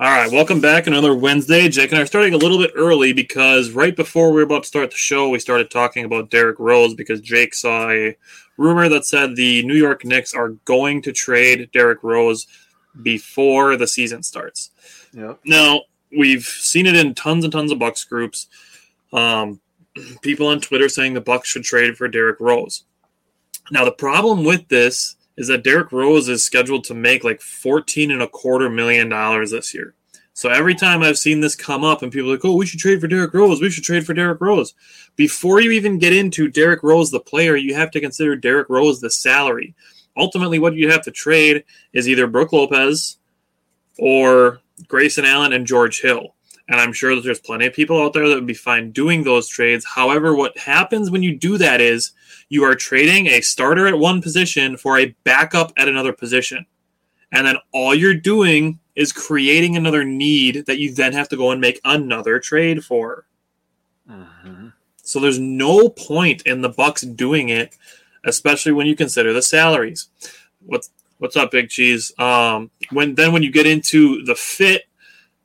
All right, welcome back. Another Wednesday. Jake and I are starting a little bit early because right before we were about to start the show, we started talking about Derrick Rose because Jake saw a rumor that said the New York Knicks are going to trade Derrick Rose before the season starts. Yep. Now, we've seen it in tons and tons of Bucks groups. Um, people on Twitter saying the Bucks should trade for Derrick Rose. Now, the problem with this is that Derrick Rose is scheduled to make like 14 and a quarter million dollars this year. So every time I've seen this come up and people are like, oh, we should trade for Derrick Rose, we should trade for Derrick Rose. Before you even get into Derrick Rose, the player, you have to consider Derrick Rose, the salary. Ultimately, what you have to trade is either Brook Lopez or Grayson Allen and George Hill. And I'm sure that there's plenty of people out there that would be fine doing those trades. However, what happens when you do that is you are trading a starter at one position for a backup at another position. And then all you're doing is creating another need that you then have to go and make another trade for. So there's no point in the Bucks doing it, especially when you consider the salaries. What's what's up, Big Cheese? Um, when then when you get into the fit,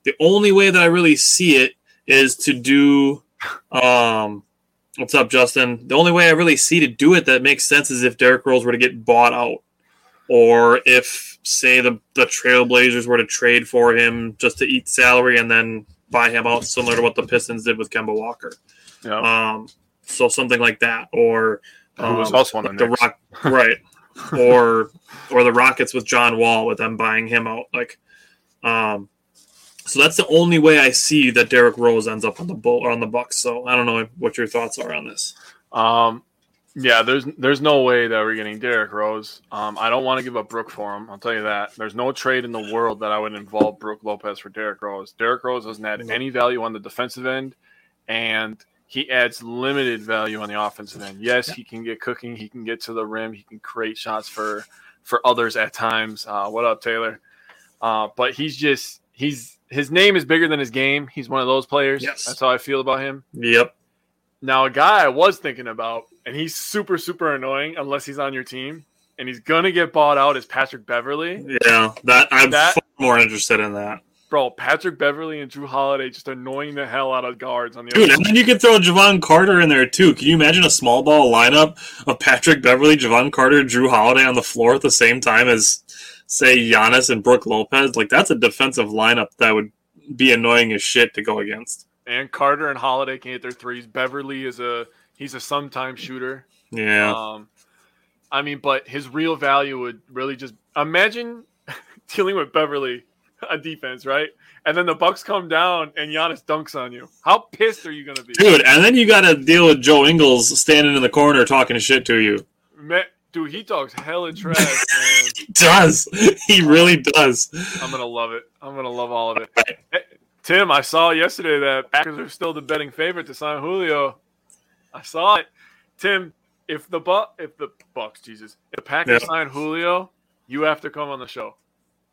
the only way that I really see it is to do um what's up, Justin? The only way I really see to do it that makes sense is if Derrick Rose were to get bought out. Or if say the, the Trailblazers were to trade for him just to eat salary and then buy him out, similar to what the Pistons did with Kemba Walker. Yeah. Um, so something like that, or Who was um, also on the the Rock, right? or or the Rockets with John Wall with them buying him out, like. Um, so that's the only way I see that Derrick Rose ends up on the bull or on the Bucks. So I don't know what your thoughts are on this. Um, yeah, there's there's no way that we're getting Derrick Rose. Um, I don't want to give up Brook for him. I'll tell you that. There's no trade in the world that I would involve Brook Lopez for Derrick Rose. Derrick Rose doesn't add any value on the defensive end, and he adds limited value on the offensive end. Yes, he can get cooking. He can get to the rim. He can create shots for for others at times. Uh, what up, Taylor? Uh, but he's just he's his name is bigger than his game. He's one of those players. Yes. That's how I feel about him. Yep. Now, a guy I was thinking about, and he's super, super annoying unless he's on your team, and he's gonna get bought out is Patrick Beverley. Yeah, that I'm That- far more interested in that. Bro, Patrick Beverley and Jrue Holiday just annoying the hell out of guards on the other. Dude, and then you can throw Jevon Carter in there too. Can you imagine a small ball lineup of Patrick Beverley, Jevon Carter, Jrue Holiday on the floor at the same time as, say, Giannis and Brook Lopez? Like that's a defensive lineup that would be annoying as shit to go against. and Carter and Holiday can hit their threes. Beverley is a he's a sometime shooter. Yeah, Um, I mean, but his real value would really just imagine dealing with Beverley on defense, right? And then the Bucks come down and Giannis dunks on you. How pissed are you gonna be, dude. And then you got to deal with Joe Ingles standing in the corner talking shit to you. Dude, he talks hella trash, man. He does. He really does. I'm gonna love it. I'm gonna love all of it. Hey, Tim, I saw yesterday that Packers are still the betting favorite to sign Julio. I saw it. Tim, if the Bu- if the Bucks, Jesus, if the Packers Yeah. sign Julio, you have to come on the show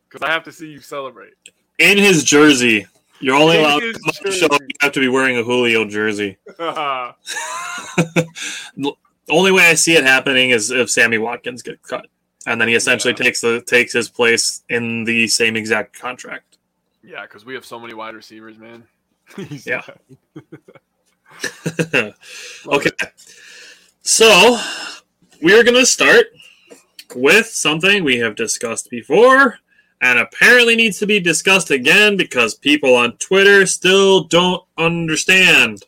because I have to see you celebrate. In his jersey, you're only In allowed to come on the show. You have to be wearing a Julio jersey. only way I see it happening is if Sammy Watkins gets cut, and then he essentially Yeah. takes the takes his place in the same exact contract. Yeah, because we have so many wide receivers, man. Yeah. Okay, so we are gonna start with something we have discussed before and apparently needs to be discussed again because people on Twitter still don't understand.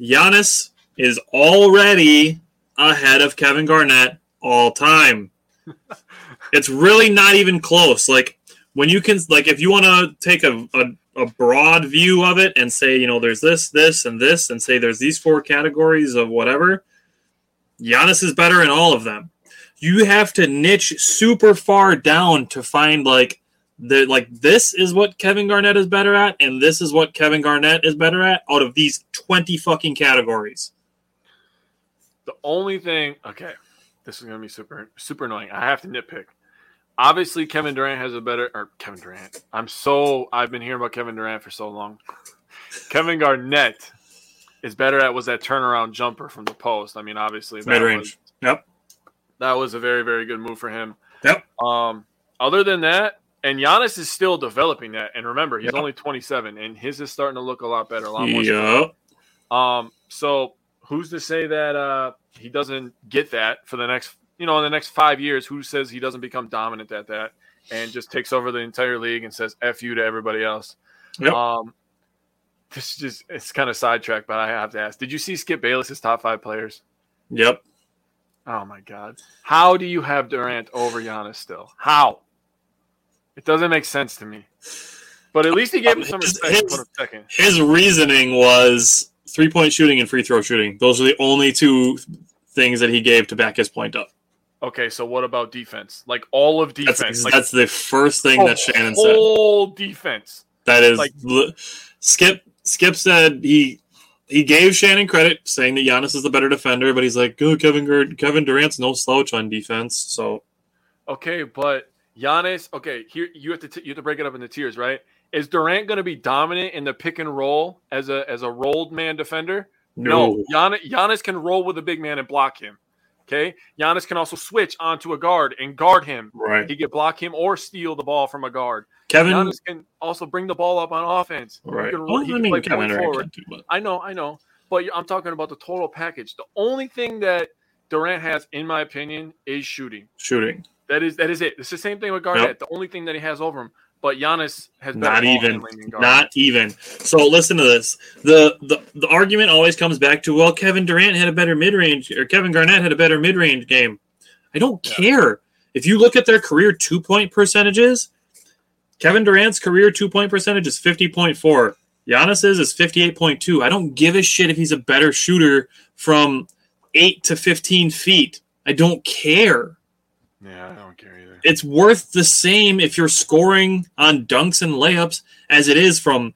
Giannis is already ahead of Kevin Garnett all time. it's really not even close. Like when you can, like if you want to take a, a, a broad view of it and say, you know, there's this, this, and this, and say there's these four categories of whatever, Giannis is better in all of them. You have to niche super far down to find like the like this is what Kevin Garnett is better at, and this is what Kevin Garnett is better at out of these 20 fucking categories. The only thing, okay, this is gonna be super super annoying. I have to nitpick. Obviously, Kevin Durant has a better or Kevin Durant. I'm so I've been hearing about Kevin Durant for so long. Kevin Garnett is better at was that turnaround jumper from the post. I mean, obviously Mid range. Yep. That was a very, very good move for him. Yep. Um, other than that, and Giannis is still developing that. And remember, he's Yep. only 27, and his is starting to look a lot better. A lot more. Yep. Um, so who's to say that uh, he doesn't get that for the next, you know, in the next five years? Who says he doesn't become dominant at that and just takes over the entire league and says "f you" to everybody else? Yep. Um, this is just it's kind of sidetracked, but I have to ask: Did you see Skip Bayless's top five players? Yep. Oh my God! How do you have Durant over Giannis still? How? It doesn't make sense to me. But at least he gave him some respect. his- Put him second. His reasoning was three point shooting and free throw shooting. Those are the only two things that he gave to back his point up. Okay, so what about defense? Like all of defense, That's, like that's the first thing that Shannon said. whole defense. That is like- Skip. Skip said he he gave Shannon credit, saying that Giannis is the better defender, but he's like, oh, Kevin Kevin Durant's no slouch on defense. So Okay, but Giannis. Okay, here you have to t- you have to break it up into tiers, right? Is Durant going to be dominant in the pick and roll as a as a rolled man defender? no, Giannis, Giannis can roll with a big man and block him. Okay, Giannis can also switch onto a guard and guard him. right. He can block him or steal the ball from a guard. Kevin, Giannis can also bring the ball up on offense. He right? can, Well, he I mean, play Kevin point forward. can but I know, I know, but I'm talking about the total package. The only thing that Durant has, in my opinion, is shooting. shooting. That is that is it. It's the same thing with Garnett. The only thing that he has over him, but Giannis has Not even. handling than Garnett. Not even. So listen to this. The, the the argument always comes back to well, Kevin Durant had a better mid range, or Kevin Garnett had a better mid range game. I don't Yeah. care if you look at their career two point percentages. Kevin Durant's career two point percentage is fifty point four. Giannis's is fifty eight point two. I don't give a shit if he's a better shooter from eight to fifteen feet. I don't care Yeah, it's worth the same if you're scoring on dunks and layups as it is from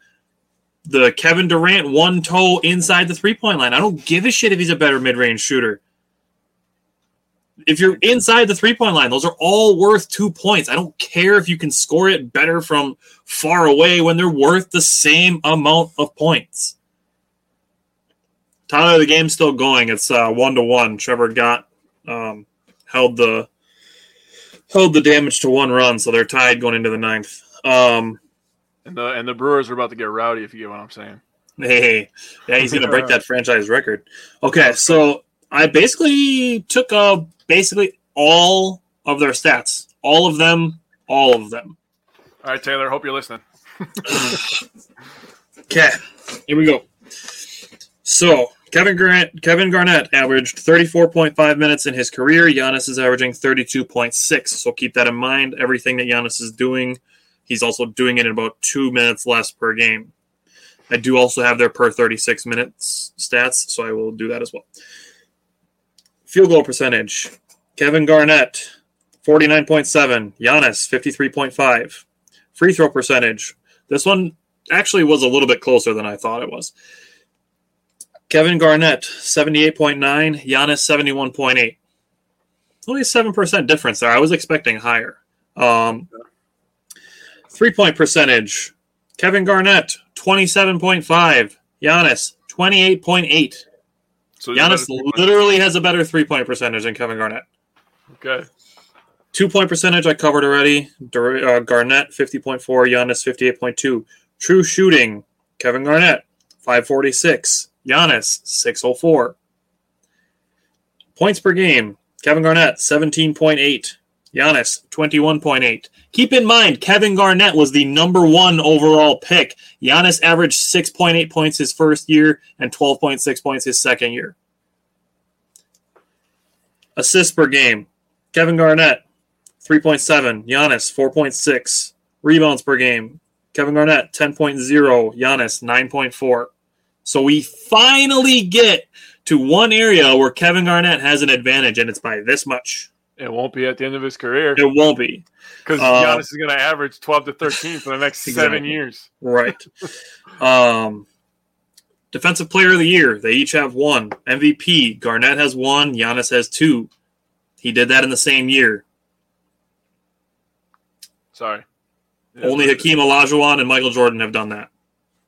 the Kevin Durant one toe inside the three point line. I don't give a shit if he's a better mid range shooter. If you're inside the three point line, those are all worth two points. I don't care if you can score it better from far away when they're worth the same amount of points. Tyler, the game's still going. It's uh, one to one. Trevor got um, held the held the damage to one run, so they're tied going into the ninth. Um, And the and the Brewers are about to get rowdy if you get what I'm saying. hey, yeah, he's gonna break that franchise record. Okay, so I basically took uh basically all of their stats, all of them, all of them. All right, Taylor. Hope you're listening. Okay, here we go. So Kevin Garnett, Kevin Garnett averaged 34.5 minutes in his career. Giannis is averaging 32.6. So keep that in mind. Everything that Giannis is doing, he's also doing it in about two minutes less per game. I do also have their per 36 minutes stats, so I will do that as well. Field goal percentage Kevin Garnett, 49.7. Giannis, 53.5. Free throw percentage. This one actually was a little bit closer than I thought it was. Kevin Garnett, 78.9. Giannis, 71.8. Only a 7% difference there. I was expecting higher. Um, three point percentage. Kevin Garnett, 27.5. Giannis, 28.8. So Giannis literally has a better three point percentage than Kevin Garnett. Okay. Two point percentage I covered already. Dur- uh, Garnett 50.4, Giannis 58.2. True shooting, Kevin Garnett 546, Giannis 604. Points per game, Kevin Garnett, 17.8. Giannis, 21.8. Keep in mind, Kevin Garnett was the number one overall pick. Giannis averaged 6.8 points his first year and 12.6 points his second year. Assists per game. Kevin Garnett, 3.7. Giannis, 4.6. Rebounds per game. Kevin Garnett, 10.0. Giannis, 9.4. So we finally get to one area where Kevin Garnett has an advantage, and it's by this much. It won't be at the end of his career It won't be. because Uh, Giannis is going to average 12 to 13 for the next seven years. Right. um, defensive player of the year. They each have one. MVP. Garnett has one. Giannis has two. He did that in the same year. Sorry. Only Hakeem Olajuwon and Michael Jordan have done that.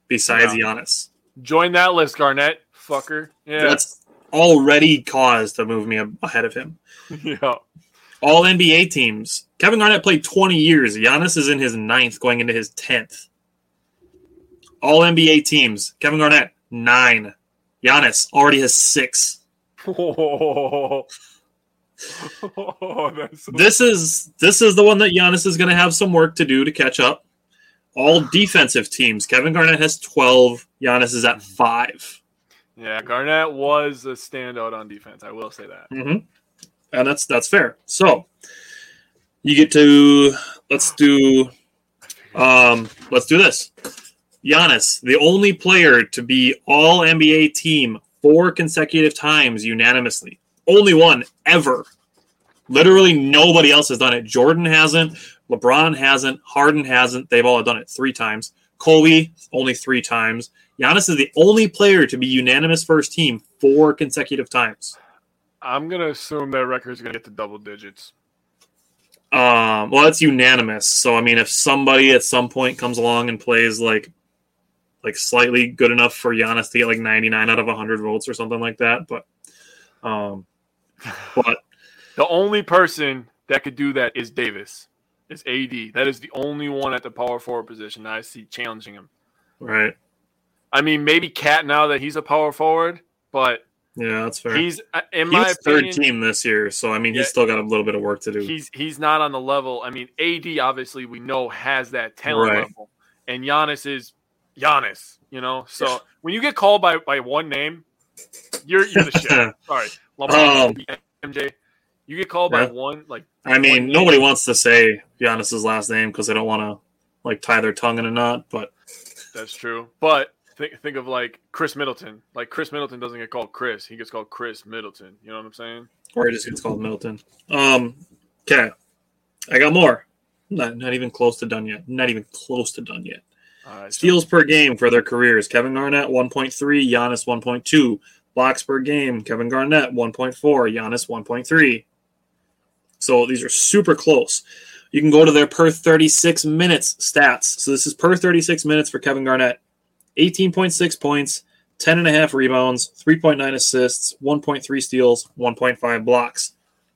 Besides Yeah. Giannis, Join that list, Garnett. Fucker. Yeah. that's already cause to move me ahead of him. yeah. All NBA teams. Kevin Garnett played 20 years. Giannis is in his ninth, going into his 10th. All NBA teams. Kevin Garnett, nine. Giannis already has six. Oh, that's so- This is this is the one that Giannis is going to have some work to do to catch up. All defensive teams. Kevin Garnett has 12. Giannis is at five. yeah, Garnett was a standout on defense. I will say that. Mm-hmm. And that's that's fair. So you get to let's do um let's do this. Giannis, the only player to be all NBA team four consecutive times unanimously. Only one ever. Literally nobody else has done it. Jordan hasn't, LeBron hasn't, Harden hasn't. They've all done it three times. Kobe only three times. Giannis is the only player to be unanimous first team four consecutive times. I'm gonna assume that record's gonna get to double digits. Um, well, it's unanimous. So I mean, if somebody at some point comes along and plays like, like slightly good enough for Giannis to get like 99 out of 100 votes or something like that, but, um, but The only person that could do that is Davis. Is AD. That is the only one at the power forward position that I see challenging him. right, I mean, maybe KAT now that he's a power forward, but yeah, that's fair. he's uh, in he my was third team this year, so I mean, Yeah. he's still got a little bit of work to do. he's he's not on the level. I mean, AD obviously we know has that talent Right. level, and Giannis is Giannis. You know, so when you get called by by one name, you're you're the shit. Sorry, LeBron, MJ. You get called by Um, one like I mean, one nobody wants to say Giannis's last name because they don't want to like tie their tongue in a knot, but That's true. But think think of like Khris Middleton. Like Khris Middleton doesn't get called Khris. He gets called Khris Middleton. You know what I'm saying? or it just gets called Middleton. Um, okay, I got more. Not not even close to done yet. Not even close to done yet. All right. so- Steals per game for their careers: Kevin Garnett 1.3, Giannis 1.2. Blocks per game: Kevin Garnett 1.4, Giannis 1.3. So these are super close. You can go to their per 36 minutes stats. So this is per 36 minutes for Kevin Garnett: 18.6 points, 10 and a half rebounds, 3.9 assists, 1.3 steals, 1.5 blocks.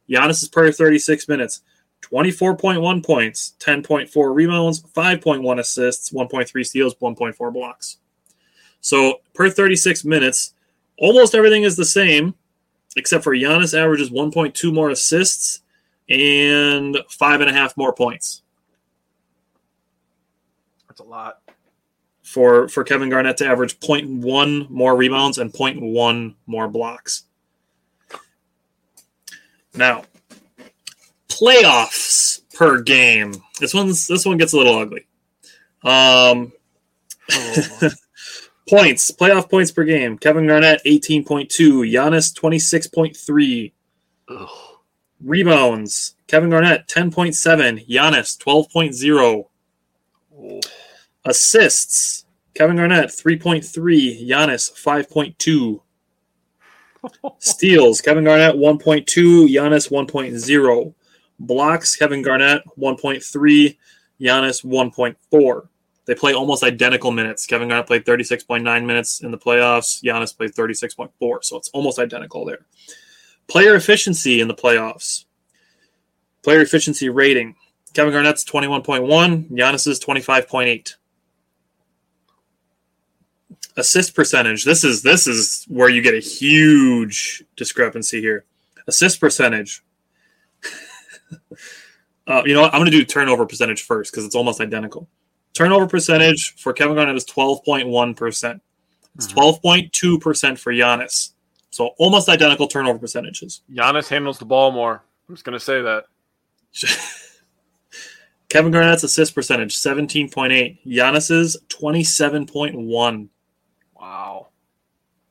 Giannis is per 36 minutes. 24.1 points, 10.4 rebounds, 5.1 assists, 1.3 steals, 1.4 blocks. So per 36 minutes, almost everything is the same, except for Giannis averages 1.2 more assists and five and a half more points That's a lot. for for Kevin Garnett to average 0.1 more rebounds and 0.1 more blocks. Now, playoffs per game. This one's this one gets a little ugly. Um, points, playoff points per game. Kevin Garnett 18.2, Giannis 26.3. Rebounds. Kevin Garnett 10.7, Giannis 12.0. Assists. Kevin Garnett 3.3, Giannis 5.2. Steals. Kevin Garnett 1.2, Giannis 1.0. Blocks. Kevin Garnett 1.3, Giannis 1.4. They play almost identical minutes. Kevin Garnett played 36.9 minutes in the playoffs. Giannis played 36.4, so it's almost identical there. Player efficiency in the playoffs. Player efficiency rating. Kevin Garnett's 21.1, Giannis is 25.8. Assist percentage. This is this is where you get a huge discrepancy here. Assist percentage. uh, you know what? I'm going to do turnover percentage first because it's almost identical. Turnover percentage for Kevin Garnett is 12.1%. It's 12.2% for Giannis. So almost identical turnover percentages. Giannis handles the ball more. I'm just going to say that. Kevin Garnett's assist percentage 17.8. Giannis's 27.1. Wow.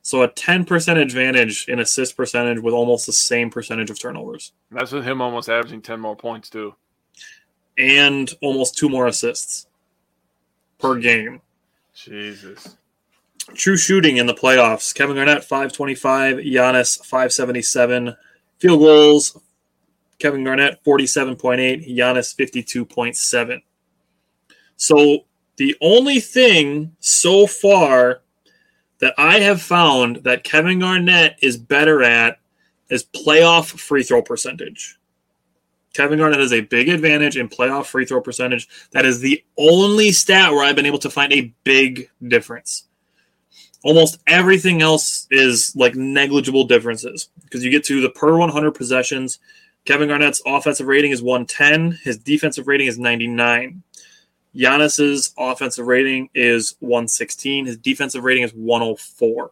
So a 10% advantage in assist percentage with almost the same percentage of turnovers. That's with him almost averaging 10 more points, too. And almost two more assists per game. Jesus. True shooting in the playoffs. Kevin Garnett 525, Giannis 577. Field goals. Kevin Garnett 47.8, Giannis 52.7. So the only thing so far that I have found that Kevin Garnett is better at is playoff free throw percentage. Kevin Garnett has a big advantage in playoff free throw percentage. That is the only stat where I've been able to find a big difference. Almost everything else is like negligible differences because you get to the per 100 possessions. Kevin Garnett's offensive rating is 110, his defensive rating is 99. Giannis's offensive rating is 116, his defensive rating is 104.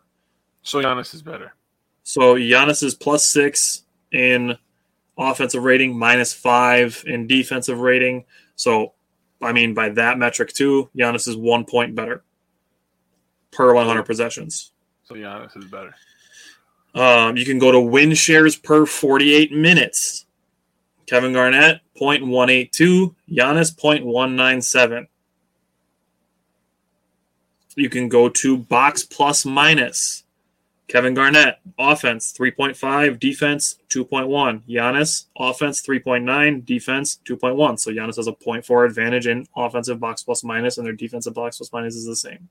So Giannis is better. So Giannis is plus six in offensive rating, minus five in defensive rating. So, I mean, by that metric too, Giannis is one point better per 100 possessions. So Giannis is better. Um, you can go to win shares per 48 minutes. Kevin Garnett, 0.182. Giannis, 0.197. You can go to box plus minus. Kevin Garnett, offense 3.5, defense 2.1. Giannis, offense 3.9, defense 2.1. So Giannis has a 0.4 advantage in offensive box plus minus, and their defensive box plus minus is the same.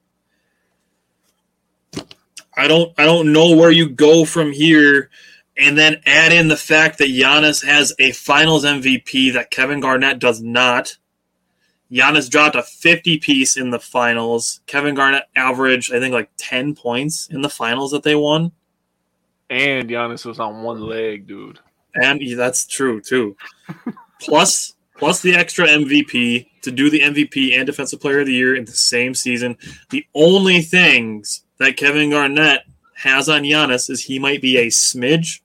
I don't I don't know where you go from here and then add in the fact that Giannis has a finals MVP that Kevin Garnett does not. Giannis dropped a 50 piece in the finals. Kevin Garnett averaged, I think, like 10 points in the finals that they won. And Giannis was on one leg, dude. And that's true, too. plus, plus the extra MVP to do the MVP and Defensive Player of the Year in the same season. The only things that Kevin Garnett has on Giannis is he might be a smidge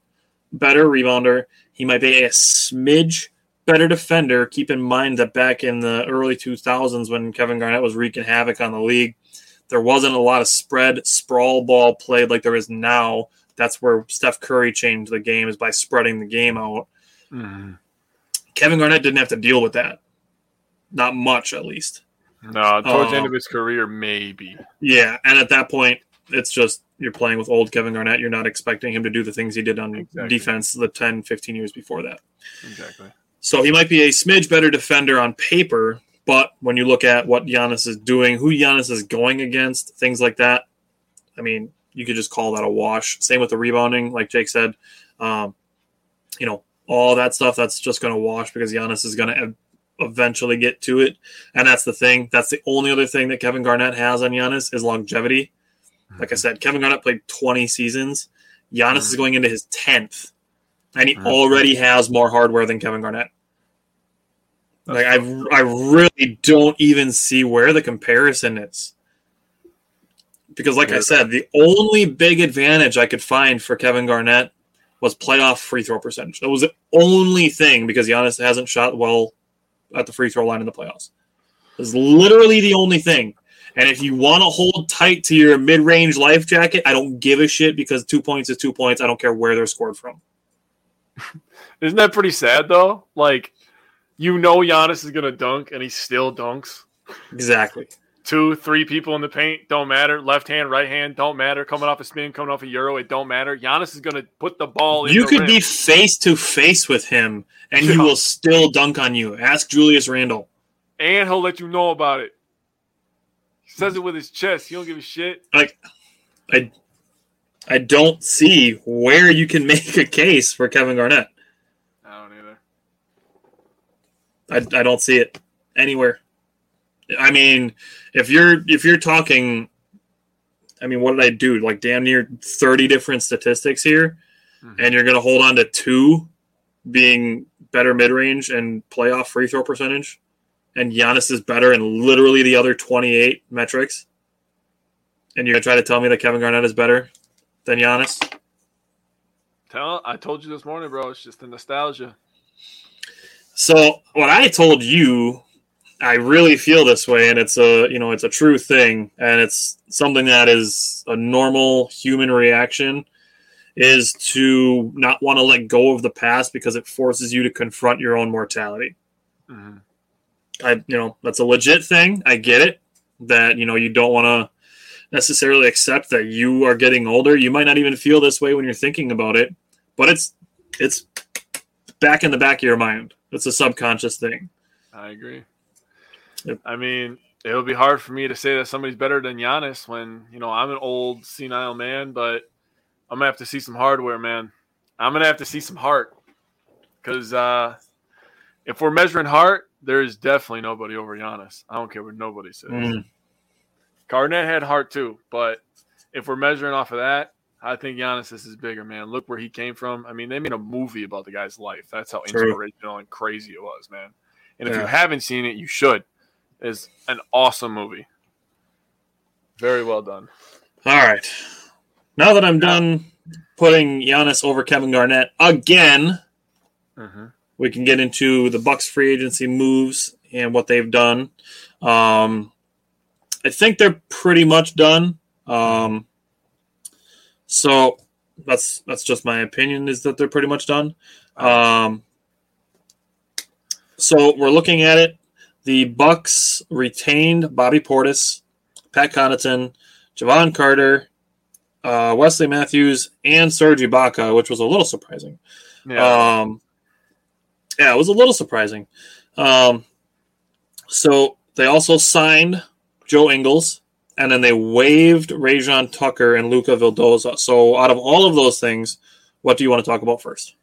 better rebounder. He might be a smidge better defender. Keep in mind that back in the early 2000s when Kevin Garnett was wreaking havoc on the league, there wasn't a lot of spread sprawl ball played like there is now. That's where Steph Curry changed the game is by spreading the game out. Mm-hmm. Kevin Garnett didn't have to deal with that. Not much, at least. No, towards the end Um, of his career, maybe. Yeah, and at that point, it's just you're playing with old Kevin Garnett. You're not expecting him to do the things he did on Exactly. defense the 10, 15 years before that. Exactly. So he might be a smidge better defender on paper, but when you look at what Giannis is doing, who Giannis is going against, things like that, I mean, you could just call that a wash. Same with the rebounding, like Jake said. Um, you know, all that stuff that's just going to wash because Giannis is going to eventually get to it. And that's the thing. That's the only other thing that Kevin Garnett has on Giannis is longevity. Like I said, Kevin Garnett played 20 seasons. Giannis is going into his 10th, and he Mhm. already has more hardware than Kevin Garnett. Like I, I really don't even see where the comparison is. Because, like I said, the only big advantage I could find for Kevin Garnett was playoff free throw percentage. That was the only thing because Giannis hasn't shot well at the free throw line in the playoffs. It's literally the only thing. And if you want to hold tight to your mid range life jacket, I don't give a shit because two points is two points. I don't care where they're scored from. Isn't that pretty sad though? Like, you know, Giannis is gonna dunk, and he still dunks. Exactly. Two, three people in the paint don't matter. Left hand, right hand don't matter. Coming off a spin, coming off a euro, it don't matter. Giannis is gonna put the ball. in You the could rim. be face to face with him and he will still dunk on you. Ask Julius Randle. and he'll let you know about it. He says it with his chest. He don't give a shit. Like, I, I don't see where you can make a case for Kevin Garnett. I don't either. I, I don't see it anywhere. I mean, if you're if you're talking, I mean, what did I do? Like damn near thirty different statistics here. mm-hmm. and you're going to hold on to two being better mid range and playoff free throw percentage, and Giannis is better in literally the other 28 metrics, and you're going to try to tell me that Kevin Garnett is better than Giannis? Tell I told you this morning, bro. It's just the nostalgia. So what I told you, I really feel this way, and it's a you know it's a true thing, and it's something that is a normal human reaction is to not want to let go of the past because it forces you to confront your own mortality. Mm-hmm. I, you know, that's a legit thing. I get it that, you know, you don't want to necessarily accept that you are getting older. You might not even feel this way when you're thinking about it, but it's, it's back in the back of your mind. It's a subconscious thing. I agree. Yep. I mean, it would be hard for me to say that somebody's better than Giannis when, you know, I'm an old senile man, but I'm gonna have to see some hardware, man. I'm gonna have to see some heart because uh, if we're measuring heart, there is definitely nobody over Giannis. I don't care what nobody says. Mm. Garnett had heart too, but if we're measuring off of that, I think Giannis is bigger, man. Look where he came from. I mean, they made a movie about the guy's life. That's how True. inspirational and crazy it was, man. And if you haven't seen it, you should. It's an awesome movie. Very well done. All right. Now that I'm done putting Giannis over Kevin Garnett again, mm-hmm. we can get into the Bucks free agency moves and what they've done. Um, I think they're pretty much done. Um, so that's that's just my opinion is that they're pretty much done. Um, so we're looking at it. The Bucks retained Bobby Portis, Pat Connaughton, Jevon Carter, uh, Wesley Matthews and Serge Ibaka, which was a little surprising. Yeah. Um, yeah, it was a little surprising. Um, so they also signed Joe Ingles, and then they waived Rayjon Tucker and Luca Vildoza. So out of all of those things, what do you want to talk about first?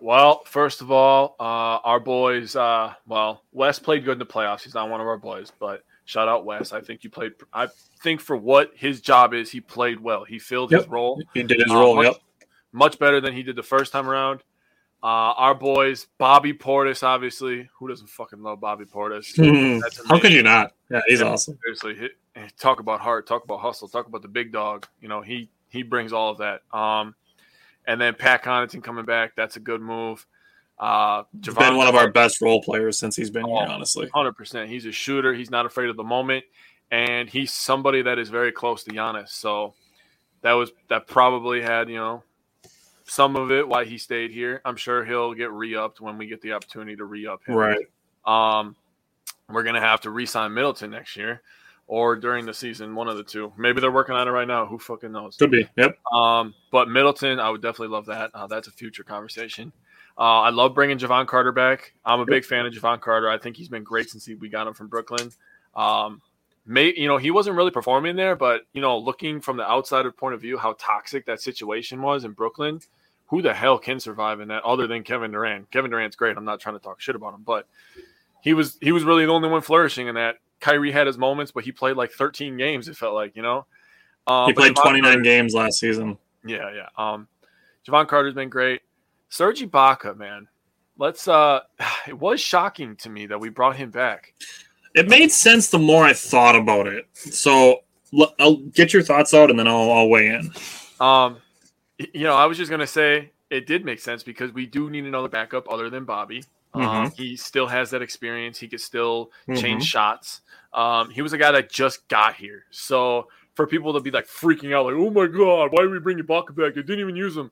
Well, first of all, uh, our boys. Uh, well, Wes played good in the playoffs. He's not one of our boys, but shout out Wes. I think you played. I think for what his job is, he played well. He filled yep. his role. He did his uh, role. Much, yep. Much better than he did the first time around. Uh, our boys, Bobby Portis, obviously. Who doesn't fucking love Bobby Portis? Mm-hmm. How could you not? Yeah, he's awesome. Seriously, he, talk about heart, talk about hustle, talk about the big dog. You know, he he brings all of that. Um, and then Pat Connaughton coming back, that's a good move. Uh, Jevon been one of our best role players since he's been oh, here. Honestly, hundred percent. He's a shooter. He's not afraid of the moment and he's somebody that is very close to Giannis. So that was that probably had you know some of it why he stayed here. I'm sure he'll get re-upped when we get the opportunity to re-up him. Right. Um, we're gonna have to re-sign Middleton next year or during the season, one of the two. Maybe they're working on it right now. Who fucking knows? Could be. Yep. Um, but Middleton, I would definitely love that. Uh, that's a future conversation. Uh, I love bringing Jevon Carter back. I'm a big fan of Jevon Carter. I think he's been great since he, we got him from Brooklyn. Um, may you know he wasn't really performing there, but you know looking from the outsider point of view, how toxic that situation was in Brooklyn. Who the hell can survive in that other than Kevin Durant? Kevin Durant's great. I'm not trying to talk shit about him, but he was he was really the only one flourishing in that. Kyrie had his moments, but he played like 13 games. It felt like you know. Um, he played 29 Carter, games last season. Yeah, yeah. Um, Jevon Carter's been great. Serge Ibaka, man. Let's. uh It was shocking to me that we brought him back. It made sense the more I thought about it. So I'll get your thoughts out and then I'll, I'll weigh in. Um, you know, I was just gonna say it did make sense because we do need another backup other than Bobby. Um, mm-hmm. Um, he still has that experience. He could still mm-hmm. change shots. Um, he was a guy that just got here. So for people to be like freaking out, like, "Oh my god, why did we bring Ibaka back? They didn't even use him."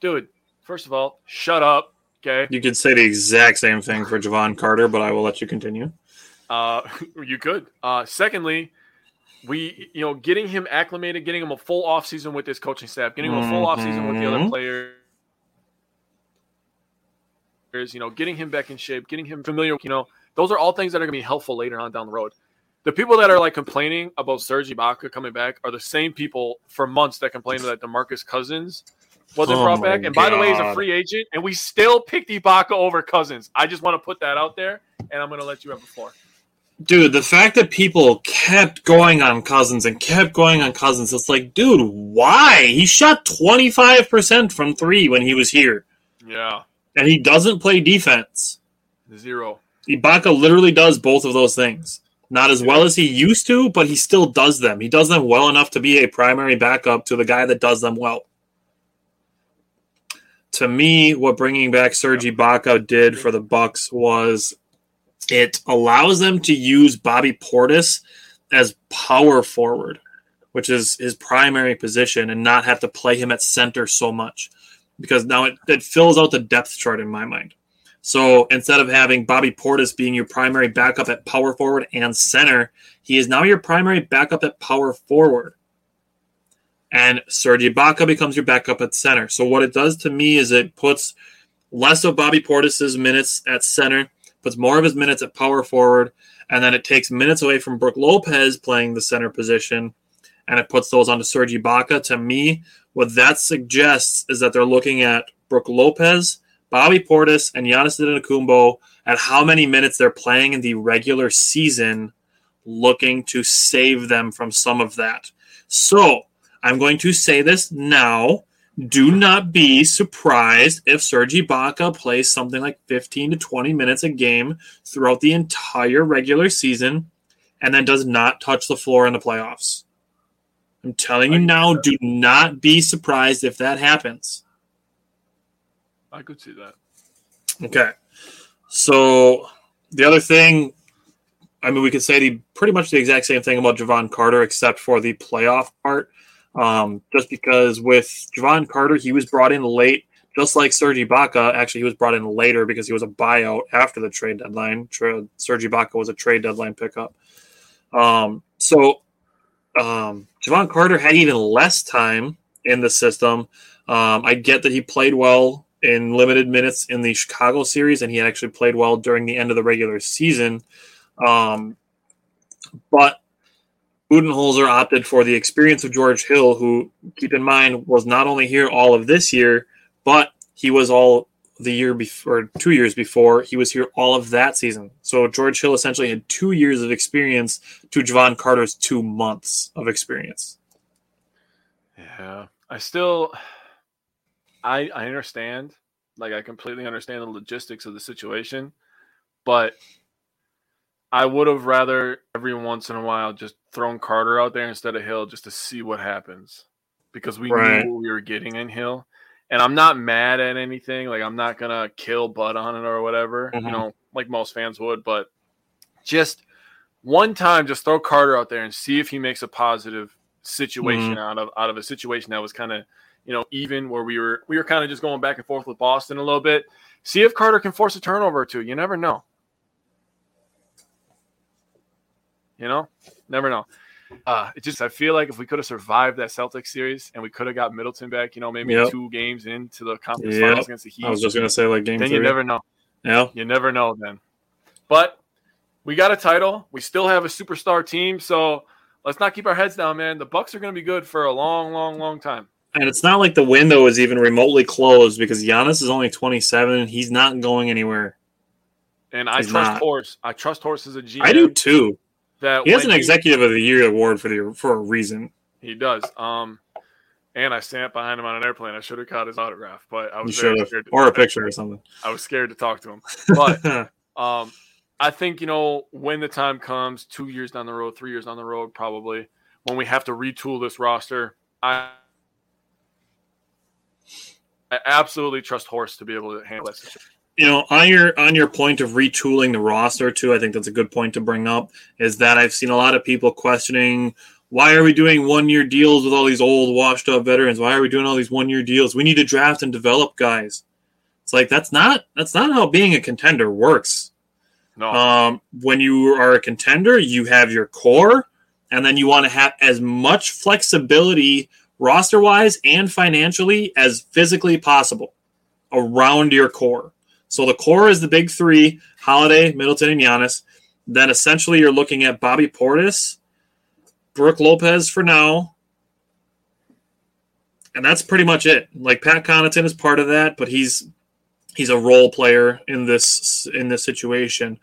Dude, first of all, shut up. Okay. You could say the exact same thing for Jevon Carter, but I will let you continue. Uh, you could. Uh, secondly, we you know getting him acclimated, getting him a full off season with this coaching staff, getting him a full off season with the other mm-hmm. Players. You know, getting him back in shape, getting him familiar. You know, those are all things that are going to be helpful later on down the road. The people that are like complaining about Serge Ibaka coming back are the same people for months that complained that DeMarcus Cousins wasn't oh brought back. And by the way, he's a free agent, and we still picked Ibaka over Cousins. I just want to put that out there, and I'm going to let you have the floor. dude, the fact that people kept going on Cousins and kept going on Cousins, it's like, dude, why? He shot 25% from three when he was here. Yeah. And he doesn't play defense. Zero. Ibaka literally does both of those things. Not as well as he used to, but he still does them. He does them well enough to be a primary backup to the guy that does them well. To me, what bringing back Serge Ibaka did for the Bucks was it allows them to use Bobby Portis as power forward, which is his primary position, and not have to play him at center so much. Because now it, it fills out the depth chart in my mind. So instead of having Bobby Portis being your primary backup at power forward and center, he is now your primary backup at power forward. And Serge Ibaka becomes your backup at center. So what it does to me is it puts less of Bobby Portis's minutes at center, puts more of his minutes at power forward, and then it takes minutes away from Brook Lopez playing the center position, and it puts those onto Serge Ibaka. To me, what that suggests is that they're looking at Brook Lopez Bobby Portis and Giannis Antetokounmpo at how many minutes they're playing in the regular season, looking to save them from some of that. So I'm going to say this now. Do not be surprised if Serge Ibaka plays something like 15 to 20 minutes a game throughout the entire regular season and then does not touch the floor in the playoffs. I'm telling you now, do not be surprised if that happens. I could see that. Okay. So the other thing, I mean, we could say the pretty much the exact same thing about Jevon Carter, except for the playoff part. Um, just because with Jevon Carter, he was brought in late, just like Serge Ibaka. Actually, he was brought in later because he was a buyout after the trade deadline. Serge Ibaka was a trade deadline pickup. Um, so um, Jevon Carter had even less time in the system. Um, I get that he played well in limited minutes in the Chicago series, and he actually played well during the end of the regular season. Um, but Budenholzer opted for the experience of George Hill, who, keep in mind, was not only here all of this year, but he was all the year before, two years before, he was here all of that season. So George Hill essentially had two years of experience to Jevon Carter's two months of experience. Yeah, I still I I understand. Like I completely understand the logistics of the situation, but I would have rather every once in a while just thrown Carter out there instead of Hill just to see what happens because we right. knew what we were getting in Hill. And I'm not mad at anything. Like I'm not gonna kill Bud on it or whatever, mm-hmm. you know, like most fans would. But just one time, just throw Carter out there and see if he makes a positive situation mm-hmm. out of out of a situation that was kind of you know, even where we were we were kind of just going back and forth with Boston a little bit. See if Carter can force a turnover or two. You never know. You know, never know. Uh, it just I feel like if we could have survived that Celtics series and we could have got Middleton back, you know, maybe yep. two games into the conference yep. finals against the Heat. I was just gonna say like game. Then three. you never know. Yeah, you never know then. But we got a title. We still have a superstar team, so let's not keep our heads down, man. The Bucks are gonna be good for a long, long, long time. And it's not like the window is even remotely closed because Giannis is only 27. He's not going anywhere. And I He's trust not. Horst. I trust Horst as a GM. I do too. That he has an he, Executive of the Year award for the for a reason. He does. Um, and I sat behind him on an airplane. I should have caught his autograph, but I was scared or a picture or something. I was scared to talk to him, but um, I think you know when the time comes, two years down the road, three years down the road, probably when we have to retool this roster. I I absolutely trust Horst to be able to handle that situation. You know, on your on your point of retooling the roster too, I think that's a good point to bring up. Is that I've seen a lot of people questioning why are we doing one year deals with all these old washed up veterans? Why are we doing all these one year deals? We need to draft and develop guys. It's like that's not that's not how being a contender works. No. Um, when you are a contender, you have your core, and then you want to have as much flexibility roster wise and financially as physically possible around your core. So the core is the big three Holiday, Middleton, and Giannis. Then essentially you're looking at Bobby Portis, Brook Lopez for now. And that's pretty much it. Like Pat Connaughton is part of that, but he's he's a role player in this in this situation.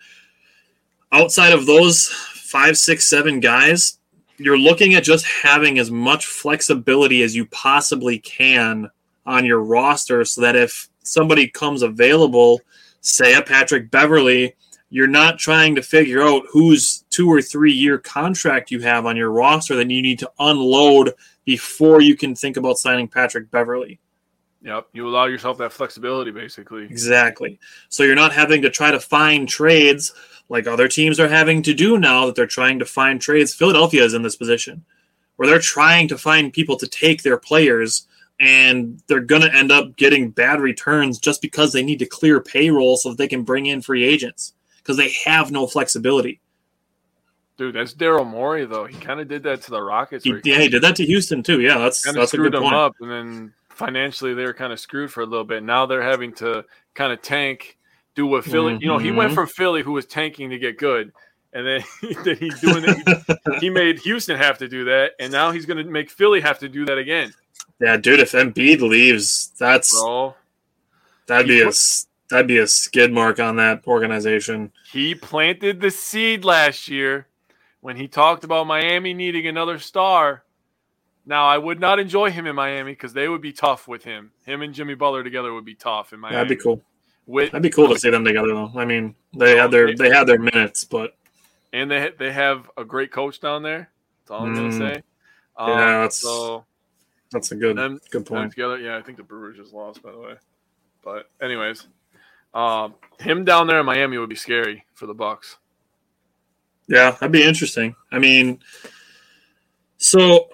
outside of those five, six, seven guys, you're looking at just having as much flexibility as you possibly can on your roster so that if somebody comes available, say a Patrick Beverley, you're not trying to figure out whose two or three year contract you have on your roster that you need to unload before you can think about signing Patrick Beverley. Yep, you allow yourself that flexibility basically. Exactly. So you're not having to try to find trades like other teams are having to do now that they're trying to find trades. Philadelphia is in this position where they're trying to find people to take their players and they're going to end up getting bad returns just because they need to clear payroll so that they can bring in free agents because they have no flexibility. Dude, that's Daryl Morey though. He kind of did that to the Rockets. He, yeah, he did that to Houston too. Yeah, that's kind that's screwed a good them point. up, and then financially they were kind of screwed for a little bit. Now they're having to kind of tank, do what Philly. You know, he went Mhm. from Philly, who was tanking to get good, and then, then he's doing it. he made Houston have to do that, and now he's going to make Philly have to do that again, Yeah, dude, if Embiid leaves, that's bro. that'd be a put- that'd be a skid mark on that organization. He planted the seed last year when he talked about Miami needing another star. Now, I would not enjoy him in Miami because they would be tough with him. Him and Jimmy Butler together would be tough in Miami. That'd be cool. With, That'd be cool to see them together, though. I mean, they had their they had their minutes, but and they they have a great coach down there. That's all I'm Mm. gonna say. Um, Yeah, that's- so that's a good them good point. together. Yeah, I think the Brewers just lost by the way. But anyways, um, him down there in Miami would be scary for the Bucks. Yeah, that'd be interesting. I mean, so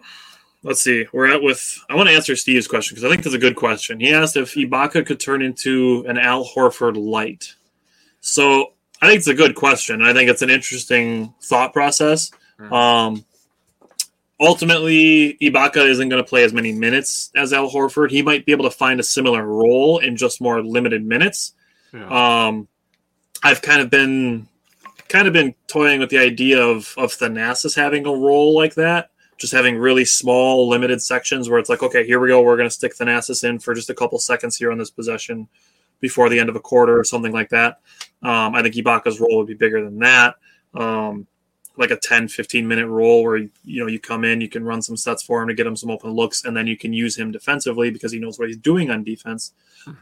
let's see. We're at with. I want to answer Steve's question because I think it's a good question. He asked if Ibaka could turn into an Al Horford light. So I think it's a good question. I think it's an interesting thought process. Mhm. Um, ultimately, Ibaka isn't going to play as many minutes as Al Horford. He might be able to find a similar role in just more limited minutes. Yeah. Um, I've kind of been kind of been toying with the idea of of Thanasis having a role like that, just having really small, limited sections where it's like, okay, here we go, we're going to stick Thanasis in for just a couple seconds here on this possession before the end of a quarter or something like that. Um, I think Ibaka's role would be bigger than that. Um, like a 10 15 minute role where you know you come in you can run some sets for him to get him some open looks and then you can use him defensively because he knows what he's doing on defense.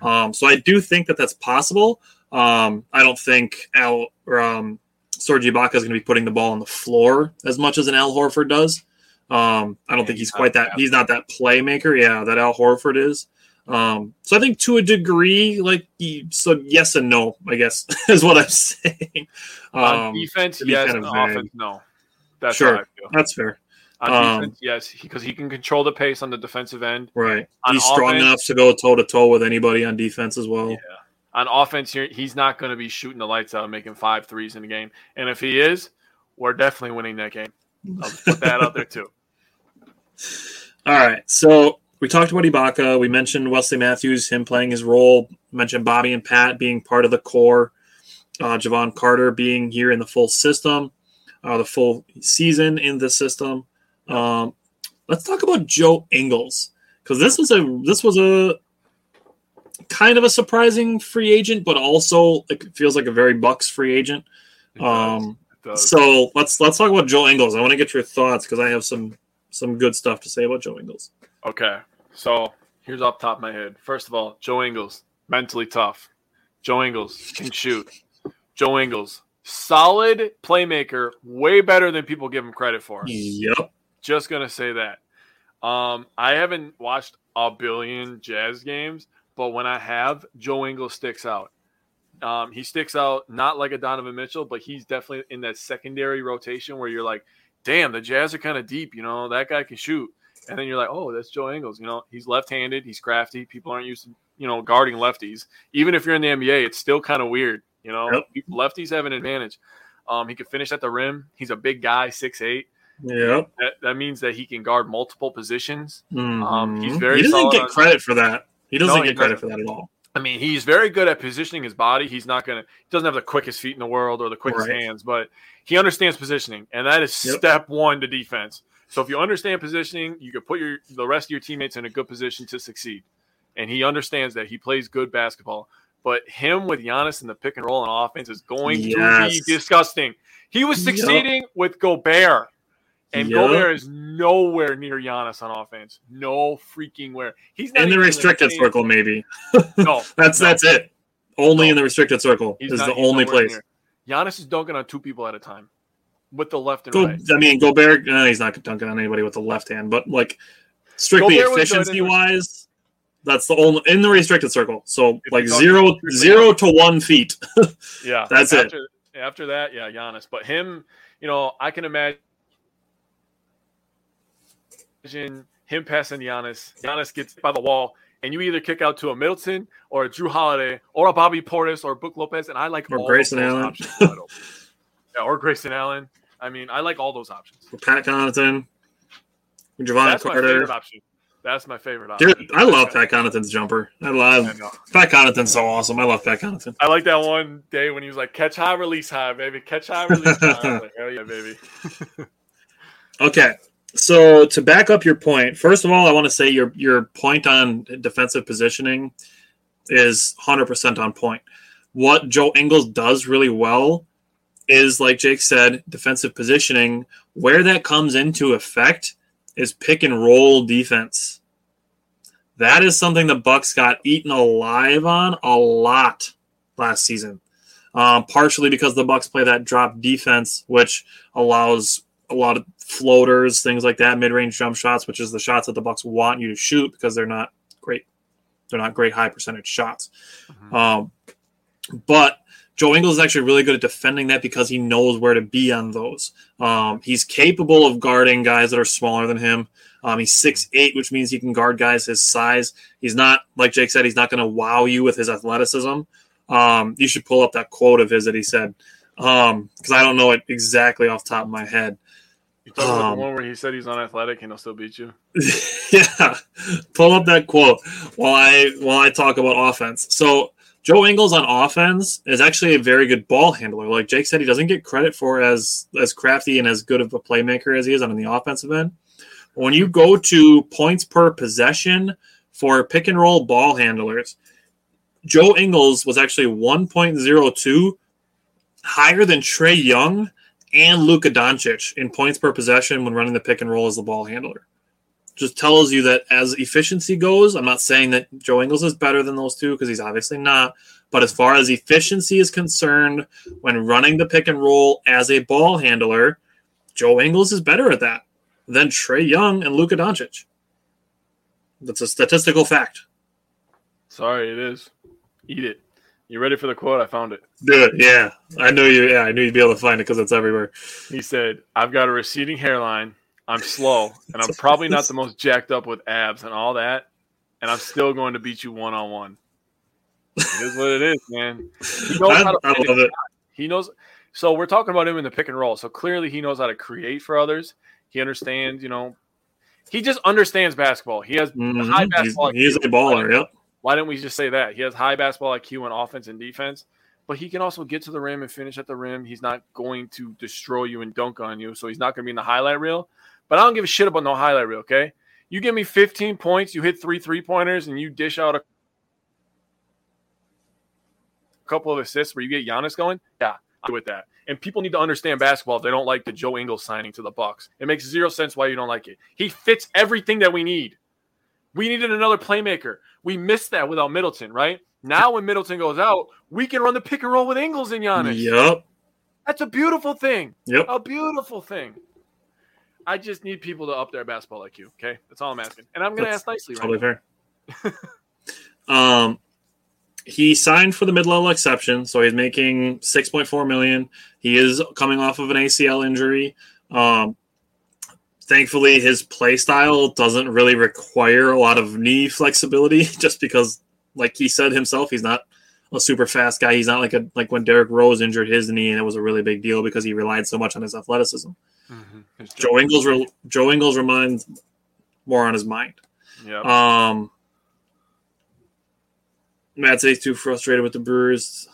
Um, so i do think that that's possible. Um, i don't think al or um, Serge Ibaka is going to be putting the ball on the floor as much as an al horford does. Um, i don't Yeah, think he's quite that. he's not that playmaker. Yeah that al horford is um, so I think to a degree, like so, yes and no, I guess is what I'm saying. on Um, defense, to be yes. kind of vague. offense, no. That's Sure. how I feel. that's fair. On Um, yes, because he can control the pace on the defensive end. Right. On He's strong enough to go toe to toe with anybody on defense as well. Yeah. On offense, here he's not going to be shooting the lights out and making five threes in the game. And if he is, we're definitely winning that game. I'll put that out there too. All right. So we talked about Ibaka. We mentioned Wesley Matthews, him playing his role. mentioned Bobby and Pat being part of the core. Uh, Jevon Carter being here in the full system, uh, the full season in the system. Um, let's talk about Joe Ingles because this was a this was a kind of a surprising free agent, but also it feels like a very Bucks free agent. Um, So let's let's talk about Joe Ingles. I want to get your thoughts because I have some some good stuff to say about Joe Ingles. Okay, so here's off the top of my head. First of all, Joe Ingles, mentally tough. Joe Ingles can shoot. Joe Ingles, solid playmaker, way better than people give him credit for. Yep. Just gonna say that. Um, I haven't watched a billion Jazz games, but when I have, Joe Ingles sticks out. Um, he sticks out not like a Donovan Mitchell, but he's definitely in that secondary rotation where you're like, damn, the Jazz are kind of deep. You know, that guy can shoot. And then you're like, oh, that's Joe Ingles. You know, he's left-handed. He's crafty. People aren't used to, you know, guarding lefties. Even if you're in the NBA, it's still kind of weird. You know, Yep. lefties have an advantage. Um, he can finish at the rim. He's a big guy, six eight. Yep. That, that means that he can guard multiple positions. Mhm. he's very He doesn't get on- credit for that. He doesn't No, he get credit doesn't. for that at all. I mean, he's very good at positioning his body. He's not gonna. He doesn't have the quickest feet in the world or the quickest Right. hands, but he understands positioning, and that is Yep. step one to defense. So if you understand positioning, you can put your the rest of your teammates in a good position to succeed. And he understands that he plays good basketball. But him with Giannis in the pick and roll and offense is going to be disgusting. He was succeeding with Gobert. And Yup. Gobert is nowhere near Giannis on offense. No freaking where. He's not in the restricted circle, maybe. No, That's no. that's it. Only No. in the restricted circle He's is not- the only place. near. Giannis is dunking on two people at a time with the left and Go, right. I mean, Gobert. Uh, he's not dunking on anybody with the left hand, but like strictly Gobert efficiency wise, that's the only in the restricted circle. So If like zero zero to one feet. Yeah, That's it. after, After that, yeah, Giannis. But him, you know, I can imagine him passing Giannis. Giannis gets by the wall, and you either kick out to a Middleton or a Jrue Holiday or a Bobby Portis or Brook Lopez, and I like Or all Grayson those Allen. Options wide open. yeah, or Grayson Allen. I mean, I like all those options. Pat Connaughton, Jevon That's my Carter. favorite option. That's my favorite option. Dude, I love Pat Connaughton's jumper. I I love know. Pat Connaughton's so awesome. I love Pat Connaughton. I like that one day when he was like, "Catch high, release high, baby. Catch high, release high." Like, Hell yeah, baby. Okay. So to back up your point, first of all, I want to say your your point on defensive positioning is 100% on point. What Joe Ingles does really well is like Jake said, defensive positioning. Where that comes into effect is pick and roll defense. That is something the Bucks got eaten alive on a lot last season. Um, partially because the Bucks play that drop defense, which allows a lot of floaters, things like that, mid-range jump shots, which is the shots that the Bucks want you to shoot because they're not great. They're not great high percentage shots. Um, but Joe Ingles is actually really good at defending that because he knows where to be on those. Um, he's capable of guarding guys that are smaller than him. Um, he's 6'8", which means he can guard guys his size. He's not, like Jake said, he's not going to wow you with his athleticism. Um, you should pull up that quote of his that he said because I don't know it exactly off the top of my head. You talking about Um, the one where he said he's unathletic and he'll still beat you? yeah, pull up that quote while I while I talk about offense. So Joe Ingles on offense is actually a very good ball handler. Like Jake said, he doesn't get credit for as as crafty and as good of a playmaker as he is on the offensive end. When you go to points per possession for pick and roll ball handlers, Joe Ingles was actually 1.02 higher than Trae Young and Luka Doncic in points per possession when running the pick and roll as the ball handler just tells you that as efficiency goes, I'm not saying that Joe Ingles is better than those two because he's obviously not. But as far as efficiency is concerned, when running the pick and roll as a ball handler, Joe Ingles is better at that than Trae Young and Luka Doncic. That's a statistical fact. Sorry, it is. Eat it. You ready for the quote? I found it. Do it. Yeah. I knew you. Yeah, I knew you'd be able to find it because it's everywhere. He said, I've got a receding hairline. I'm slow, and I'm probably not the most jacked up with abs and all that. And I'm still going to beat you one on one. It is what it is, man. He knows I, how to I love it. He knows. So we're talking about him in the pick and roll. So clearly he knows how to create for others. He understands, you know, he just understands basketball. He has Mhm. high He's, basketball. he's a IQ. baller. Yep. Why didn't we just say that? He has high basketball IQ in offense and defense, but he can also get to the rim and finish at the rim. He's not going to destroy you and dunk on you, so he's not going to be in the highlight reel. But I don't give a shit about no highlight reel, okay? You give me 15 points, you hit three three pointers, and you dish out a couple of assists where you get Giannis going. Yeah, I'm with that. And people need to understand basketball if they don't like the Joe Ingles signing to the Bucks. It makes zero sense why you don't like it. He fits everything that we need. We needed another playmaker. We missed that without Middleton, right? Now when Middleton goes out, we can run the pick and roll with Ingles and Giannis. Yep. That's a beautiful thing. Yep. A beautiful thing. I just need people to up their basketball IQ. Okay, that's all I'm asking, and I'm going to ask nicely. Totally now. fair. um, he signed for the mid-level exception, so he's making six point four million. He is coming off of an ACL injury. Um, thankfully, his play style doesn't really require a lot of knee flexibility, just because, like he said himself, he's not a super fast guy. He's not like a like when Derrick Rose injured his knee, and it was a really big deal because he relied so much on his athleticism. It's Joe Ingles, re- Joe Ingles reminds more on his mind. Yeah. Um, Matt says he's too frustrated with the Brewers.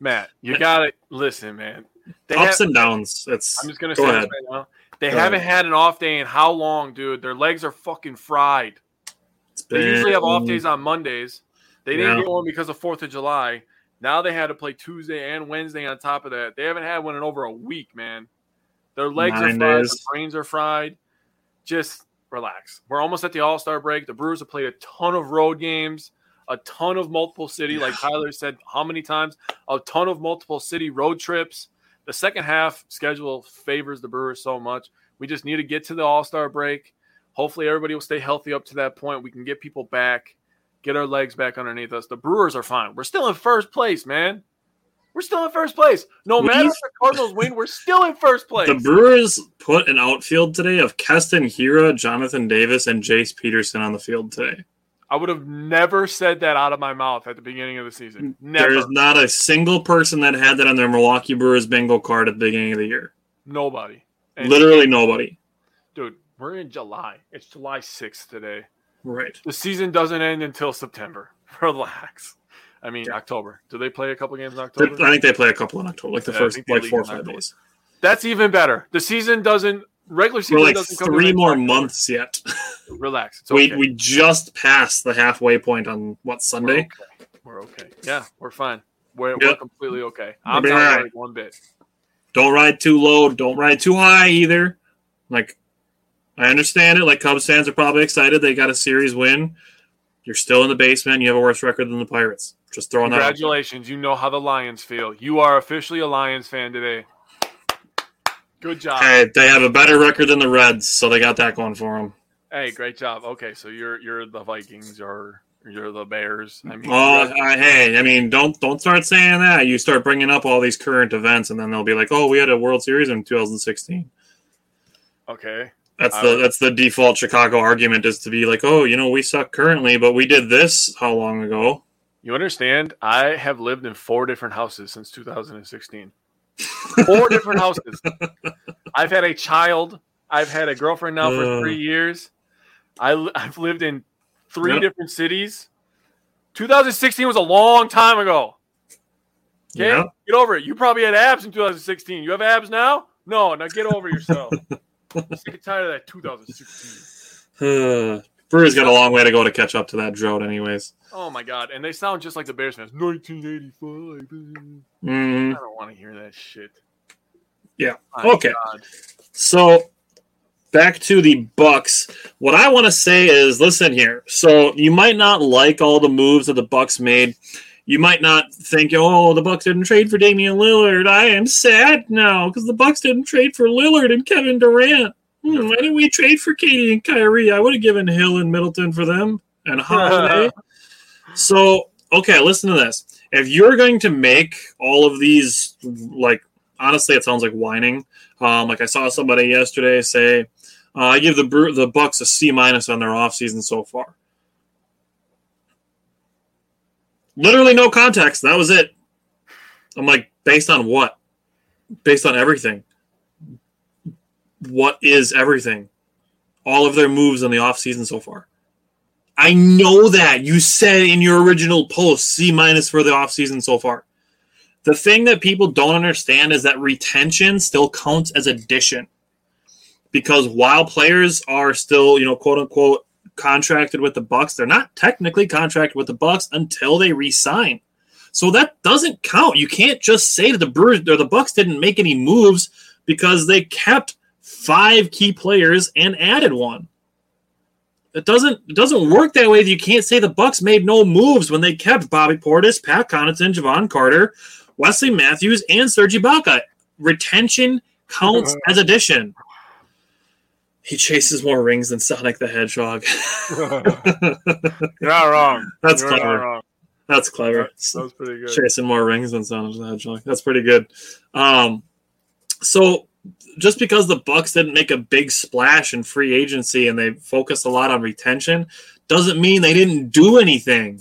Matt, you got to listen, man. They Ups have- and downs. It's I'm just going to go say right now. They Go haven't ahead. had an off day in how long, dude? Their legs are fucking fried. It's They usually have off days on Mondays. They didn't Yeah. get one because of Fourth of July. Now they had to play Tuesday and Wednesday on top of that. They haven't had one in over a week, man. Their legs Nine are fried, days. their brains are fried. Just relax. We're almost at the All Star break. The Brewers have played a ton of road games, a ton of multiple city, like Tyler said, how many times? A ton of multiple city road trips. The second half schedule favors the Brewers so much. We just need to get to the All Star break. Hopefully, everybody will stay healthy up to that point. We can get people back, get our legs back underneath us. The Brewers are fine. We're still in first place, man. We're still in first place. No matter if the Cardinals win, we're still in first place. The Brewers put an outfield today of Keston Hiura, Jonathan Davis, and Jace Peterson on the field today. I would have never said that out of my mouth at the beginning of the season. Never. There's not a single person that had that on their Milwaukee Brewers bingo card at the beginning of the year. Nobody. And Literally nobody. dude, we're in July. It's July 6th today. Right. The season doesn't end until September. Relax. I mean, Yeah. October. Do they play a couple games in October? I think they play a couple in October, like the Yeah, first like four or five October. days. That's even better. The season doesn't regular season We're like doesn't come three more October. months yet. Relax. It's we okay. we just passed the halfway point on what We're Sunday. okay. We're okay. Yeah, we're fine. We're, Yep. we're completely okay. I'm not right. worried one bit. Don't ride too low. Don't ride too high either. Like I understand it. Like Cubs fans are probably excited they got a series win. You're still in the basement. You have a worse record than the Pirates. Just throwing that. out. Congratulations. You know how the Lions feel. You are officially a Lions fan today. Good job. Hey, they have a better record than the Reds, so they got that going for them. Hey, great job. Okay, so you're you're the Vikings or you're the Bears. I mean, you're- uh, hey, I mean, don't don't start saying that. You start bringing up all these current events, and then they'll be like, "Oh, we had a World Series in 2016." okay. That's I the would- that's the default Chicago argument is to be like, "Oh, you know, we suck currently, but we did this how long ago?" You understand? I have lived in four different houses since 2016. Four different houses. I've had a child. I've had a girlfriend now for Uh. three years. I, I've lived in three Yep. different cities. 2016 was a long time ago. Okay, Yeah. get over it. You probably had abs in 2016. You have abs now? No, now get over yourself. Sick and tired of that 2016. Brewers got a long way to go to catch up to that drought, anyways. Oh my god, and they sound just like the Bears fans. 1985. hmm I don't want to hear that shit. Yeah. My Okay. God. So back to the Bucks. What I want to say is, listen here. So you might not like all the moves that the Bucks made. You might not think, oh, the Bucks didn't trade for Damian Lillard. I am sad now because the Bucks didn't trade for Lillard and Kevin Durant. Hmm, why didn't we trade for KD and Kyrie? I would have given Hill and Middleton for them and Holiday. so, okay, listen to this. If you're going to make all of these, like, honestly, it sounds like whining. Um, like I saw somebody yesterday say, uh, I give the Bru- the Bucks a C minus on their offseason so far. Literally no context. That was it. I'm like, based on what? Based on everything. What is everything? All of their moves in the offseason so far. I know that. You said in your original post C minus for the offseason so far. The thing that people don't understand is that retention still counts as addition. Because while players are still, you know, quote unquote contracted with the Bucks, they're not technically contracted with the Bucks until they re-sign. So that doesn't count. You can't just say that the Brewers or the Bucks didn't make any moves because they kept five key players and added one. It doesn't it doesn't work that way. You can't say the Bucks made no moves when they kept Bobby Portis, Pat Connaughton, Jevon Carter, Wesley Matthews, and Serge Ibaka. Retention counts as addition. He chases more rings than Sonic the Hedgehog. You're not wrong. That's You're clever. wrong. That's clever. That was pretty good. Chasing more rings than Sonic the Hedgehog. That's pretty good. Um, so just because the Bucks didn't make a big splash in free agency and they focused a lot on retention, doesn't mean they didn't do anything.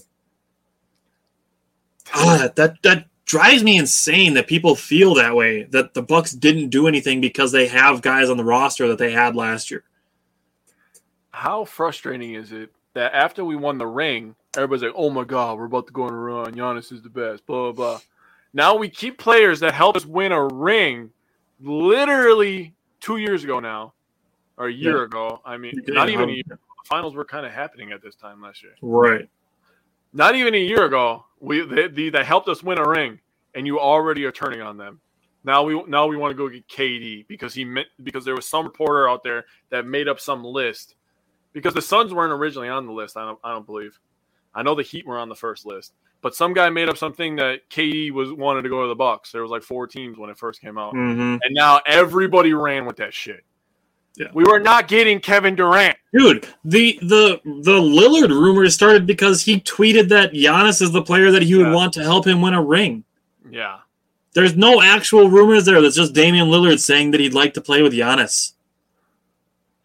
Ah, that that drives me insane that people feel that way. That the Bucks didn't do anything because they have guys on the roster that they had last year. How frustrating is it that after we won the ring, everybody's like, "Oh my God, we're about to go on a run. Giannis is the best." Blah blah. blah. Now we keep players that helped us win a ring, literally two years ago now, or a year Yeah. ago. I mean, Yeah, not even. a year. The finals were kind of happening at this time last year. Right. not even a year ago, we they, they, they helped us win a ring, and you already are turning on them. Now we now we want to go get KD because he meant because there was some reporter out there that made up some list because the Suns weren't originally on the list. I don't I don't believe. I know the Heat were on the first list, but some guy made up something that KD was wanted to go to the Bucks. There was like four teams when it first came out, Mhm. and now everybody ran with that shit. Yeah. We were not getting Kevin Durant. Dude, the the the Lillard rumors started because he tweeted that Giannis is the player that he would Yeah. want to help him win a ring. Yeah, There's no actual rumors there. That's just Damian Lillard saying that he'd like to play with Giannis.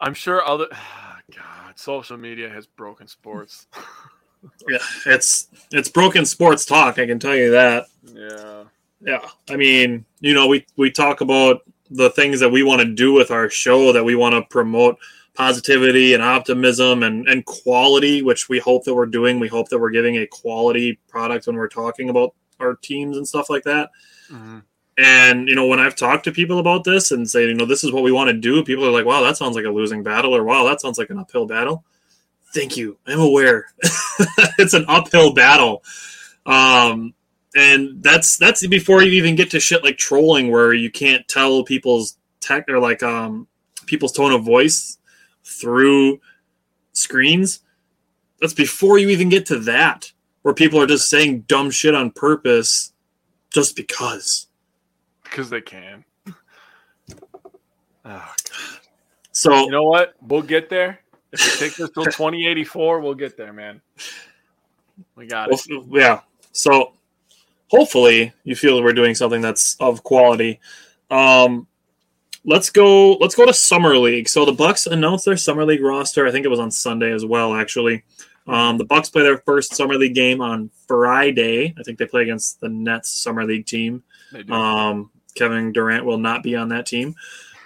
I'm sure other. God, social media has broken sports. Yeah, it's it's broken sports talk. I can tell you that. yeah, Yeah, I mean, you know, we we talk about the things that we want to do with our show, that we want to promote positivity and optimism and and quality, which we hope that we're doing. We hope that we're giving a quality product when we're talking about our teams and stuff like that. Mhm. And you know, when I've talked to people about this and say, you know, this is what we want to do, people are like, "Wow, that sounds like a losing battle," or "Wow, that sounds like an uphill battle." Thank you. I'm aware. it's an uphill battle. Um, and that's that's before you even get to shit like trolling where you can't tell people's tech or like um people's tone of voice through screens. That's before you even get to that where people are just saying dumb shit on purpose just because. because they can. Oh, So you know what? We'll get there. If it takes us till 2084, we'll get there, man. We got it. Well, yeah. So hopefully you feel that we're doing something that's of quality. Um, let's go. Let's go to summer league. So the Bucks announced their summer league roster. I think it was on Sunday as well. Actually, um, the Bucks play their first summer league game on Friday. I think they play against the Nets summer league team. Um, Kevin Durant will not be on that team.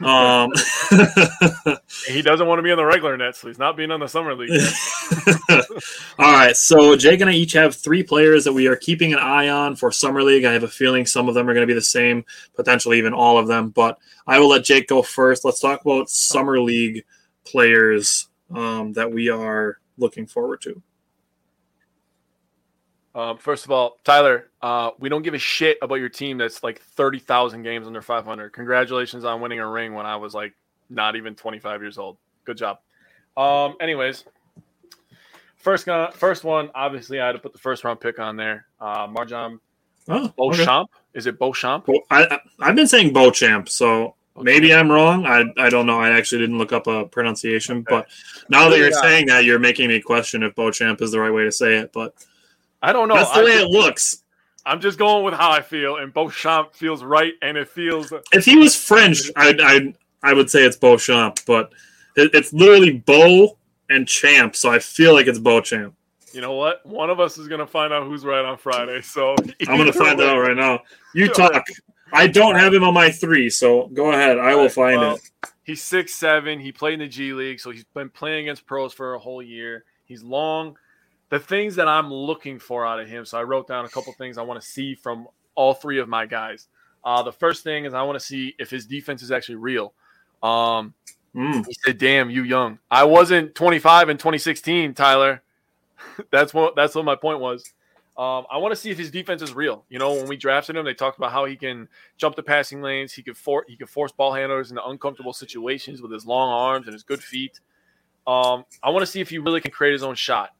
Um, he doesn't want to be on the regular Nets, so he's not being on the summer league. All right, so Jake and I each have three players that we are keeping an eye on for summer league. I have a feeling some of them are going to be the same, potentially even all of them. But I will let Jake go first. Let's talk about summer league players um, that we are looking forward to. Um, first of all, Tyler, uh, we don't give a shit about your team that's like 30,000 games under 500. Congratulations on winning a ring when I was like not even 25 years old. Good job. Um, anyways, first gun, first one, obviously, I had to put the first round pick on there. Uh, MarJon Oh, okay. Beauchamp. Is it Beauchamp? Well, I, I've been saying Beauchamp, so maybe I'm wrong. I, I don't know. I actually didn't look up a pronunciation, but now that you're Yeah. saying that, you're making me question if Beauchamp is the right way to say it. But I don't know. that's the I way just- it looks. I'm just going with how I feel, and Beauchamp feels right, and it feels. If he was French, I I I would say it's Beauchamp, but it, it's literally Beau and Champ, so I feel like it's Beauchamp. You know what? One of us is gonna find out who's right on Friday. So I'm gonna find way- out right now. You talk. I don't have him on my three, so go ahead. I will find well, it. He's six seven. He played in the G League, so he's been playing against pros for a whole year. He's long. The things that I'm looking for out of him. So I wrote down a couple things I want to see from all three of my guys. Uh, the first thing is I want to see if his defense is actually real. Um, Mm. he said, "Damn, you young." I wasn't 25 in 2016, Tyler. that's what that's what my point was. Um, I want to see if his defense is real. You know, when we drafted him, they talked about how he can jump the passing lanes. He could for he could force ball handlers into uncomfortable situations with his long arms and his good feet. Um, I want to see if he really can create his own shot.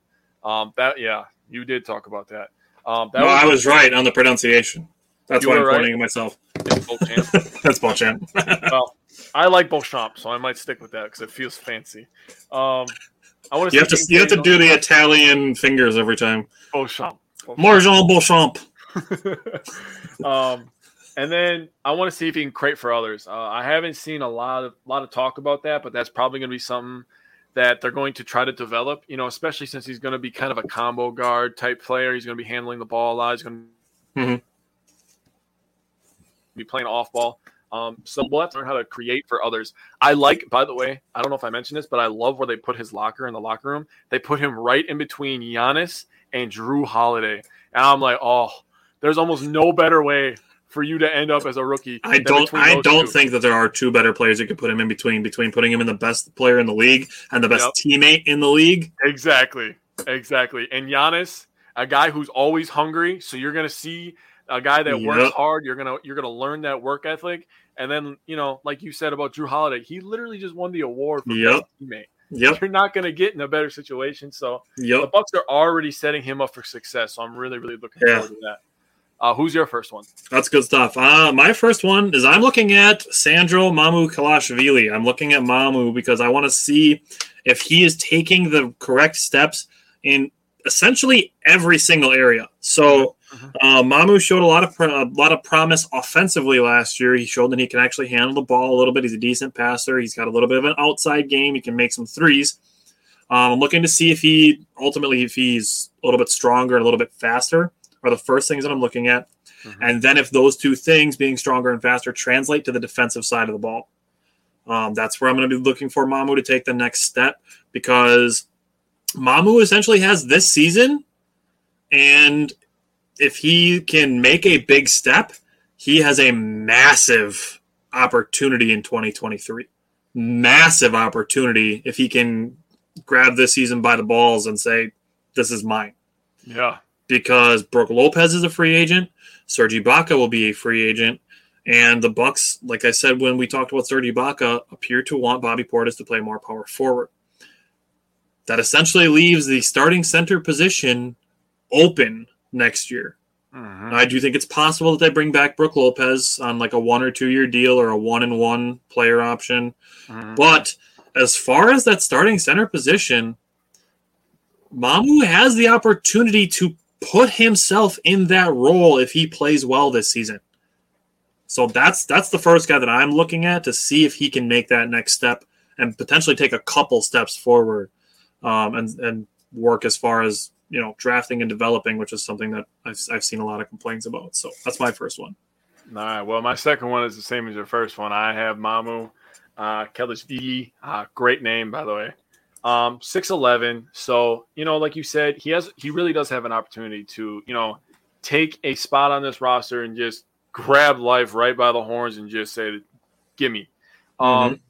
Um, that yeah, you did talk about that. Um, that No, I was right on the pronunciation. That's why I'm right? pointing at myself. That's Beauchamp. well, I like Beauchamp, so I might stick with that because it feels fancy. Um, I want you have to you have to do the Italian fingers every time. Beauchamp. MarJon Beauchamp. um, and then I want to see if he can create for others. Uh, I haven't seen a lot of lot of talk about that, but that's probably going to be something that they're going to try to develop. You know, especially since he's going to be kind of a combo guard type player. He's going to be handling the ball a lot. He's going to Mhm. be playing off ball. Um, so we'll have to learn how to create for others. I like, by the way, I don't know if I mentioned this, but I love where they put his locker in the locker room. They put him right in between Giannis and Jrue Holiday, and I'm like, oh, there's almost no better way for you to end up as a rookie. I don't. I don't two. think that there are two better players you could put him in between. Between putting him in the best player in the league and the best teammate in the league. exactly, exactly. And Giannis, a guy who's always hungry. So you're going to see a guy that Yep. works hard. You're gonna you're gonna learn that work ethic. And then you know, like you said about Jrue Holiday, he literally just won the award for Yep. best teammate. Yep. You're not going to get in a better situation. So the Bucks are already setting him up for success. So I'm really, really looking Yeah. forward to that. Uh, who's your first one? That's good stuff. Uh, my first one is I'm looking at Sandro Mamukelashvili. I'm looking at Mamu because I want to see if he is taking the correct steps in essentially every single area. So uh, Mamu showed a lot of pro- a lot of promise offensively last year. He showed that he can actually handle the ball a little bit. He's a decent passer. He's got a little bit of an outside game. He can make some threes. Um, I'm looking to see if he ultimately if he's a little bit stronger and a little bit faster are the first things that I'm looking at. And then if those two things, being stronger and faster, translate to the defensive side of the ball, um, that's where I'm going to be looking for Mamu to take the next step because Mamu essentially has this season, and if he can make a big step, he has a massive opportunity in 2023. Massive opportunity if he can grab this season by the balls and say, "This is mine." Yeah. Because Brook Lopez is a free agent, Serge Ibaka will be a free agent, and the Bucks, like I said when we talked about Serge Ibaka, appear to want Bobby Portis to play more power forward. That essentially leaves the starting center position open next year. Mhm. I do think it's possible that they bring back Brook Lopez on like a one or two year deal or a one and one player option. Mhm. But as far as that starting center position, Mamu has the opportunity to put himself in that role if he plays well this season. So that's that's the first guy that I'm looking at to see if he can make that next step and potentially take a couple steps forward, um, and and work as far as you know drafting and developing, which is something that I've, I've seen a lot of complaints about. So that's my first one. All right. Well, my second one is the same as your first one. I have Mamu uh, Kelishvili. Uh, great name, by the way. Um, six eleven. So you know, like you said, he has he really does have an opportunity to you know take a spot on this roster and just grab life right by the horns and just say, "Give me." Um,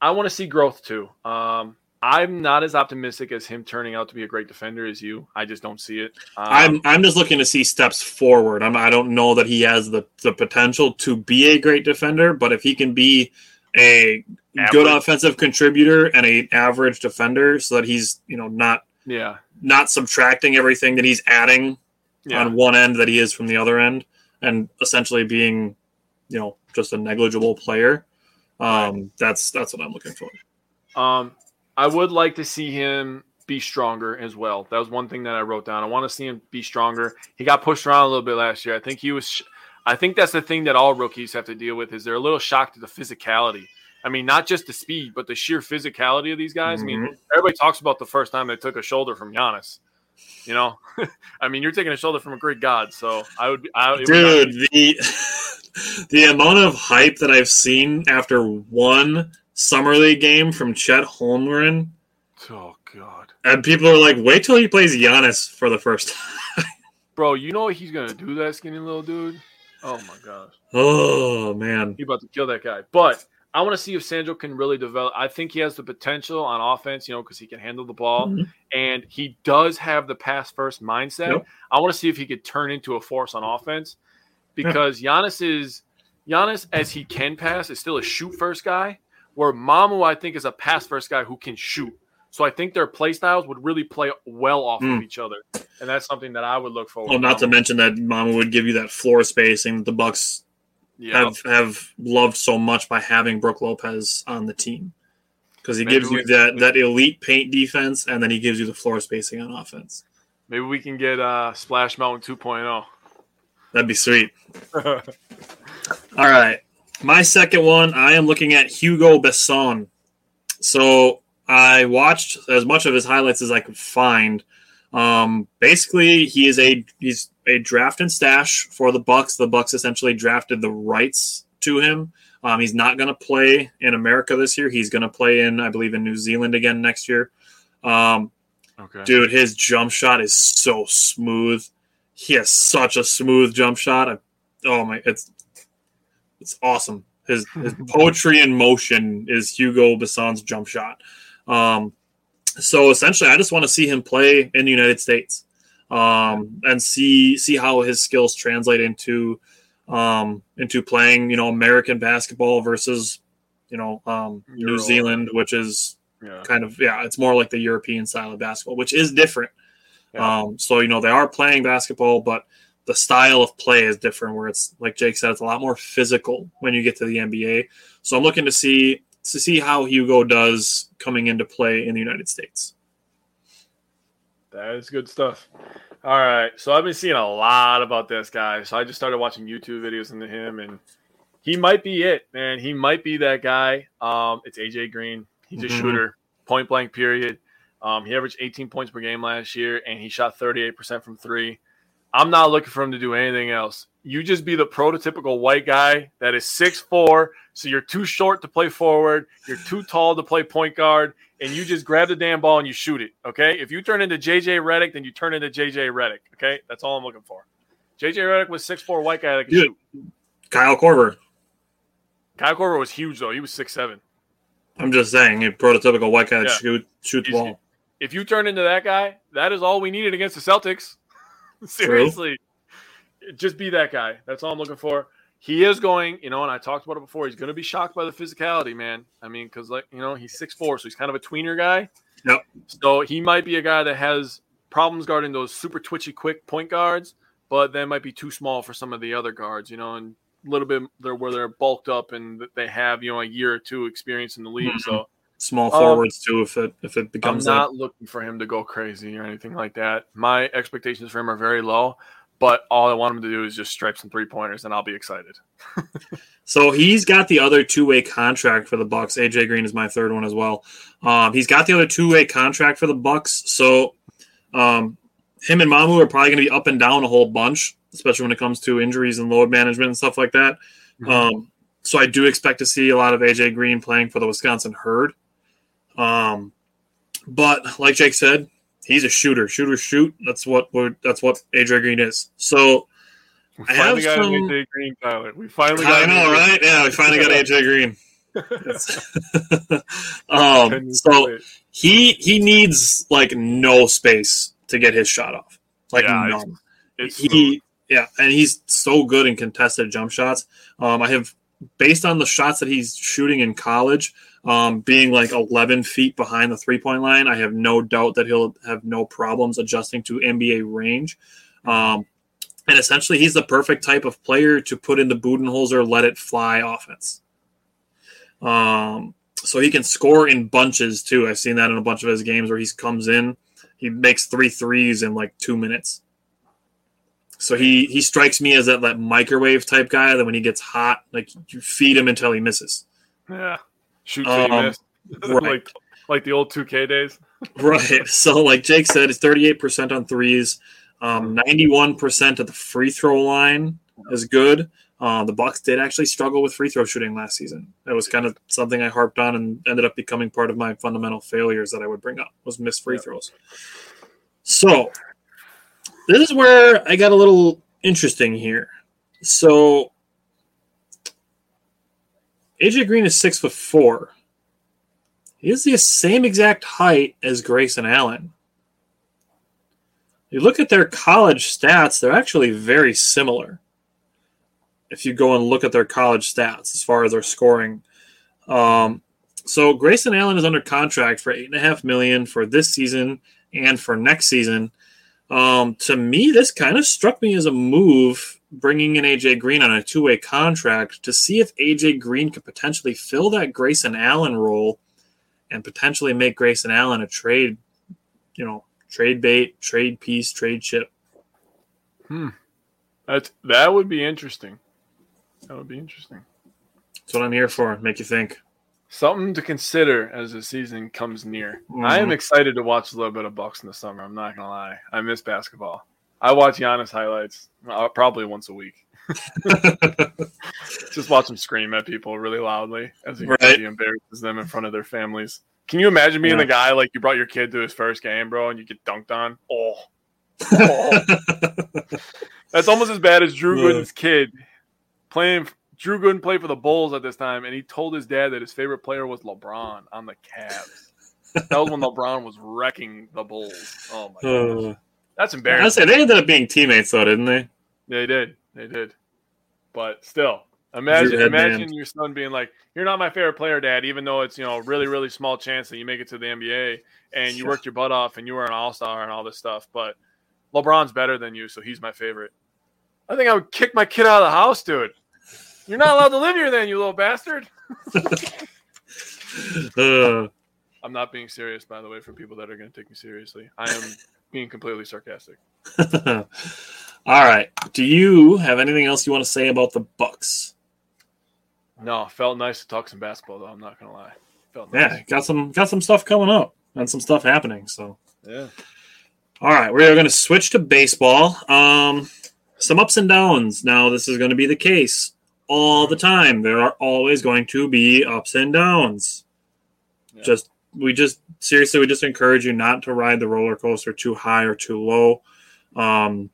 I want to see growth too. Um, I'm not as optimistic as him turning out to be a great defender as you. I just don't see it. Um, I'm I'm just looking to see steps forward. I'm I don't know that he has the the potential to be a great defender, but if he can be a good offensive contributor and a average defender, so that he's you know not yeah, not subtracting everything that he's adding yeah. on one end that he is from the other end, and essentially being you know just a negligible player. Um, that's that's what I'm looking for. Um, I would like to see him be stronger as well. That was one thing that I wrote down. I want to see him be stronger. He got pushed around a little bit last year. I think he was. I think that's the thing that all rookies have to deal with is they're a little shocked at the physicality. I mean, not just the speed, but the sheer physicality of these guys. I mean, mm-hmm. everybody talks about the first time they took a shoulder from Giannis. You know, I mean, you're taking a shoulder from a Greek god. So I would, I, it would Dude, the the amount of hype that I've seen after one summer league game from Chet Holmgren, oh god, and people are like, "Wait till he plays Giannis for the first time." bro, you know what he's gonna do, that skinny little dude. Oh my gosh. oh man, He about to kill that guy. But I want to see if Sandro can really develop. I think he has the potential on offense, you know, because he can handle the ball Mhm. and he does have the pass first mindset. Yep. I want to see if he could turn into a force on offense because Giannis is Giannis, as he can pass, is still a shoot first guy. Where Mamu, I think, is a pass first guy who can shoot. So I think their play styles would really play well off of Mm. each other, and that's something that I would look forward. well, not to mention that Mama would give you that floor spacing that the Bucks yeah, have have loved so much by having Brook Lopez on the team because he Maybe gives you that that elite paint defense, and then he gives you the floor spacing on offense. maybe we can get uh, Splash Mountain oh. 2.0. That'd be sweet. All right. My second one, I am looking at Hugo Besson. So I watched as much of his highlights as I could find. Um, basically, he is a he's a draft and stash for the Bucks. The Bucks essentially drafted the rights to him. Um, he's not going to play in America this year. He's going to play in, I believe, in New Zealand again next year. Um, Okay. dude, his jump shot is so smooth. He has such a smooth jump shot. I, oh my, it's it's awesome. His his poetry in motion is Hugo Besson's jump shot. Um, so essentially, I just want to see him play in the United States. um, and see see how his skills translate into um, into playing, you know, American basketball versus, you know, um, New Zealand, which is Yeah. kind of yeah, it's more like the European style of basketball, which is different. Yeah. Um, so you know they are playing basketball, but the style of play is different. Where it's like Jake said, it's a lot more physical when you get to the NBA. So I'm looking to see to see how Hugo does coming into play in the United States. That is good stuff. All right. So I've been seeing a lot about this guy. So I just started watching YouTube videos into him and he might be it, man. He might be that guy. Um, it's AJ Green. He's a Mhm. shooter, point blank period. Um, he averaged 18 points per game last year and he shot 38% from three. I'm not looking for him to do anything else. You just be the prototypical white guy that is 6'4, so you're too short to play forward, you're too tall to play point guard, and you just grab the damn ball and you shoot it. Okay. If you turn into JJ Redick, then you turn into JJ Redick. Okay. That's all I'm looking for. JJ Redick was 6'4 white guy that can Dude. shoot. Kyle Korver. Kyle Korver was huge though. He was 6'7. I'm just saying, a prototypical white guy that Yeah. shoot shoot the ball. If you turn into that guy, that is all we needed against the Celtics. Seriously. Just be that guy. That's all I'm looking for. He is going, you know, and I talked about it before. He's going to be shocked by the physicality, man. I mean, because, like, you know, he's 6'4, so he's kind of a tweener guy. Yep. So he might be a guy that has problems guarding those super twitchy, quick point guards, but that might be too small for some of the other guards, you know, and a little bit they're, where they're bulked up and they have, you know, a year or two experience in the league. So Small Um, forwards too, if it if it becomes. I'm becomes that. not looking for him to go crazy or anything like that. My expectations for him are very low, but all I want him to do is just stripe some three pointers, and I'll be excited. So he's got the other two way contract for the Bucks. AJ Green is my third one as well. Um, he's got the other two way contract for the Bucks. So um, him and Mamu are probably going to be up and down a whole bunch, especially when it comes to injuries and load management and stuff like that. Um, so I do expect to see a lot of AJ Green playing for the Wisconsin Herd. Um, but like Jake said, he's a shooter. Shooter shoot. That's what we're, that's what AJ Green is. So We I finally have got some- AJ Green, Tyler. We finally got I know, AJ. right? Yeah, we finally got AJ Green. Um, so he he needs like no space to get his shot off, like Yeah, none. it's smooth. He yeah, and he's so good in contested jump shots. Um, I have based on the shots that he's shooting in college, um, being like 11 feet behind the three point line, I have no doubt that he'll have no problems adjusting to NBA range. Um, and essentially, he's the perfect type of player to put in into Budenholzer, let it fly offense. Um, so he can score in bunches too. I've seen that in a bunch of his games where he comes in, he makes three threes in like two minutes. So he he strikes me as that, that microwave type guy that when he gets hot, like you feed him until he misses. yeah, shoot till you Um, miss, right. like like the old 2K days. Right. So, like Jake said, it's 38% on threes. Um, 91% at the free throw line is good. Uh, the Bucks did actually struggle with free throw shooting last season. That was kind of something I harped on and ended up becoming part of my fundamental failures that I would bring up was missed free throws. So, this is where I got a little interesting here. So, AJ Green is six foot four. He is the same exact height as Grayson Allen. You look at their college stats, they're actually very similar. If you go and look at their college stats as far as their scoring. Um, so Grayson Allen is under contract for eight and a half million for this season and for next season. Um, to me, this kind of struck me as a move bringing in AJ Green on a two way contract to see if AJ Green could potentially fill that Grayson Allen role and potentially make Grayson Allen a trade, you know, trade bait, trade piece, trade chip. That's that would be interesting. That would be interesting. That's what I'm here for. Make you think. Something to consider as the season comes near. I am Mhm. excited to watch a little bit of Bucks in the summer. I'm not gonna lie. I miss basketball. I watch Giannis highlights uh, probably once a week. Just watch him scream at people really loudly as he, Right. embarrasses them in front of their families. Can you imagine being Yeah. the guy like you brought your kid to his first game, bro, and you get dunked on? Oh, Oh. that's almost as bad as Drew Yeah. Gooden's kid playing. Drew Gooden played for the Bulls at this time, and he told his dad that his favorite player was LeBron on the Cavs. That was when LeBron was wrecking the Bulls. Oh my god! Uh, That's embarrassing. I say they ended up being teammates though, didn't they? They did. They did. But still, imagine Headband. imagine your son being like, "You're not my favorite player, Dad," even though it's you know really really small chance that you make it to the NBA and you worked your butt off and you were an All Star and all this stuff. But LeBron's better than you, so he's my favorite. I think I would kick my kid out of the house, dude. You're not allowed to live here, then you little bastard. Uh, I'm not being serious, by the way, for people that are going to take me seriously. I am being completely sarcastic. All right. Do you have anything else you want to say about the Bucks? No, felt nice to talk some basketball, though. I'm not to lie. Felt nice. Yeah, got some got some stuff coming up and some stuff happening. So Yeah. All right, we're going to switch to baseball. Um, some ups and downs. Now, this is going to be the case all the time. There are always going to be ups and downs. Yeah. Just we just seriously, we just encourage you not to ride the roller coaster too high or too low. Um,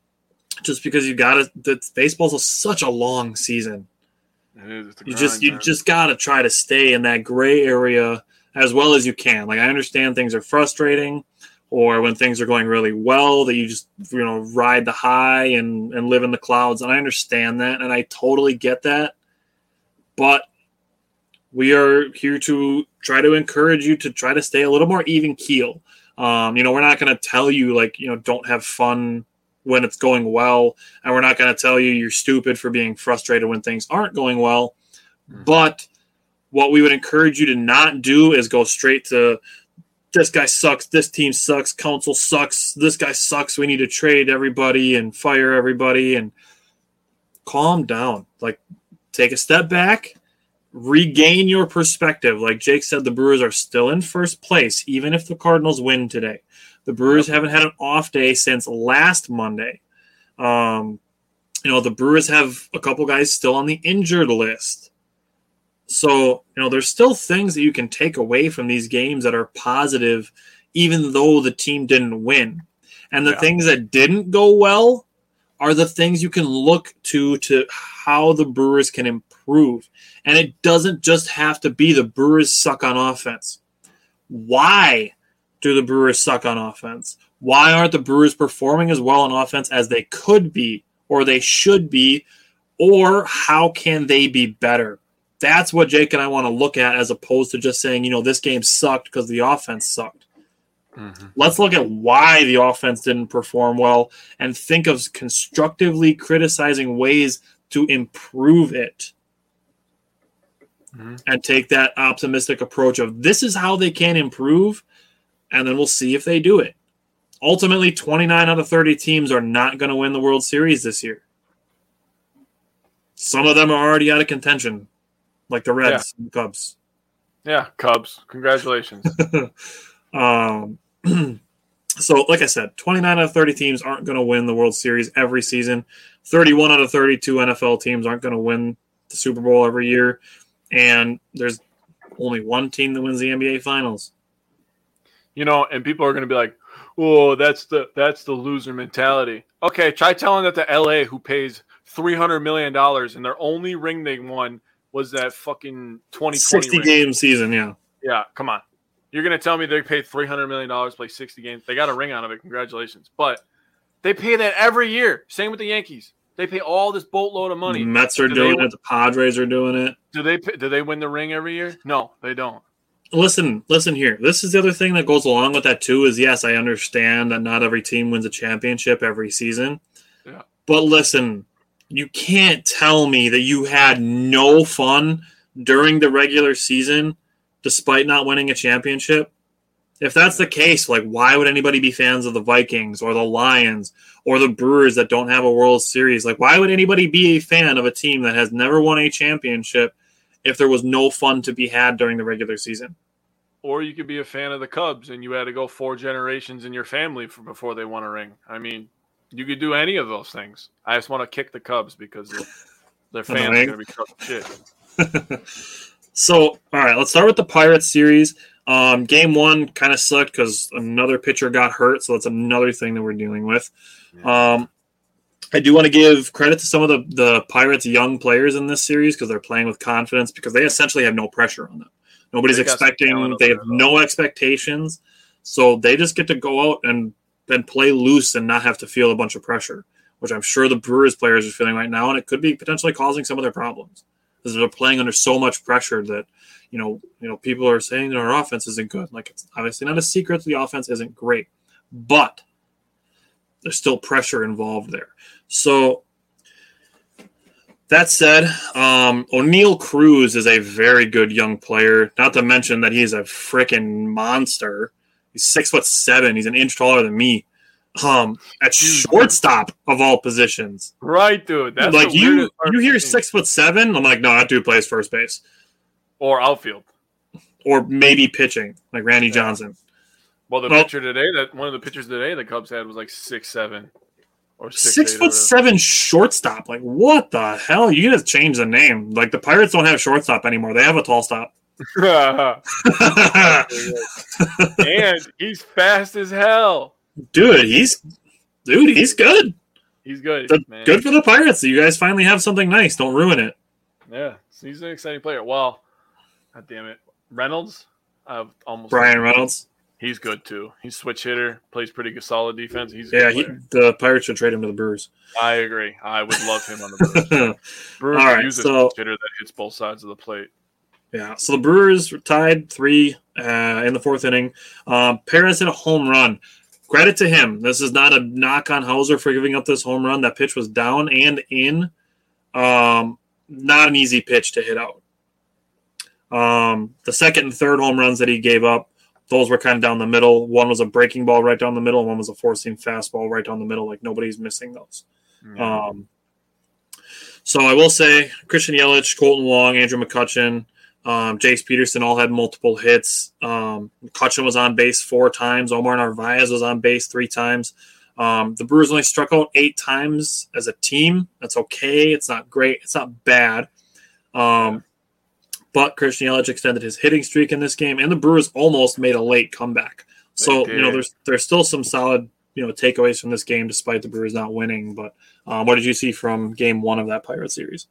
just because you got to, the baseball's a, such a long season is. You grind, just you man. just got to try to stay in that gray area as well as you can like i understand things are frustrating or when things are going really well that you just you know ride the high and and live in the clouds and i understand that and i totally get that but we are here to try to encourage you to try to stay a little more even keel um, you know we're not going to tell you like you know don't have fun when it's going well and we're not going to tell you you're stupid for being frustrated when things aren't going well but what we would encourage you to not do is go straight to this guy sucks, this team sucks, Counsell sucks, this guy sucks. We need to trade everybody and fire everybody and calm down. Like take a step back, regain your perspective. Like Jake said, the Brewers are still in first place, even if the Cardinals win today. The Brewers haven't had an off day since last Monday. Um, you know, the Brewers have a couple guys still on the injured list. So, you know, there's still things that you can take away from these games that are positive, even though the team didn't win. And the Yeah. things that didn't go well are the things you can look to to how the Brewers can improve. And it doesn't just have to be the Brewers suck on offense. Why do the Brewers suck on offense? Why aren't the Brewers performing as well on offense as they could be or they should be? Or how can they be better? That's what Jake and I want to look at as opposed to just saying, you know, this game sucked because the offense sucked. Mhm. Let's look at why the offense didn't perform well and think of constructively criticizing ways to improve it Mhm. and take that optimistic approach of this is how they can improve, and then we'll see if they do it. Ultimately, 29 out of 30 teams are not going to win the World Series this year. Some of them are already out of contention, like the Reds and the Cubs. Yeah, Cubs. Congratulations. Um, so, like I said, 29 out of 30 teams aren't going to win the World Series every season. 31 out of 32 NFL teams aren't going to win the Super Bowl every year. And there's only one team that wins the NBA Finals. you know, and people are going to be like, "Oh, that's the that's the loser mentality." Okay, try telling that to LA, who pays three hundred million dollars, and their only ring they won was that fucking twenty 60 twenty game season, yeah. Yeah, come on. You're going to tell me they paid three hundred million dollars play sixty games? They got a ring out of it. Congratulations, but they pay that every year. Same with the Yankees. They pay all this boatload of money. The Mets are Do doing it. The Padres are doing it. Do they do they win the ring every year? No, they don't. listen listen here this is the other thing that goes along with that too is yes i understand that not every team wins a championship every season Yeah. but listen you can't tell me that you had no fun during the regular season despite not winning a championship if that's the case like why would anybody be fans of the vikings or the lions or the brewers that don't have a world series like why would anybody be a fan of a team that has never won a championship if there was no fun to be had during the regular season Or you could be a fan of the Cubs and you had to go four generations in your family for, before they won a ring. I mean, you could do any of those things. I just want to kick the Cubs because their- their fans are going to be shit. so, all right, let's start with the Pirates series. Um, game one kind of sucked because another pitcher got hurt, so that's another thing that we're dealing with. Um, I do want to give credit to some of the, the Pirates' young players in this series because they're playing with confidence because they essentially have no pressure on them. Nobody's They got some talent expecting, they have no expectations. So they just get to go out and then play loose and not have to feel a bunch of pressure, which I'm sure the Brewers players are feeling right now, and it could be potentially causing some of their problems because they're playing under so much pressure that you know you know people are saying that our offense isn't good. Like it's obviously not a secret the offense isn't great, but there's still pressure involved there. So that said, um, O'Neil Cruz is a very good young player. Not to mention that he's a freaking monster. He's six foot seven. He's an inch taller than me. Um, at shortstop of all positions. Right, dude. That's like you, you hear six foot seven. I'm like, no, that dude plays first base or outfield, or maybe pitching, like Randy Johnson. Well, the Well- pitcher today, that one of the pitchers today, the Cubs had was like six seven or six, Six foot seven shortstop. Like, what the hell? You just change the name. Like the Pirates don't have shortstop anymore. They have a tall stop. and he's fast as hell. Dude, he's dude, he's good. He's good, The- good for the Pirates. You guys finally have something nice. Don't ruin it. Yeah, he's an exciting player. Well, god damn it, Reynolds. I've almost Bryan Reynolds. He's good too. He's switch hitter, plays pretty good, solid defense. He's Yeah, he, the Pirates should trade him to the Brewers. I agree. I would love him on the Brewers. Brewers All right, use a so- switch hitter that hits both sides of the plate. yeah, so the Brewers tied three uh, in the fourth inning. Um, Paris hit a home run. Credit to him. This is not a knock on Houser for giving up this home run. That pitch was down and in. Um, not an easy pitch to hit out. Um, the second and third home runs that he gave up, those were kind of down the middle. One was a breaking ball right down the middle, and one was a four seam fastball right down the middle. Like nobody's missing those. Um, so I will say Christian Yelich, Kolten Wong, Andrew McCutchen, um, Jace Peterson all had multiple hits. Um, was on base four times. Omar Narvaez was on base three times. Um, the Brewers only struck out eight times as a team. That's okay. It's not great. It's not bad. Um, but Christian Yelich extended his hitting streak in this game, and the Brewers almost made a late comeback. So you know, there's there's still some solid you know takeaways from this game, despite the Brewers not winning. But um, what did you see from Game One of that Pirate series?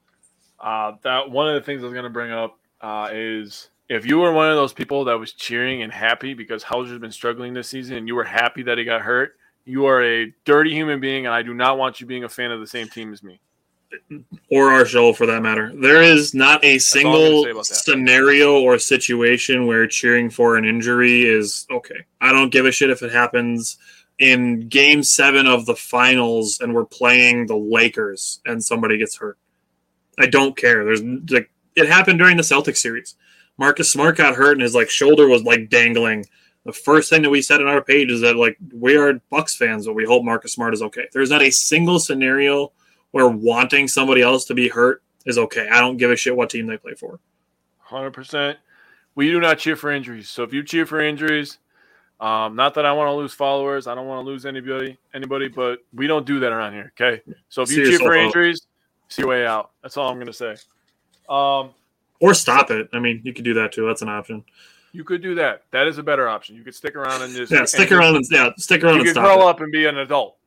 Uh, that one of the things I was going to bring up uh, is if you were one of those people that was cheering and happy because Houser's been struggling this season, and you were happy that he got hurt, you are a dirty human being, and I do not want you being a fan of the same team as me. or our show for that matter. There is not a all I'm gonna single say about that. scenario or situation where cheering for an injury is okay. I don't give a shit if it happens in game seven of the finals and we're playing the Lakers and somebody gets hurt. I don't care. There's like it happened during the Celtics series. Marcus Smart got hurt and his like shoulder was like dangling. The first thing that we said on our page is that like we are Bucks fans, but we hope Marcus Smart is okay. There's not a single scenario where wanting somebody else to be hurt is okay. I don't give a shit what team they play for. Hundred percent. We do not cheer for injuries. So if you cheer for injuries, um, not that I want to lose followers, I don't want to lose anybody, anybody, but we don't do that around here. Okay. So if you cheer for injuries, see your way out. That's all I'm gonna say. Um, Or stop it. I mean, you could do that too. That's an option. you could do that. That is a better option. You could stick around and just Yeah, stick around and yeah, stick around You and could grow up and be an adult.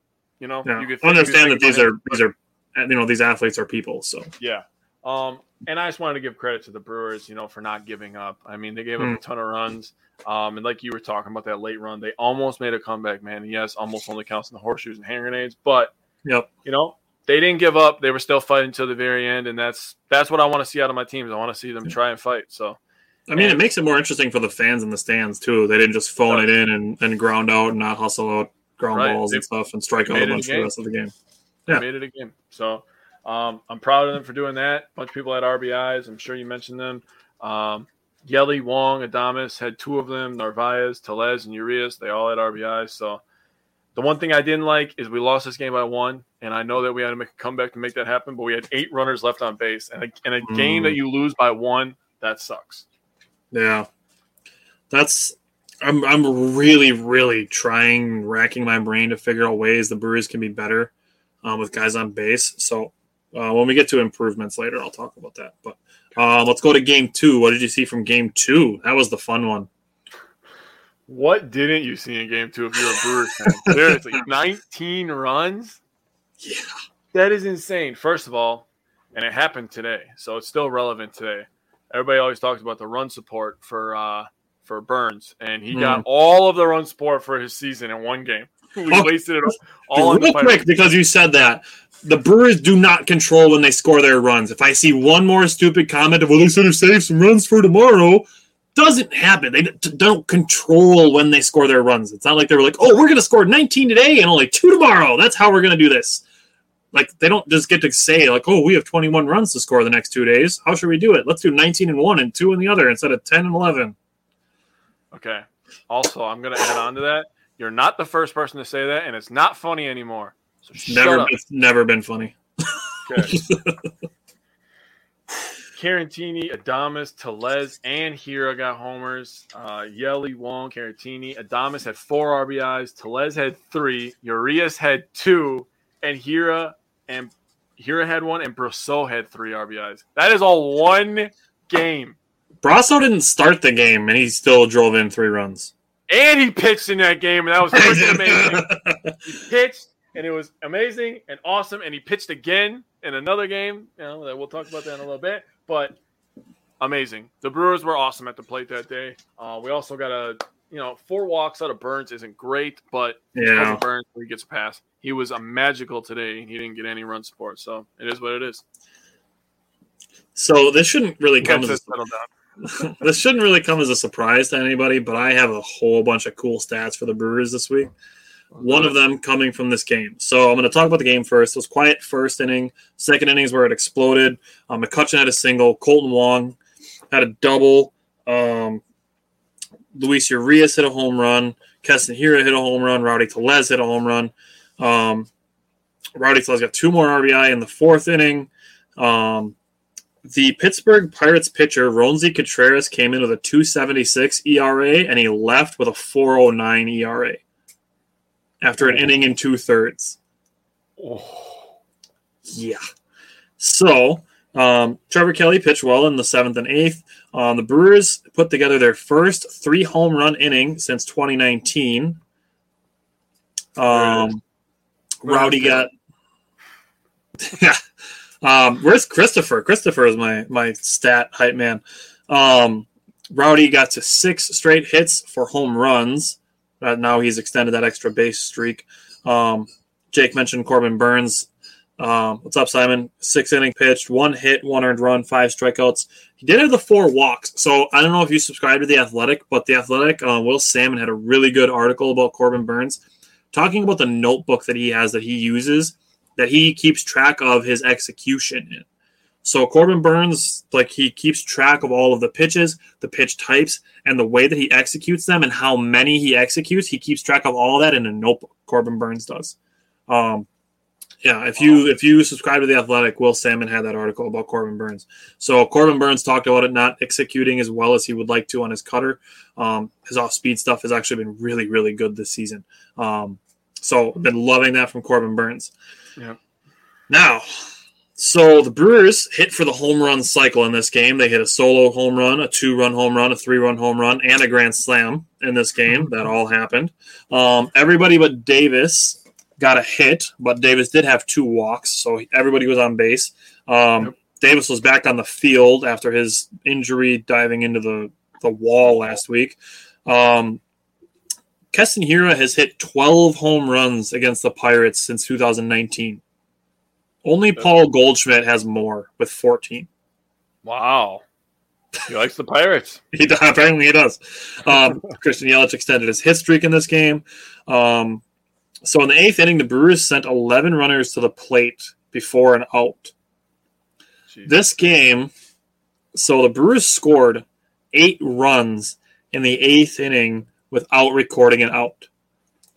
You know. Yeah. You could understand that these are these are you know these athletes are people. So Yeah. Um, and I just wanted to give credit to the Brewers, you know, for not giving up. I mean, they gave up Mm. a ton of runs. Um, and like you were talking about that late run, they almost made a comeback, man. And yes, almost only counts in the horseshoes and hand grenades, but yep. you know, they didn't give up. They were still fighting till the very end, and that's that's what I want to see out of my teams. I want to see them try and fight. So I mean, it makes it more interesting for the fans in the stands too. They didn't just phone it in and, and ground out and not hustle out ground Right. balls They- and stuff and strike out a it a bunch for the rest of the game. they Yeah. made it a game. So um, I'm proud of them for doing that. A bunch of people had RBIs. I'm sure you mentioned them. Um, Yelly, Wong, Adames had two of them. Narvaez, Tellez, and Urias. They all had RBIs. So the one thing I didn't like is we lost this game by one, and I know that we had to make a comeback to make that happen. But we had eight runners left on base, and a, and a game Mm. that you lose by one, that sucks. Yeah, that's. I'm I'm really really trying racking my brain to figure out ways the Brewers can be better um, with guys on base. So uh, when we get to improvements later, I'll talk about that. But uh, let's go to game two. What did you see from game two? That was the fun one. What didn't you see in game two if you're a Brewers fan? Seriously, 19 runs? Yeah. That is insane. First of all, and it happened today, so it's still relevant today. Everybody always talks about the run support for uh, for Burnes, and he got all of the run support for his season in one game. we Oh, wasted it all on Real quick, because you said that. The Brewers do not control when they score their runs. If I see one more stupid comment of, well, they should have saved some runs for tomorrow, doesn't happen. They don't control when they score their runs. It's not like they were like, oh, we're going to score 19 today and only two tomorrow. That's how we're going to do this. Like, they don't just get to say, like, oh, we have 21 runs to score the next two days. How should we do it? Let's do 19 and one and two in the other instead of 10 and 11. Okay. Also, I'm going to add on to that. You're not the first person to say that, and it's not funny anymore. So Never, never been funny. Okay. Caratini, Adames, Tellez, and Hiura got homers. Uh, Yelly, Wong, Caratini. Adames had four RBIs. Tellez had three. Urias had two. And Hiura and Hiura had one. And Brosseau had three RBIs. That is all one game. Brosseau didn't start the game and he still drove in three runs. And he pitched in that game, and that was freaking amazing. he pitched, and it was amazing and awesome. And he pitched again in another game. You know, that we'll talk about that in a little bit. But amazing. The Brewers were awesome at the plate that day. Uh, we also got a, you know, four walks out of Burnes isn't great, but Yeah. Burnes he gets a pass. He was a magical today. He didn't get any run support, so it is what it is. So this shouldn't really come as us settled down. a, this shouldn't really come as a surprise to anybody, but I have a whole bunch of cool stats for the Brewers this week. One of them coming from this game. So I'm going to talk about the game first. It was quiet first inning. Second inning is where it exploded. Um, McCutchen had a single. Kolten Wong had a double. Um, Luis Urias hit a home run. Keston Hiura hit a home run. Rowdy Tellez hit a home run. Um, Rowdy Tellez got two more RBI in the fourth inning. Um, the Pittsburgh Pirates pitcher Roansy Contreras came in with a 276 ERA and he left with a 409 ERA after an inning and two thirds. Oh, Yeah. So um, Trevor Kelley pitched well in the seventh and eighth. Um, the Brewers put together their first three home run inning since 2019. Um, Rowdy got. yeah. Um, where's Christopher? Christopher is my my stat hype man. Um, Rowdy got to six straight hits for home runs. Now he's extended that extra base streak. Um, Jake mentioned Corbin Burnes. Um, what's up, Simon? Six inning pitched, one hit, one earned run, five strikeouts. He did have the four walks. So I don't know if you subscribe to the Athletic, but the Athletic, uh, Will Sammon had a really good article about Corbin Burnes, talking about the notebook that he has that he uses, that he keeps track of his execution in. So Corbin Burnes, like he keeps track of all of the pitches, the pitch types, and the way that he executes them, and how many he executes. He keeps track of all that in a notebook. Corbin Burnes does. Um, yeah, if you if you subscribe to the Athletic, Will Sammon had that article about Corbin Burnes. So Corbin Burnes talked about it not executing as well as he would like to on his cutter. Um, his off speed stuff has actually been really really good this season. Um, so been loving that from Corbin Burnes. Yeah. Now, so the Brewers hit for the home run cycle in this game. They hit a solo home run, a two run home run, a three run home run, and a grand slam in this game. That all happened. Um, everybody but Davis got a hit, but Davis did have two walks, so everybody was on base. Um, Yep. Davis was back on the field after his injury diving into the, the wall last week. Um, Keston Hiura has hit 12 home runs against the Pirates since 2019. Only Paul Goldschmidt has more with 14. wow. He likes the Pirates. He apparently he does. Um, Christian Yelich extended his hit streak in this game. Um, so in the eighth inning, the Brewers sent 11 runners to the plate before an out. Jeez. This game, so the Brewers scored eight runs in the eighth inning without recording an out.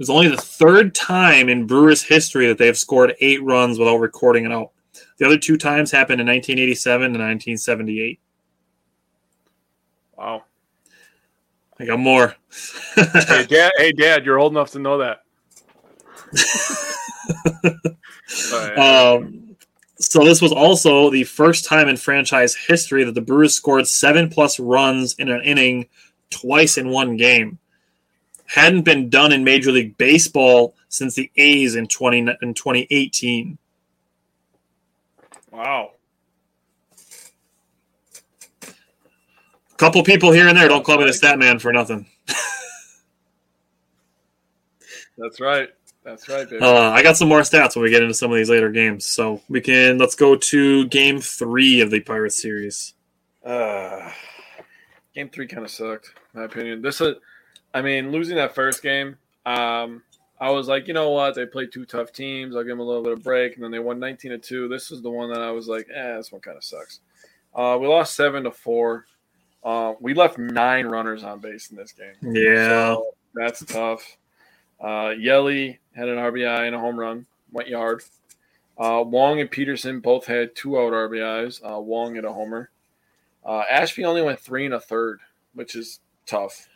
It was only the third time in Brewers history that they have scored eight runs without recording an out. The other two times happened in 1987 and 1978. Wow. I got more. Hey, Dad. Hey, Dad. You're old enough to know that. Um, so this was also the first time in franchise history that the Brewers scored seven plus runs in an inning twice in one game. Hadn't been done in Major League Baseball since the A's in twenty in twenty eighteen. wow. A couple people here and there don't call me the stat man for nothing. That's right. That's right, baby. Uh, I got some more stats when we get into some of these later games. So we can let's go to game three of the Pirates series. Uh, game three kind of sucked, in my opinion. This is, I mean, losing that first game. Um, I was like, you know what? They played two tough teams. I'll give them a little bit of break, and then they won 19 to two. This is the one that I was like, eh, this one kind of sucks. Uh, we lost seven to four. Uh, we left nine runners on base in this game. Yeah, So that's tough. Uh, Yelly had an RBI and a home run, went yard. Uh, Wong and Peterson both had two out RBIs. Uh, Wong had a homer. Uh, Ashby only went three and a third, which is tough.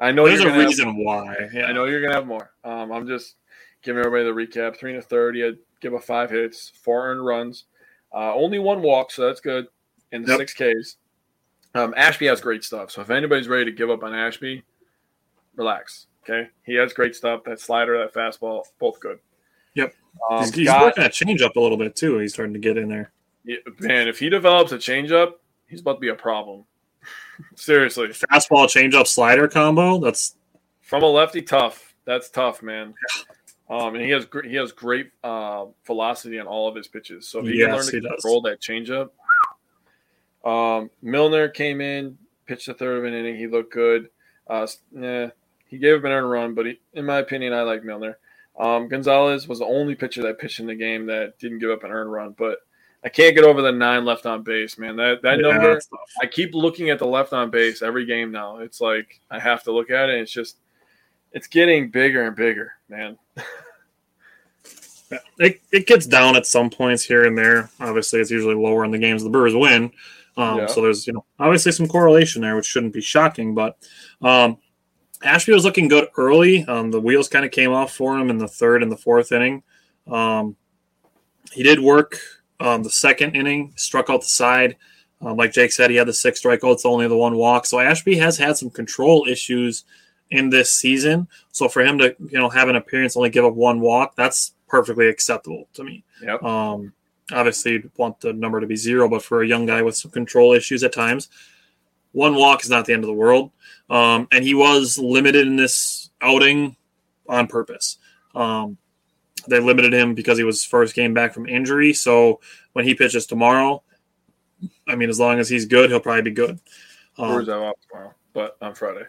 I know there's a reason why. Yeah. I know you're gonna have more. Um, I'm just giving everybody the recap. Three and a third. He had give up five hits, four earned runs, uh, only one walk, so that's good. In the Yep. six Ks. Um, Ashby has great stuff. So if anybody's ready to give up on Ashby, relax. Okay, he has great stuff. That slider, that fastball, both good. Yep. Um, he's, he's Scott- working a changeup a little bit too. He's starting to get in there. yeah, man, if he develops a changeup, he's about to be a problem. Seriously, Fastball, changeup, slider combo. That's from a lefty, tough. That's tough, man. Um, and he has he has great uh, velocity on all of his pitches. So if he can learn to he does. control that changeup. Um, Milner came in, pitched a third of an inning. He looked good. Uh, yeah, he gave up an earned run, but he, in my opinion, I like Milner. Um, Gonzalez was the only pitcher that pitched in the game that didn't give up an earned run, but I can't get over the nine left on base, man. That that yeah, number. I keep looking at the left on base every game now. It's like I have to look at it. It's just, it's getting bigger and bigger, man. It, it gets down at some points here and there. Obviously, it's usually lower in the games the Brewers win. Um, Yeah. So there's you know obviously some correlation there, which shouldn't be shocking. But um, Ashby was looking good early. Um, the wheels kind of came off for him in the third and the fourth inning. Um, he did work um, the second inning, struck out the side. Um, like Jake said, he had the six strikeouts, only the one walk. So Ashby has had some control issues in this season. So for him to you know have an appearance only give up one walk, that's perfectly acceptable to me. Yep. Um, obviously, you'd want the number to be zero, but for a young guy with some control issues at times, one walk is not the end of the world. Um, and he was limited in this outing on purpose. Um, they limited him because he was first game back from injury. So when he pitches tomorrow, I mean, as long as he's good, he'll probably be good. Um, Brewers have off tomorrow, but on Friday.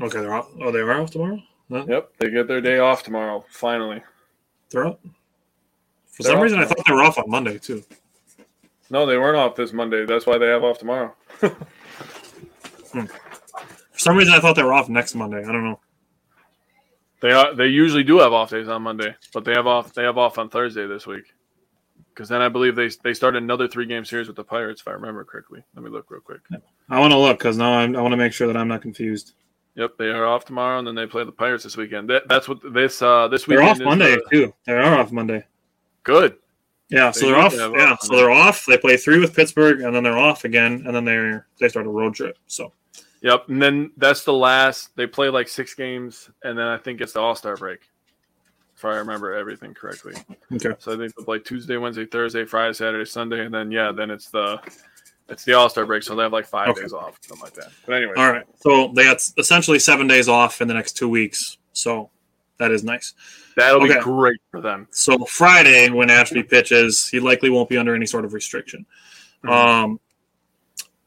okay, they're off. Oh, they are off tomorrow. No, Yep, they get their day off tomorrow. Finally. they're up. For They're some reason, I thought they were off on Monday too. No, they weren't off this Monday. That's why they have off tomorrow. For some reason, I thought they were off next Monday. I don't know. They are. They usually do have off days on Monday, but they have off. They have off on Thursday this week. Because then I believe they they start another three game series with the Pirates, if I remember correctly. Let me look real quick. I want to look because now I'm, I want to make sure that I'm not confused. Yep, they are off tomorrow, and then they play the Pirates this weekend. That, that's what this uh this week. They're off Monday the- too. They are off Monday. good. Yeah, so They they're off. Yeah, off so they're off. They play three with Pittsburgh, and then they're off again, and then they're they start a road trip. So Yep, and then that's the last. They play like six games, and then I think it's the All Star break, if I remember everything correctly. okay, So I think they play Tuesday, Wednesday, Thursday, Friday, Saturday, Sunday, and then yeah, then it's the it's the All Star break. So they have like five Okay. days off, something like that. But anyway, all right. So they got essentially seven days off in the next two weeks. So that is nice. that'll Okay. be great for them. So Friday, when Ashby pitches, he likely won't be under any sort of restriction. Mhm. Um,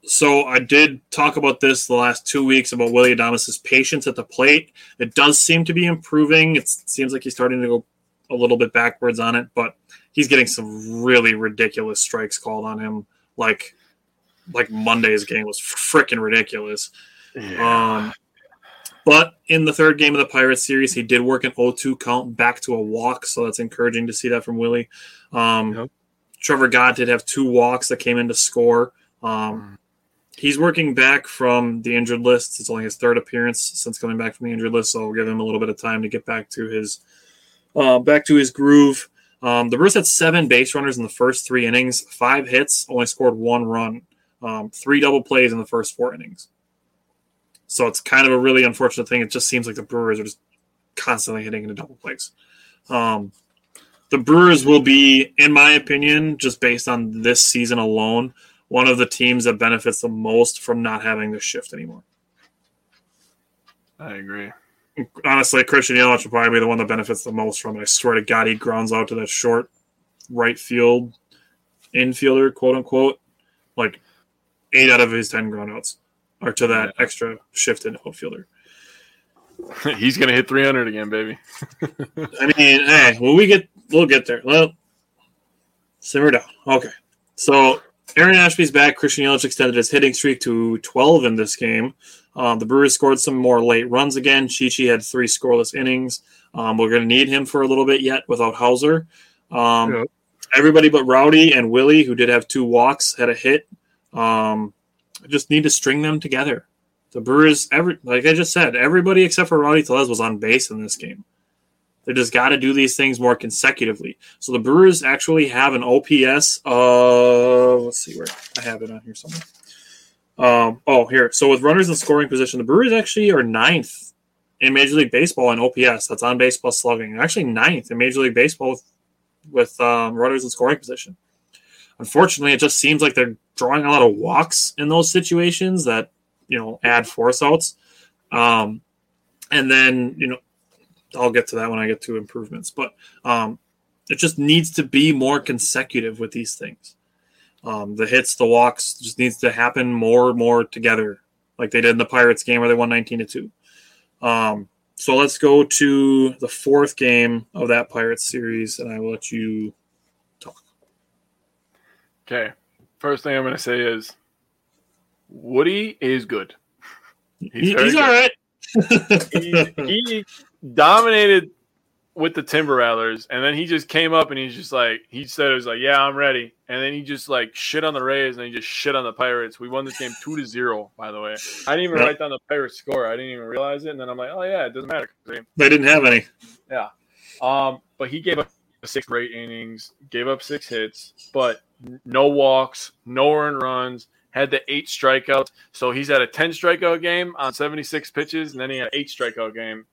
so I did talk about this the last two weeks about Willy Adames's patience at the plate. It does seem to be improving. It seems like he's starting to go a little bit backwards on it, but he's getting some really ridiculous strikes called on him. Like, like Monday's game was freaking ridiculous. Um, but in the third game of the Pirates series, he did work an 0-2 count back to a walk, so that's encouraging to see that from Willy. Um, Yep. Trevor Gott did have two walks that came in to score. Um, he's working back from the injured list. It's only his third appearance since coming back from the injured list, so we'll give him a little bit of time to get back to his uh, back to his groove. Um, the Brewers had seven base runners in the first three innings, five hits, only scored one run, um, three double plays in the first four innings. So it's kind of a really unfortunate thing. It just seems like the Brewers are just constantly hitting into double plays. Um, the Brewers will be, in my opinion, just based on this season alone, one of the teams that benefits the most from not having this shift anymore. I agree. honestly, Christian Yelich will probably be the one that benefits the most from it. I swear to God, he grounds out to that short right field infielder, quote unquote. Like eight out of his ten groundouts are to that yeah. extra shift in outfielder. He's gonna hit 300 again, baby. I mean, hey, when we get, we'll get there. Well, simmer down. Okay, so Aaron Ashby's back. Christian Yelich extended his hitting streak to 12 in this game. Um, the Brewers scored some more late runs again. Chichi had three scoreless innings. Um, we're going to need him for a little bit yet without Houser. Um, yeah. Everybody but Rowdy and Willy, who did have two walks, had a hit. Um, just need to string them together. The Brewers, every like I just said, everybody except for Rowdy Tellez was on base in this game. They just got to do these things more consecutively. So the Brewers actually have an OPS of let's see where I have it on here somewhere. Um, oh, here. So with runners in scoring position, the Brewers actually are ninth in Major League Baseball in OPS. That's on base plus slugging. They're actually ninth in Major League Baseball with, with um, runners in scoring position. Unfortunately, it just seems like they're drawing a lot of walks in those situations that you know add force outs. Um, and then you know I'll get to that when I get to improvements, but um, it just needs to be more consecutive with these things. Um, the hits, the walks, just needs to happen more and more together, like they did in the Pirates game where they won 19 to two. Um, so let's go to the fourth game of that Pirates series, and I will let you talk. Okay. First thing I'm going to say is Woody is good. He's, he's good. all right. he, he dominated with the Timber Rattlers, and then he just came up and he's just like he said it was like, yeah, I'm ready, and then he just like shit on the Rays and he just shit on the Pirates. We won this game two to zero, by the way. I didn't even write down the Pirates score. I didn't even realize it, and then I'm like, oh yeah, it doesn't matter. They didn't have any. Yeah, um, but he gave up six great innings, gave up six hits, but no walks, no earned runs. Had the eight strikeouts, so he's at a ten strikeout game on 76 pitches, and then he had eight strikeout game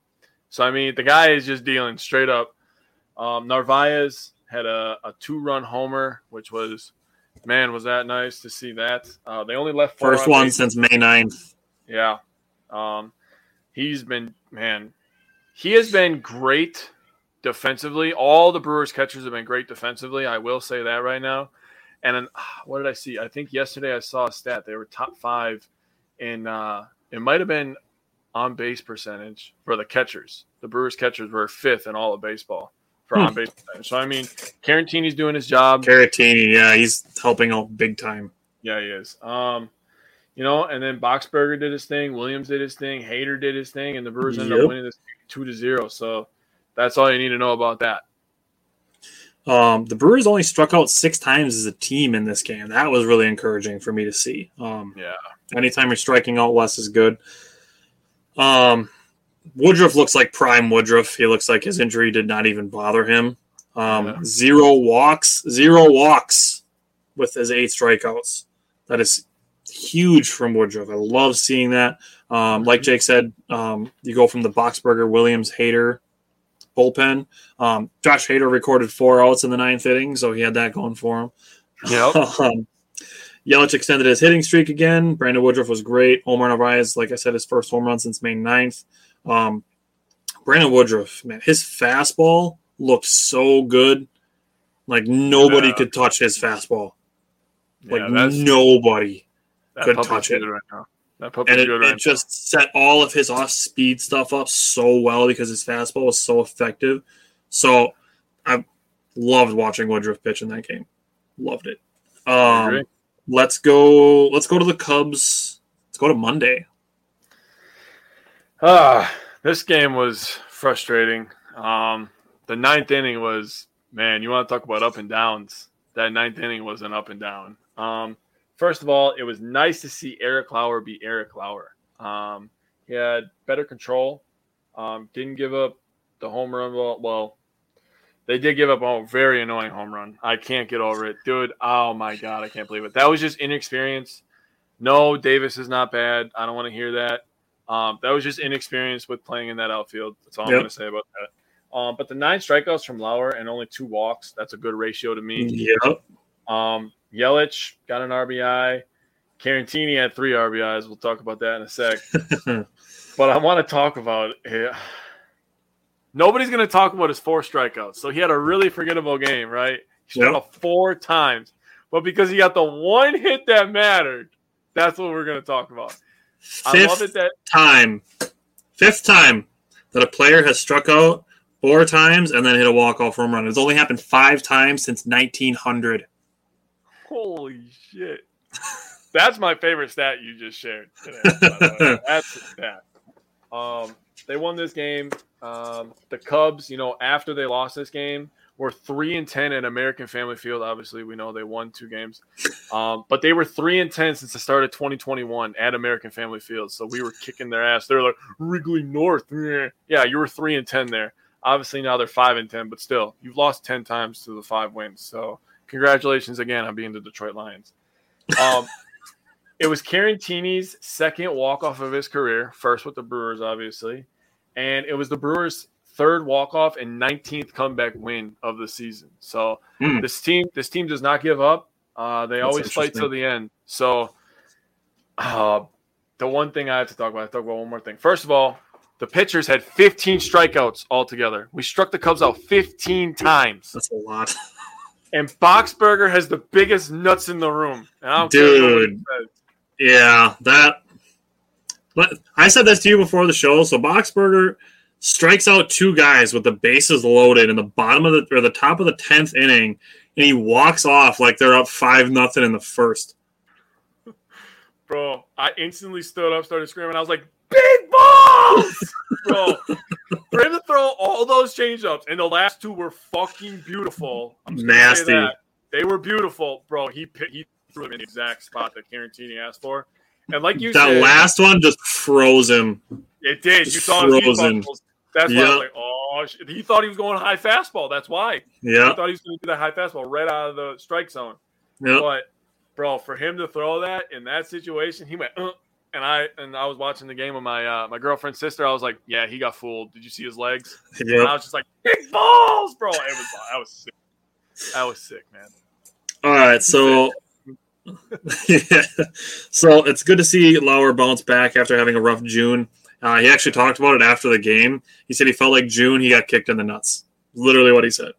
so I mean, the guy is just dealing straight up. Um, Narvaez had a, a two run homer, which was man, was that nice to see that. Uh, they only left first on one since May 9th. Yeah, um, he's been man, he has been great defensively. All the Brewers catchers have been great defensively. I will say that right now. And then, what did I see? I think yesterday I saw a stat. They were top five in. Uh, it might have been on base percentage for the catchers. The Brewers catchers were fifth in all of baseball for hmm. on base percentage. So I mean, Caratini's doing his job. Caratini, yeah, he's helping out big time. Yeah, he is. Um, you know, and then Boxberger did his thing, Williams did his thing, Hader did his thing, and the Brewers ended up winning this two to zero. So that's all you need to know about that. Um, the Brewers only struck out six times as a team in this game. That was really encouraging for me to see. Um, yeah. Anytime you're striking out less is good. Um, Woodruff looks like prime Woodruff. He looks like his injury did not even bother him. Um, yeah. Zero walks, zero walks with his eight strikeouts. That is huge from Woodruff. I love seeing that. Um, like Jake said, um, you go from the Boxberger, Williams, Hader bullpen. Um, Josh Hader recorded four outs in the ninth inning, so he had that going for him. Yep. Yelich extended his hitting streak again. Brandon Woodruff was great. Omar Narvaez, like I said, his first home run since May 9th. Um, Brandon Woodruff, man, his fastball looked so good. Like nobody yeah. could touch his fastball. Like yeah, nobody could touch it. Right now. and it, right it just set all of his off speed stuff up so well because his fastball was so effective. So I loved watching Woodruff pitch in that game. Loved it. Um, let's go. Let's go to the Cubs. Let's go to Monday. Ah, this game was frustrating. Um, the ninth inning was man. You want to talk about up and downs? That ninth inning was an up and down. Um, first of all, it was nice to see Eric Lauer be Eric Lauer. Um, he had better control. Um, didn't give up the home run. Well, well, they did give up a very annoying home run. I can't get over it, dude. Oh my god, I can't believe it. That was just inexperience. No, Davis is not bad. I don't want to hear that. Um, that was just inexperience with playing in that outfield. That's all yep. I'm going to say about that. Um, but the nine strikeouts from Lauer and only two walks, that's a good ratio to me. Yep. Um, Yelich got an RBI. Caratini had three RBIs. We'll talk about that in a sec. but I want to talk about it. Nobody's going to talk about his four strikeouts. So he had a really forgettable game, right? He struck Yep. out four times. But because he got the one hit that mattered, that's what we're going to talk about. I love Fifth it that time, fifth time that a player has struck out four times and then hit a walk off home run. It's only happened five times since 1900. Holy shit. That's my favorite stat you just shared today. by the way. That's the stat. Um, they won this game. Um, the Cubs, you know, after they lost this game, were three and ten at American Family Field. Obviously, we know they won two games, um, but they were three and ten since the start of 2021 at American Family Field. So we were kicking their ass. They're like Wrigley North. Yeah, you were three and ten there. Obviously, now they're five and ten, but still, you've lost ten times to the five wins. So congratulations again on being the Detroit Lions. Um, it was Caratini's second walk off of his career, first with the Brewers, obviously, and it was the Brewers' third walk off and 19th comeback win of the season. So Hmm. this team, this team does not give up. Uh, they That's always fight till the end. So uh, the one thing I have to talk about, I have to talk about one more thing. First of all, the pitchers had 15 strikeouts altogether. We struck the Cubs out 15 times. That's a lot. And Boxberger has the biggest nuts in the room. And I don't care what Dude. Yeah, that. But I said this to you before the show. So Boxberger strikes out two guys with the bases loaded in the bottom of the or the top of the tenth inning, and he walks off like they're up five nothing in the first. Bro, I instantly stood up, started screaming. I was like, big balls! Bro, for him to throw all those changeups, and the last two were fucking beautiful. I'm just gonna say Nasty. that. They were beautiful, bro. He he threw them in the exact spot that Caratini asked for. And like you that said, last one just froze him. it did. just You saw frozen. That's why I was like, oh, shit. he thought he was going high fastball. That's why. Yeah. He thought he was going to do that high fastball right out of the strike zone. yeah. But bro, for him to throw that in that situation, he went, uh, and I and I was watching the game with my uh, my girlfriend's sister. I was like, yeah, he got fooled. Did you see his legs? And I was just like, big balls, bro. It was I was sick. I was sick, man. All right, so yeah, so it's good to see Lauer bounce back after having a rough June. Uh, he actually talked about it after the game. He said he felt like June he got kicked in the nuts. Literally what he said.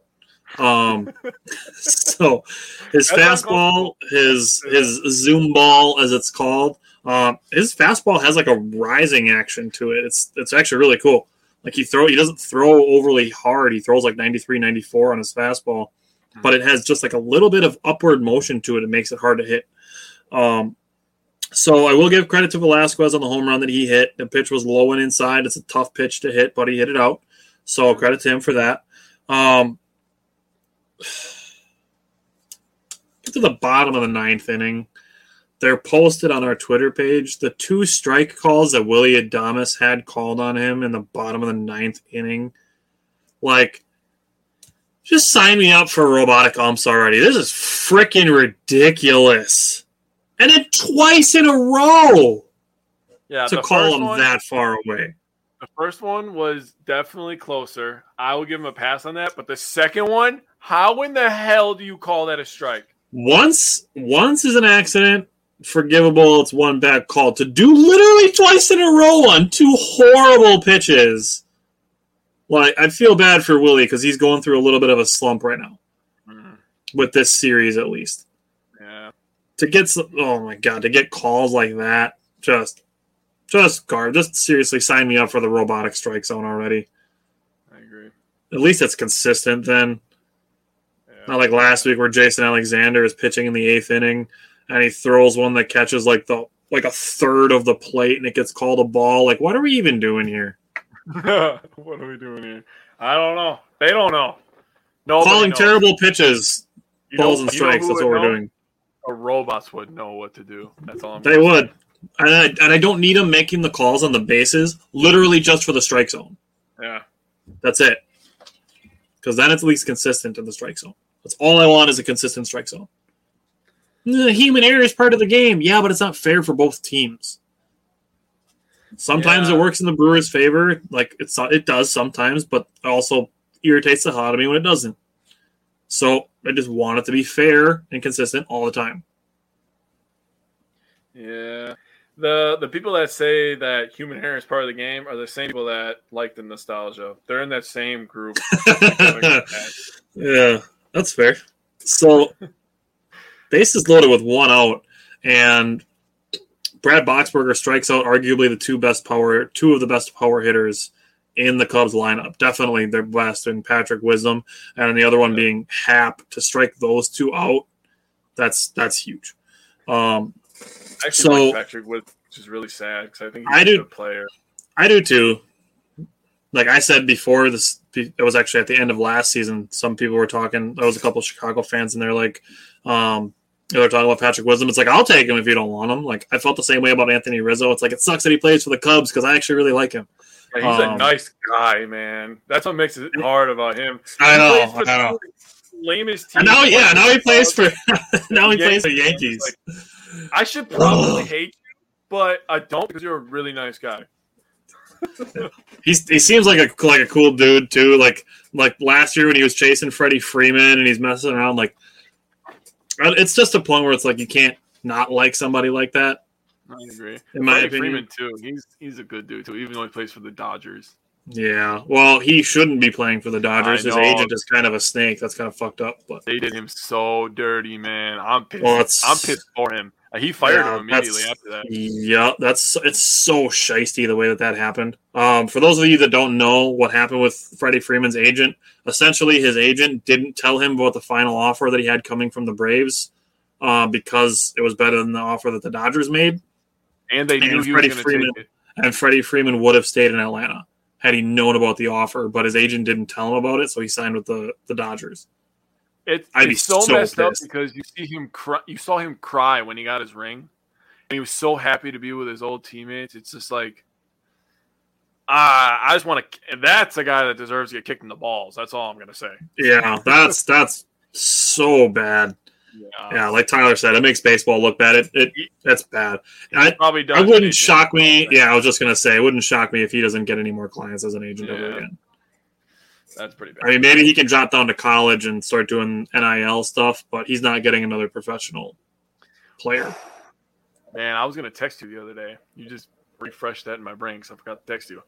Um, so his That's fastball, his his zoom ball as it's called, um, his fastball has like a rising action to it. It's it's actually really cool. Like he throw he doesn't throw overly hard. He throws like 93, 94 on his fastball but it has just like a little bit of upward motion to it. It makes it hard to hit. Um, so I will give credit to Velázquez on the home run that he hit. The pitch was low and inside. It's a tough pitch to hit, but he hit it out. So credit to him for that. Um, get to the bottom of the ninth inning. They're posted on our Twitter page. The two strike calls that Willy Adames had called on him in the bottom of the ninth inning. Like, just sign me up for robotic umps already. This is freaking ridiculous. And then twice in a row Yeah, to the call him one- that far away. The first one was definitely closer. I will give him a pass on that. But the second one, how in the hell do you call that a strike? Once once is an accident, forgivable, it's one bad call. To do literally twice in a row on two horrible pitches. Like I feel bad for Willy because he's going through a little bit of a slump right now mm. with this series at least. Yeah. to get some, oh my god to get calls like that just just guard just seriously sign me up for the robotic strike zone already I agree. at least it's consistent then Yeah. not like last week where jason alexander is pitching in the eighth inning and he throws one that catches like the like a third of the plate and it gets called a ball like what are we even doing here what are we doing here? I don't know. They don't know. No, calling terrible pitches you know- balls and strikes that's what we're know? doing A robots would know what to do. That's all I'm saying. they would and I, and I don't need them making the calls on the bases literally just for the strike zone Yeah. That's it. Because then it's at least consistent in the strike zone. That's all I want is a consistent strike zone. The human error is part of the game. Yeah, but it's not fair for both teams. Sometimes Yeah. it works in the Brewers' favor, like it's it does sometimes, but it also irritates the hell out of me when it doesn't. So I just want it to be fair and consistent all the time. Yeah. The the people that say that human hair is part of the game are the same people that like the nostalgia. They're in that same group. yeah, that's fair. So base is loaded with one out, and Brad Boxberger strikes out arguably the two best power, two of the best power hitters in the Cubs lineup. Definitely their best, and Patrick Wisdom, and the other one being Happ. to strike those two out. That's that's huge. Um, I actually so, like Patrick Wood, which is really sad because I think he's I do, a good player. I do too. Like I said before, this it was actually at the end of last season. Some people were talking. There was a couple Chicago fans, and they're like, um, they're talking about Patrick Wisdom. It's like I'll take him if you don't want him. Like I felt the same way about Anthony Rizzo. It's like it sucks that he plays for the Cubs because I actually really like him. Yeah, he's um, a nice guy, man. That's what makes it hard about him. I know. I know. Lamest team. And now, yeah, now he plays for now he plays for Yankees. Like, I should probably hate you, but I don't because you're a really nice guy. He's he seems like a like a cool dude too. Like like last year when he was chasing Freddie Freeman and he's messing around. Like it's just a point where it's like you can't not like somebody like that. I agree. In my Freddie opinion, Freeman too. He's he's a good dude too, even though he plays for the Dodgers. Yeah, well, he shouldn't be playing for the Dodgers. His agent is kind of a snake. That's kind of fucked up. But they did him so dirty, man. I'm pissed. Well, I'm pissed for him. He fired yeah, him immediately after that. Yeah, that's it's so shisty the way that that happened. Um, for those of you that don't know what happened with Freddie Freeman's agent, essentially his agent didn't tell him about the final offer that he had coming from the Braves uh, because it was better than the offer that the Dodgers made. And they knew and Freddie Freeman and Freddie Freeman would have stayed in Atlanta had he known about the offer, but his agent didn't tell him about it, so he signed with the the Dodgers. It, it's so, so, messed pissed. up because you see him cry. You saw him cry when he got his ring, and he was so happy to be with his old teammates. It's just like, ah, I just want to. And that's a guy that deserves to get kicked in the balls. That's all I'm gonna say. Yeah, that's that's so bad. Yeah. yeah, like Tyler said, it makes baseball look bad. It, it that's bad. I, probably does. It wouldn't shock me. Yeah, I was just gonna say, it wouldn't shock me if he doesn't get any more clients as an agent yeah. ever again. That's pretty bad. I mean, maybe he can drop down to college and start doing NIL stuff, but he's not getting another professional player. Man, I was gonna text you the other day. You just refreshed that in my brain because I forgot to text you.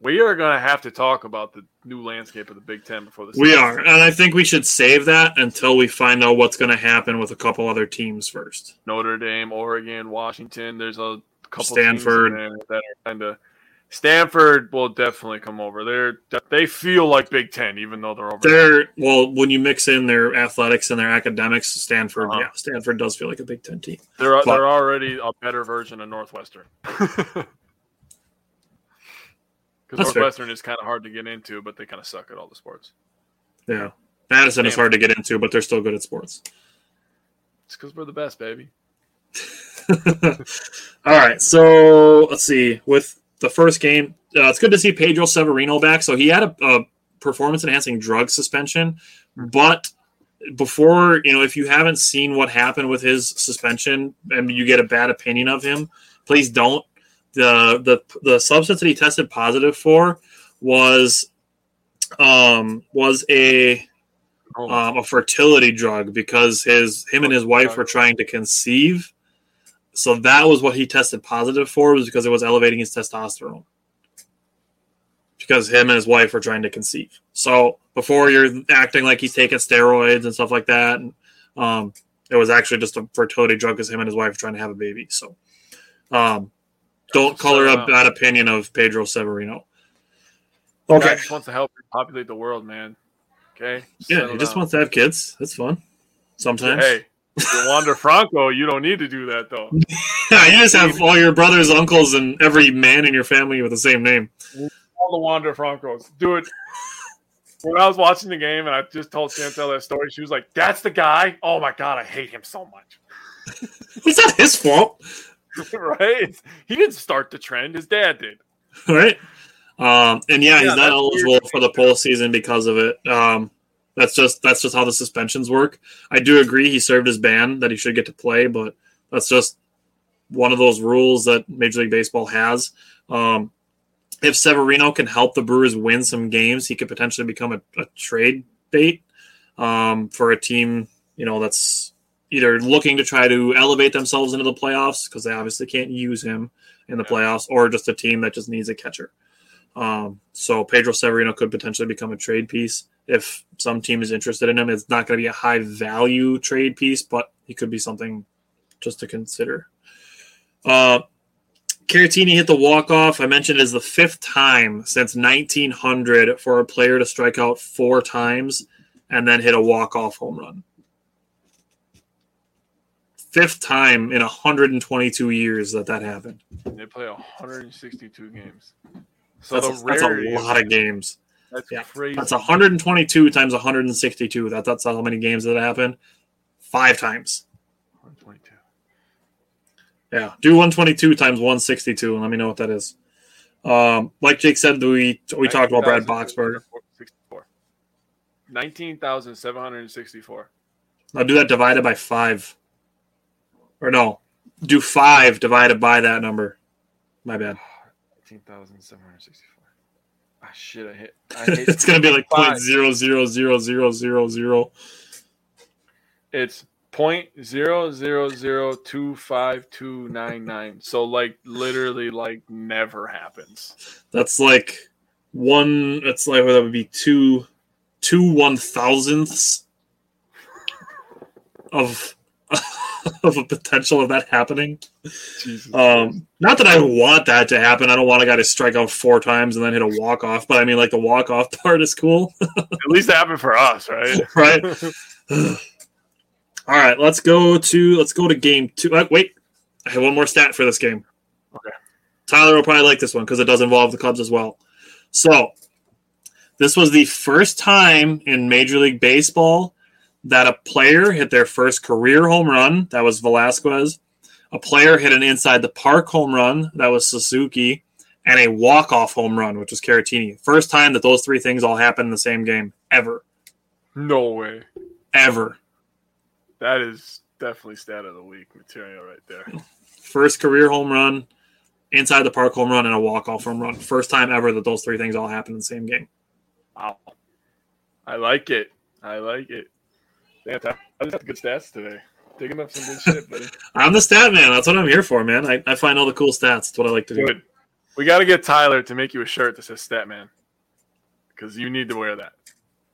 We are going to have to talk about the new landscape of the Big Ten before this. We are, and I think we should save that until we find out what's going to happen with a couple other teams first. Notre Dame, Oregon, Washington. There's a couple Stanford that are kind of Stanford will definitely come over. They're they feel like Big Ten, even though they're over. They're well, when you mix in their athletics and their academics, Stanford, uh-huh. yeah, Stanford does feel like a Big Ten team. They're but, they're already a better version of Northwestern. Because Northwestern fair. is kind of hard to get into, but they kind of suck at all the sports. Yeah, Madison Stanford. is hard to get into, but they're still good at sports. It's because we're the best, baby. all right, so let's see with the first game. Uh, it's good to see Pedro Severino back. So he had a, a performance enhancing drug suspension, but before you know, if you haven't seen what happened with his suspension and you get a bad opinion of him, please don't. the the The substance that he tested positive for was um was a oh. um, a fertility drug because his him and his wife were trying to conceive so that was what he tested positive for, was because it was elevating his testosterone. Because him and his wife were trying to conceive. So before you're acting like he's taking steroids and stuff like that, um, it was actually just a fertility drug because him and his wife were trying to have a baby. So um, don't color so, uh, a bad opinion of Pedro Severino. Okay. He just wants to help populate the world, man. Okay. Yeah, he just wants to have kids. That's fun. Sometimes. Hey, Wander Franco, you don't need to do that though. yeah, you just have all your brothers, uncles, and every man in your family with the same name. All the Wander Francos, Do it. When I was watching the game and I just told Chantel that story, she was like, "That's the guy." Oh my god, I hate him so much. it's not his fault, right? He didn't start the trend; his dad did. Right. Um, and yeah, yeah he's not eligible for the postseason because of it. Um, that's just that's just how the suspensions work. I do agree he served his ban that he should get to play, but that's just one of those rules that Major League Baseball has. Um, if Severino can help the Brewers win some games, he could potentially become a, a trade bait um, for a team, you know, that's either looking to try to elevate themselves into the playoffs because they obviously can't use him in the Yeah. playoffs, or just a team that just needs a catcher. Um, so Pedro Severino could potentially become a trade piece if some team is interested in him. It's not going to be a high value trade piece, but he could be something just to consider. Uh, Caratini hit the walk off. I mentioned is the fifth time since 1900 for a player to strike out four times and then hit a walk off home run. Fifth time in 122 years that that happened. They play 162 games. So That's, a, that's a lot of games. That's Yeah, crazy. That's 122 times 162. That, that's how many games that happened. Five times. 122. Yeah, do 122 times 162 and let me know what that is. Um, like Jake said, we we talked about Brad Boxberger. 64. 19,764. Now do that divided by five. Or no, do five divided by that number. My bad. 19,764. Ah, shit, I hit. I hit it's gonna be like point zero zero zero zero zero zero. It's point zero zero zero two five two nine nine. So like literally like never happens. That's like one. That's like that would be two, two one thousandths of of a potential of that happening. Um, not that I want that to happen. I don't want a guy to strike out four times and then hit a walk off. But I mean, like the walk off part is cool, At least it happened for us, right? right? All right, let's go to let's go to game two. Uh, wait, I have one more stat for this game. Okay. Tyler will probably like this one because it does involve the Cubs as well. So, this was the first time in Major League Baseball that a player hit their first career home run. That was Velázquez. A player hit an inside the park home run. That was Suzuki. And a walk off home run, which was Caratini. First time that those three things all happened in the same game ever. No way. Ever. That is definitely stat of the week material right there. First career home run, inside the park home run, and a walk off home run. First time ever that those three things all happened in the same game. Wow. I like it. I like it. Ty- I just got good stats today. Digging up some good shit, buddy. I'm the stat man. That's what I'm here for, man. I, I find all the cool stats. That's what I like to do. Good. We got to get Tyler to make you a shirt that says stat man because you need to wear that.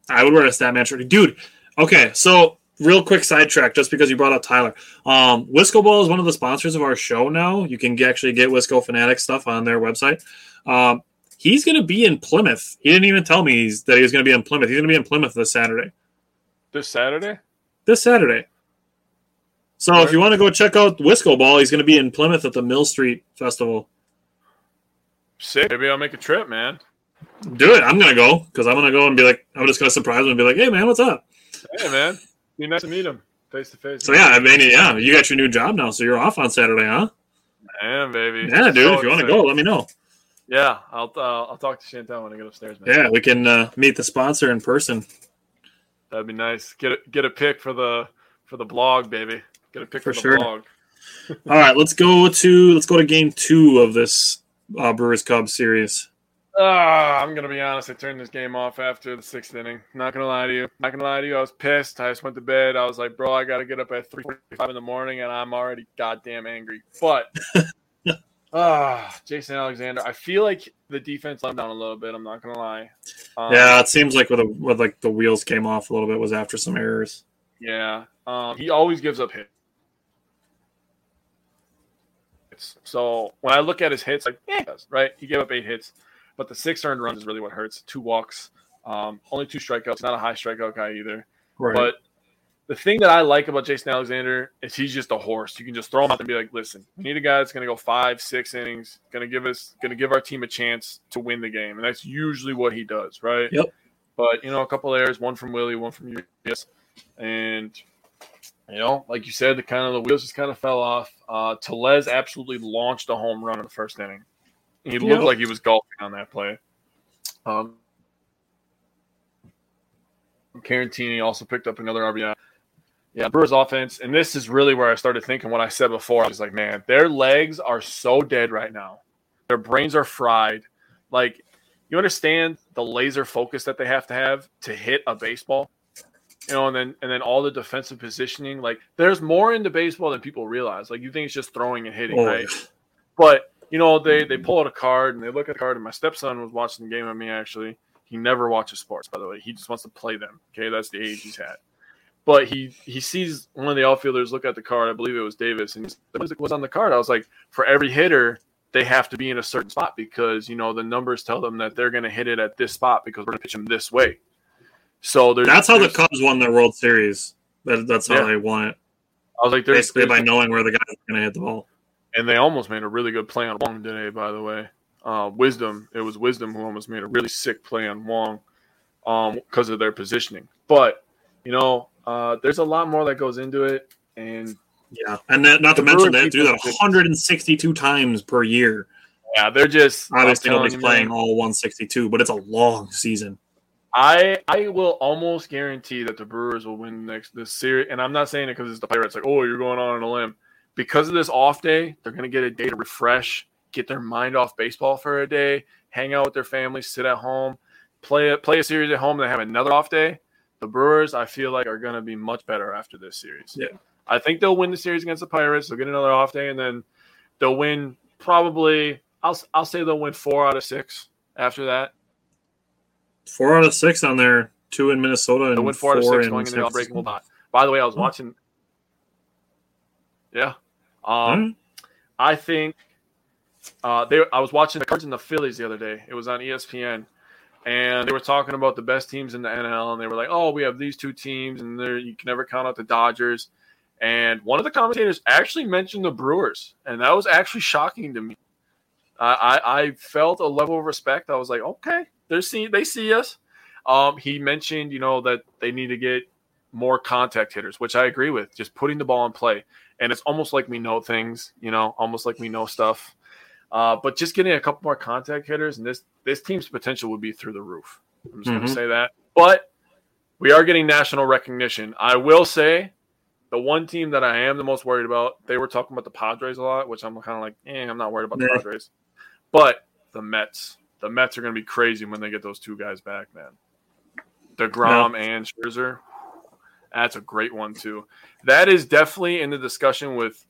I would wear a stat man shirt. Dude, okay, so real quick sidetrack just because you brought up Tyler. Um, Wisco Ball is one of the sponsors of our show now. You can actually get Wisco Fanatic stuff on their website. Um, he's going to be in Plymouth. He didn't even tell me he's, that he was going to be in Plymouth. He's going to be in Plymouth this Saturday. This Saturday? This Saturday. So if you want to go check out Wisco Ball, he's going to be in Plymouth at the Mill Street Festival. Sick. Maybe I'll make a trip, man. Do it. I'm going to go because I'm going to go and be like, I'm just going to surprise him and be like, hey, man, what's up? Hey, man. Be nice to meet him face to face. So yeah, I mean, yeah, you got your new job now, so you're off on Saturday, huh? Man, baby. Yeah, dude. So if you want to go, let me know. Yeah, I'll uh, I'll talk to Chantel when I get upstairs, man. Yeah, we can uh, meet the sponsor in person. That'd be nice. Get a, get a pic for the for the blog, baby. Get a pic for, For the sure. blog. All right, let's go to let's go to game two of this uh, Brewers Cubs series. Ah, I'm gonna be honest. I turned this game off after the sixth inning. Not gonna lie to you. Not gonna lie to you. I was pissed. I just went to bed. I was like, bro, I gotta get up at 3:45 in the morning, and I'm already goddamn angry. But ah, Jason Alexander. I feel like the defense let down a little bit. I'm not gonna lie. Um, yeah, it seems like with, a, with like the wheels came off a little bit was after some errors. Yeah. Um, he always gives up hits. So when I look at his hits, like, yeah, he does, right? He gave up eight hits, but the six earned runs is really what hurts. Two walks, um, only two strikeouts. Not a high strikeout guy either. Right. But the thing that I like about Jason Alexander is he's just a horse. You can just throw him out and be like, listen, we need a guy that's going to go five, six innings, going to give us, going to give our team a chance to win the game, and that's usually what he does, right? Yep. But you know, a couple errors, one from Willy, one from Urias, and you know, like you said, the kind of the wheels just kind of fell off. Uh, Tellez absolutely launched a home run in the first inning. He looked like he was golfing on that play. Um, Caratini also picked up another RBI. Yeah, Brewers offense, and this is really where I started thinking what I said before. I was like, man, their legs are so dead right now. Their brains are fried. Like, you understand the laser focus that they have to have to hit a baseball? you know, and then and then all the defensive positioning. Like there's more into baseball than people realize. Like you think it's just throwing and hitting, Oh, right? But you know, they they pull out a card and they look at the card. And my stepson was watching the game with me. Actually, he never watches sports, by the way. He just wants to play them. Okay, that's the age he's at. But he he sees one of the outfielders look at the card. I believe it was Davis, and the like, "What's on the card?" I was like, "For every hitter, they have to be in a certain spot because you know the numbers tell them that they're going to hit it at this spot because we're going to pitch them this way." So there's, That's how the Cubs won their World Series. That, that's how Yeah. they won it. I was like, "There's, Basically by knowing where the guys are going to hit the ball. and they almost made a really good play on Wong today, by the way. Uh, Wisdom, it was Wisdom who almost made a really sick play on Wong um, because of their positioning. But, you know, uh, there's a lot more that goes into it. And Yeah, and that, not to mention they do that 162 times per year. yeah, they're just Obviously, nobody's playing man, all 162, but it's a long season. I I will almost guarantee that the Brewers will win next this series. And I'm not saying it because it's the Pirates. Like, oh, you're going on a limb. Because of this off day, they're going to get a day to refresh, get their mind off baseball for a day, hang out with their families, sit at home, play a, play a series at home, and then have another off day. The Brewers, I feel like, are going to be much better after this series. Yeah. I think they'll win the series against the Pirates. They'll get another off day, and then they'll win probably. I'll I'll say they'll win four out of six after that. Four out of six on there, two in Minnesota, and They'll win four out of six in going into the unbreakable dot. By the way, I was Hmm. watching. Yeah, um, Alright. I think uh, they. I was watching the Cards and the Phillies the other day. It was on ESPN, and they were talking about the best teams in the NL, and they were like, "Oh, we have these two teams, and you can never count out the Dodgers." And one of the commentators actually mentioned the Brewers, and that was actually shocking to me. I, I, I felt a level of respect. I was like, okay, they're seeing, they see us. Um, he mentioned, you know, that they need to get more contact hitters, which I agree with. Just putting the ball in play, and it's almost like we know things, you know, almost like we know stuff. Uh, but just getting a couple more contact hitters, and this this team's potential would be through the roof. I'm just going Mhm. to say that. But we are getting national recognition. I will say, the one team that I am the most worried about, they were talking about the Padres a lot, which I'm kind of like, eh, I'm not worried about the Yeah. Padres. But the Mets, the Mets are going to be crazy when they get those two guys back, man. DeGrom and Scherzer. That's a great one, too. That is definitely in the discussion with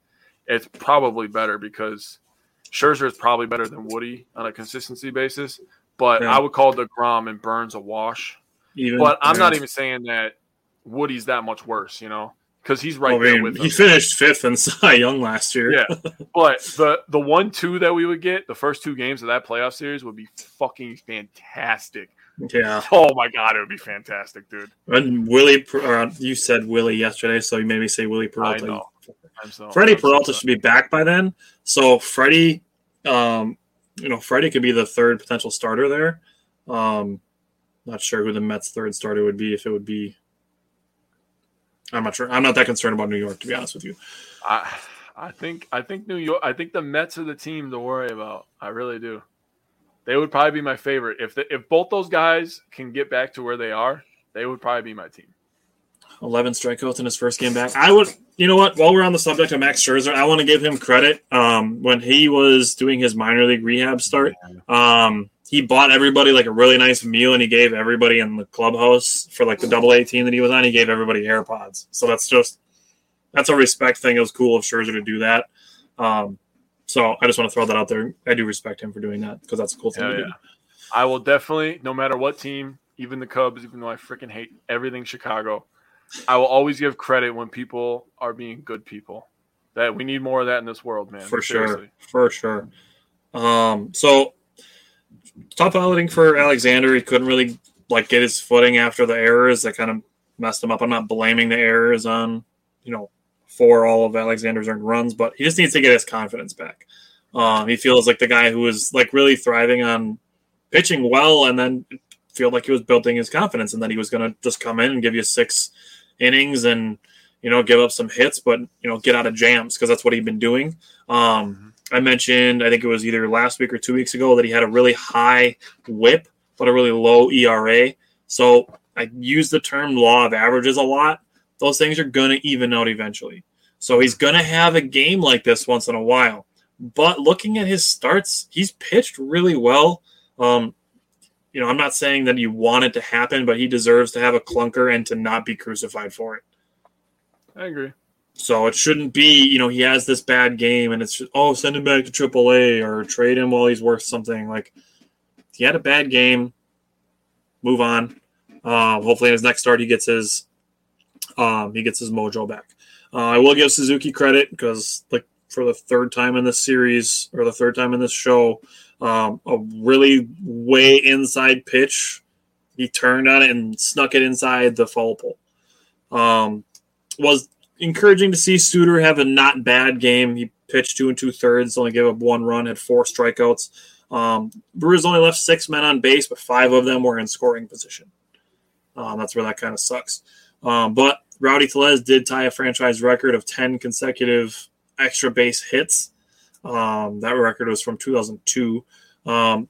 it's probably better because Scherzer is probably better than Woody on a consistency basis. But Yeah. I would call DeGrom and Burnes a wash. Even, But I'm not even saying that Woody's that much worse, you know, because he's right I there with he him. finished fifth in Cy Young last year. Yeah, but the the one two that we would get the first two games of that playoff series would be fucking fantastic. yeah. Oh my god, it would be fantastic, dude. And Willie, you said Willie yesterday, so you made me say Willie I Peralta. know. I'm so Freddie Peralta sorry. should be back by then. So Freddie, um, you know, Freddie could be the third potential starter there. Um, not sure who the Mets' third starter would be. If it would be, I'm not sure. I'm not that concerned about New York, to be honest with you. I I think I think New York. I think the Mets are the team to worry about. I really do. They would probably be my favorite if the, if both those guys can get back to where they are. They would probably be my team. 11 strikeouts in his first game back. I would, you know what? While we're on the subject of Max Scherzer, I want to give him credit. Um, when he was doing his minor league rehab start, um, he bought everybody like a really nice meal, and he gave everybody in the clubhouse for like the double A team that he was on. He gave everybody AirPods. So that's just that's a respect thing. It was cool of Scherzer to do that. Um, so I just want to throw that out there. I do respect him for doing that because that's a cool thing yeah. do. I will definitely, no matter what team, even the Cubs, even though I freaking hate everything Chicago, I will always give credit when people are being good people. That we need more of that in this world, man. for Seriously. sure, for sure. Um, so tough outing for Alexander. He couldn't really like get his footing after the errors that kind of messed him up. I'm not blaming the errors on you know for all of Alexander's earned runs, but he just needs to get his confidence back. Um, he feels like the guy who was like really thriving on pitching well, and then feel like he was building his confidence, and that he was going to just come in and give you six innings and you know give up some hits, but you know get out of jams because that's what he'd been doing. Um, I mentioned, I think it was either last week or two weeks ago, that he had a really high whip, but a really low ERA. So I use the term law of averages a lot. Those things are going to even out eventually. So he's going to have a game like this once in a while. But looking at his starts, he's pitched really well. Um, you know, I'm not saying that you want it to happen, but he deserves to have a clunker and to not be crucified for it. I agree. So it shouldn't be, you know, he has this bad game and it's just, oh, send him back to AAA or trade him while he's worth something. Like, he had a bad game. Move on. Uh, hopefully, in his next start, he gets his um, he gets his mojo back. Uh, I will give Suzuki credit because, like, for the third time in this series or the third time in this show, um, a really way inside pitch. He turned on it and snuck it inside the foul pole. Um, was encouraging to see Suter have a not bad game. He pitched two and two thirds, only gave up one run, had four strikeouts. Um, Brewers only left six men on base, but five of them were in scoring position. Um, that's where that kind of sucks. Um, but Rowdy Tellez did tie a franchise record of 10 consecutive extra base hits. Um, that record was from 2002. Um,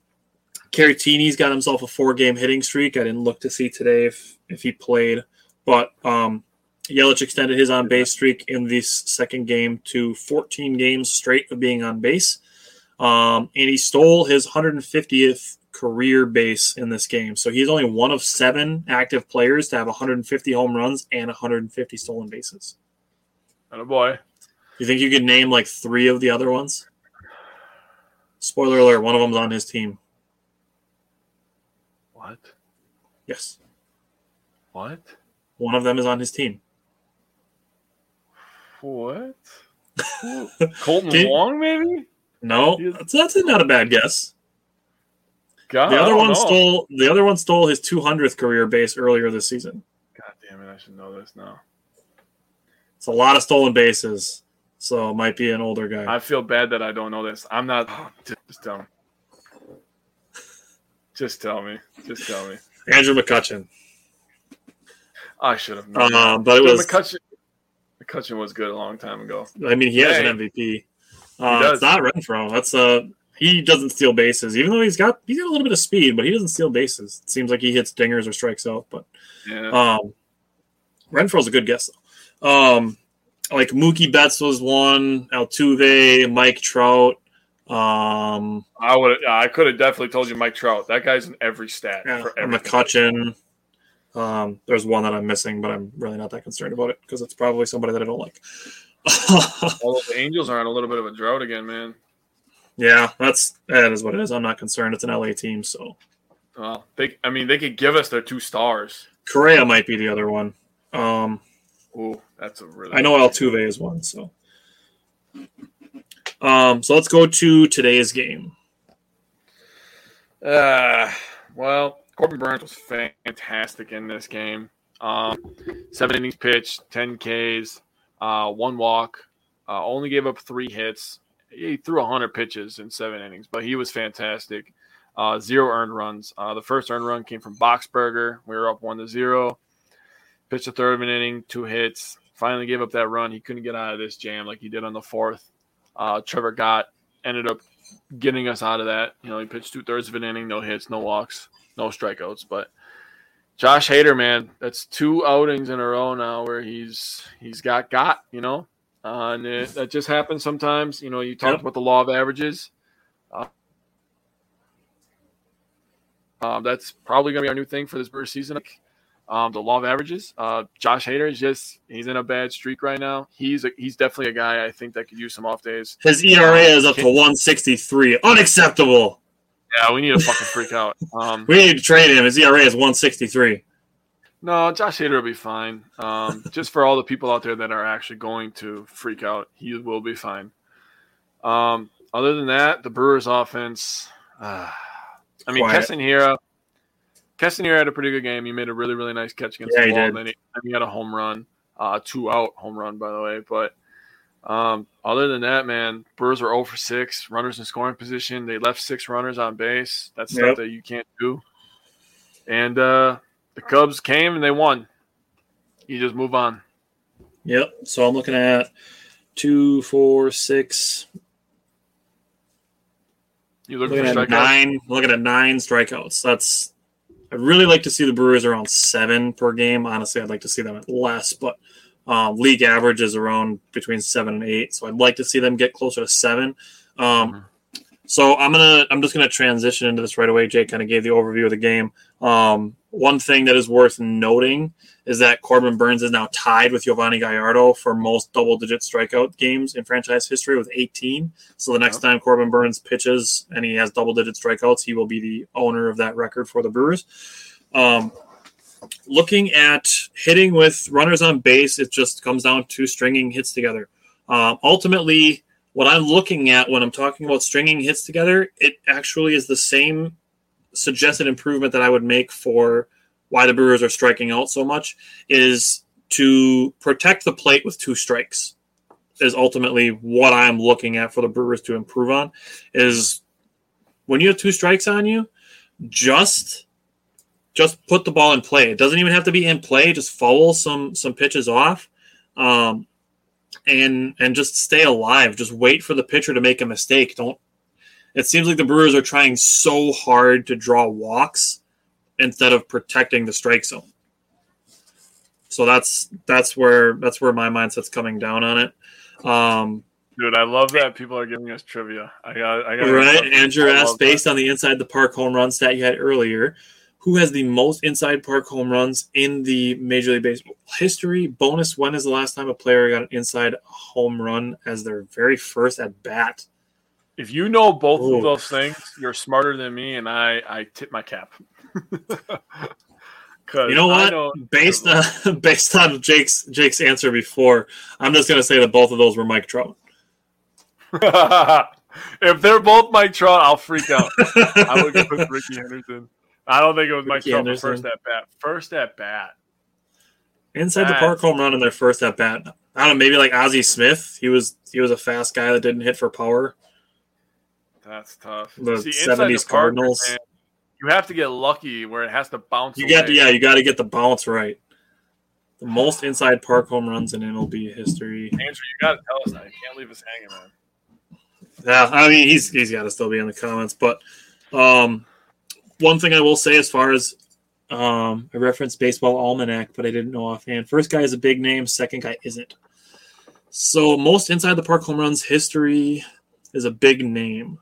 Caratini's got himself a four game hitting streak. I didn't look to see today if, if he played, but um, Yelich extended his on base streak in this second game to 14 games straight of being on base. Um, and he stole his 150th career base in this game. So he's only one of seven active players to have 150 home runs and 150 stolen bases. A boy. You think you could name like three of the other ones? Spoiler alert: one of them's on his team. What? Yes, What? one of them is on his team. What? Kolten Wong, maybe? No, that's, that's not a bad guess. God, The other one know. stole the other one stole his 200th career base earlier this season. God damn it! I should know this now. It's a lot of stolen bases, so it might be an older guy. I feel bad that I don't know this. I'm not. Just, tell me. Just tell me. Just tell me. Andrew McCutchen. I should have known. Uh, but it was. McCutchen, McCutchen was good a long time ago. I mean, he has Hey. an MVP. Uh, it's not Renfroe. That's uh he doesn't steal bases, even though he's got he's got a little bit of speed, but he doesn't steal bases. It seems like he hits dingers or strikes out. But Yeah. um, Renfroe's a good guess though. Um, like Mookie Betts was one, Altuve, Mike Trout. Um, I would. I could have definitely told you Mike Trout. That guy's in every stat yeah, for everything. McCutchen. Um, there's one that I'm missing, but I'm really not that concerned about it because it's probably somebody that I don't like. Although the Angels are on a little bit of a drought again, man. yeah, that's that is what it is. I'm not concerned. It's an LA team, so Well, they. I mean, they could give us their two stars. Correa might be the other one. Um, Ooh, that's a really. I know Altuve is one, so. Um, so let's go to today's game. Uh, well, Corbin Burnes was fantastic in this game. Um, seven innings pitched, ten Ks, uh, one walk. Uh, only gave up three hits. He threw hundred pitches in seven innings, but he was fantastic. Uh, zero earned runs. Uh, the first earned run came from Boxberger. We were up one to zero. Pitched a third of an inning, two hits. Finally gave up that run. He couldn't get out of this jam like he did on the fourth. Uh, Trevor Gott ended up getting us out of that. You know, he pitched two thirds of an inning, no hits, no walks, no strikeouts. But Josh Hader, man, that's two outings in a row now where he's he's got got. You know, uh, and it, that just happens sometimes. You know, you talked Yep. about the law of averages. Uh, um, that's probably going to be our new thing for this Brewers season. Um, the law of averages. Uh, Josh Hader is just he's in a bad streak right now. He's a, he's definitely a guy I think that could use some off days. His ERA is up to 163. Unacceptable. Yeah, we need to fucking freak out. Um, We need to trade him. His ERA is 163. no, Josh Hader will be fine. Um, just for all the people out there that are actually going to freak out, he will be fine. Um, other than that, the Brewers' offense. Uh, I mean, Quiet. Castanera. Castanera had a pretty good game. He made a really, really nice catch against Yeah, the he wall. did. And then he, he had a home run, uh, two out home run, by the way. But um, other than that, man, Brewers were 0 for 6, runners in scoring position. They left six runners on base. That's Yep. stuff that you can't do. And uh, the Cubs came and they won. You just move on. Yep. So I'm looking at two, four, six. You look Looking for at strikeouts. nine. Looking at nine strikeouts. That's. I'd really like to see the Brewers around seven per game. Honestly, I'd like to see them at less, but um, league average is around between seven and eight. So I'd like to see them get closer to seven. Um, Mhm. So I'm gonna I'm just gonna transition into this right away. Jake kind of gave the overview of the game. Um, one thing that is worth noting is that Corbin Burnes is now tied with Yovani Gallardo for most double-digit strikeout games in franchise history with 18. So the next time Corbin Burnes pitches and he has double-digit strikeouts, he will be the owner of that record for the Brewers. Um, looking at hitting with runners on base, it just comes down to stringing hits together. Um, ultimately, what I'm looking at when I'm talking about stringing hits together, it actually is the same suggested improvement that I would make for why the Brewers are striking out so much is to protect the plate with two strikes is ultimately what I'm looking at for the Brewers to improve on is when you have two strikes on you, just just put the ball in play. It doesn't even have to be in play. Just foul some some pitches off, um, and and just stay alive. Just wait for the pitcher to make a mistake. Don't. It seems like the Brewers are trying so hard to draw walks instead of protecting the strike zone. So that's that's where that's where my mindset's coming down on it. Um, Dude, I love that people are giving us trivia. I got, I got right. Andrew asked based on the inside the park home run stat you had earlier who has the most inside park home runs in the Major League Baseball history. Bonus: When is the last time a player got an inside home run as their very first at bat? If you know both Ooh. of those things, you're smarter than me, and I I tip my cap. you know what? Based on based on Jake's Jake's answer before, I'm just gonna say that both of those were Mike Trout. if they're both Mike Trout, I'll freak out. I would go with Rickey Henderson. I don't think it was Mike Trout first at bat. First at bat. Inside That's... the park home run in their first at bat. I don't know, maybe like Ozzie Smith. He was he was a fast guy that didn't hit for power. That's tough. The seventies Cardinals. Man, you have to get lucky where it has to bounce. You got yeah, you got to get the bounce right. The most inside park home runs in MLB history. Andrew, you got to tell us that. You can't leave us hanging, man. Yeah, I mean he's he's got to still be in the comments, but um, one thing I will say as far as um, I referenced Baseball Almanac, but I didn't know offhand. First guy is a big name, second guy isn't. So most inside the park home runs history is a big name.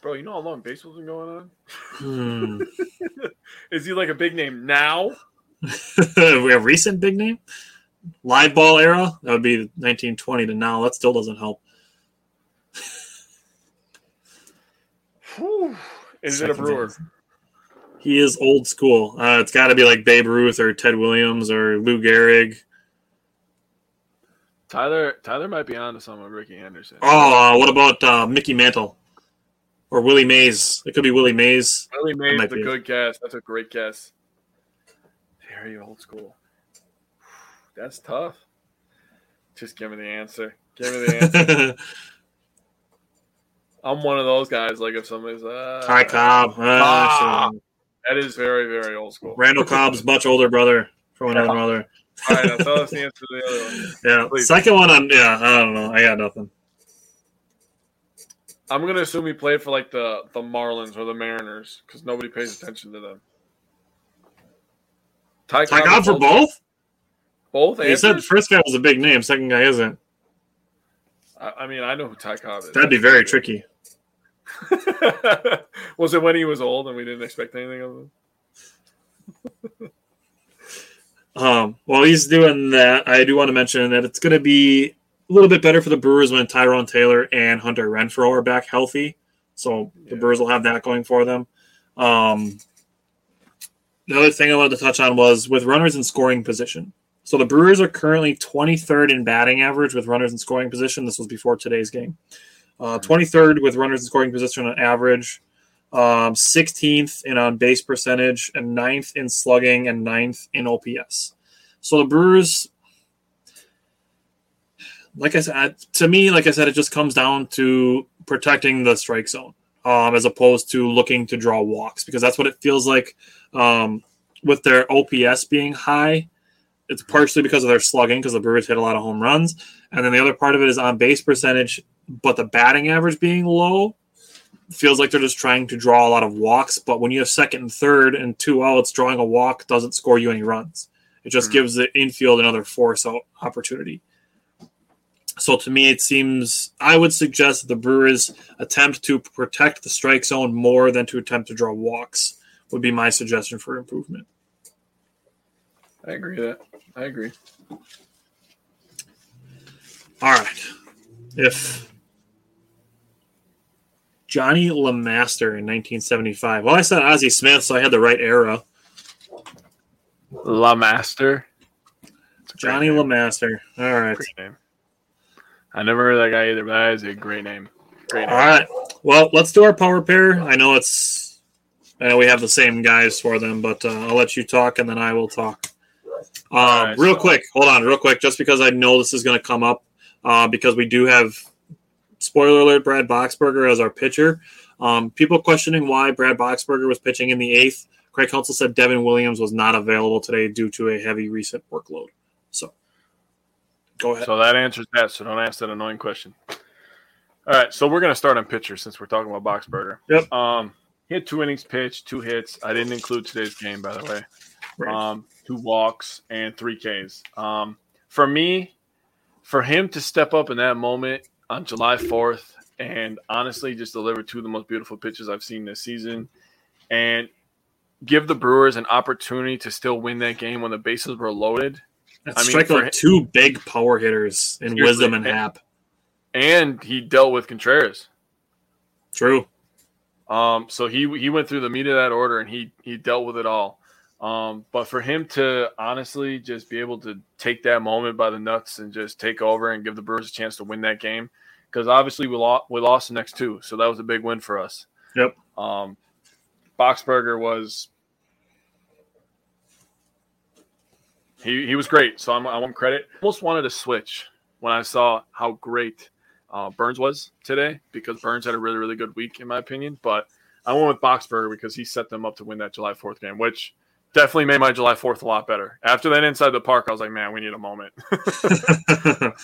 Bro, you know how long baseball's been going on? Hmm. is he like a big name now? We have a recent big name? Live ball era? That would be 1920 to now. That still doesn't help. Whew. Is Second it a Brewer? He is old school. Uh, it's got to be like Babe Ruth or Ted Williams or Lou Gehrig. Tyler Tyler might be on to someone. Rickey Henderson. Oh, uh, what about uh, Mickey Mantle or Willie Mays? It could be Willie Mays. Willie Mays is a good guess. That's a great guess. Very old school. That's tough. Just give me the answer. Give me the answer. I'm one of those guys. Like if somebody's uh, Ty Cobb, uh, ah, that is very very old school. Randall Cobb's much older brother from another mother. All right, tell us the answer to the other one. Yeah, Please. second one. I'm yeah. I don't know. I got nothing. I'm gonna assume he played for like the the Marlins or the Mariners because nobody pays attention to them. Ty, Ty Cobb for both. Both. He said first guy was a big name. Second guy isn't. I, I mean, I know who Ty Cobb is. That'd be very tricky. was it when he was old and we didn't expect anything of him? um, while he's doing that, I do want to mention that it's going to be a little bit better for the Brewers when Tyrone Taylor and Hunter Renfroe are back healthy. So the. Brewers will have that going for them. Um, the other thing I wanted to touch on was with runners in scoring position. So the Brewers are currently 23rd in batting average with runners in scoring position. This was before today's game. Uh, 23rd with runners in scoring position on average, um, 16th in on base percentage, and 9th in slugging, and 9th in OPS. So the Brewers, like I said, to me, like I said, it just comes down to protecting the strike zone um, as opposed to looking to draw walks because that's what it feels like um, with their OPS being high it's partially because of their slugging because the Brewers hit a lot of home runs, and then the other part of it is on base percentage, but the batting average being low feels like they're just trying to draw a lot of walks. But when you have second and third and two outs, drawing a walk doesn't score you any runs. It just mm-hmm. gives the infield another force out opportunity. So to me, it seems I would suggest that the Brewers attempt to protect the strike zone more than to attempt to draw walks. Would be my suggestion for improvement. I agree with that. I agree. All right. If Johnny LeMaster in 1975. Well, I said Ozzie Smith, so I had the right era. La Master. Johnny LeMaster. All right. I never heard that guy either, but that is a great name. Great name. All right. Well, let's do our power pair. I know it's, I know we have the same guys for them, but uh, I'll let you talk and then I will talk. Um, right, real so- quick, hold on, real quick, just because I know this is going to come up, uh, because we do have, spoiler alert, Brad Boxberger as our pitcher. Um, people questioning why Brad Boxberger was pitching in the eighth. Craig Counsell said Devin Williams was not available today due to a heavy recent workload. So, go ahead. So that answers that. So don't ask that annoying question. All right. So we're going to start on pitcher since we're talking about Boxberger. Yep. Um, he had two innings pitched, two hits. I didn't include today's game, by the way. Right. Um, two walks and three Ks. Um, for me, for him to step up in that moment on July 4th and honestly just deliver two of the most beautiful pitches I've seen this season and give the Brewers an opportunity to still win that game when the bases were loaded. That's I mean, strike for- out two big power hitters in Wisdom and and- Happ. And he dealt with Contreras. True. Um, so he he went through the meat of that order and he he dealt with it all. Um, but for him to honestly just be able to take that moment by the nuts and just take over and give the Brewers a chance to win that game, because obviously we lost we lost the next two, so that was a big win for us. Yep. Um, Boxberger was he he was great, so I'm, I want credit. Almost wanted to switch when I saw how great uh, Burnes was today because Burnes had a really really good week in my opinion. But I went with Boxberger because he set them up to win that July Fourth game, which definitely made my July Fourth a lot better. After that inside the park, I was like, man, we need a moment.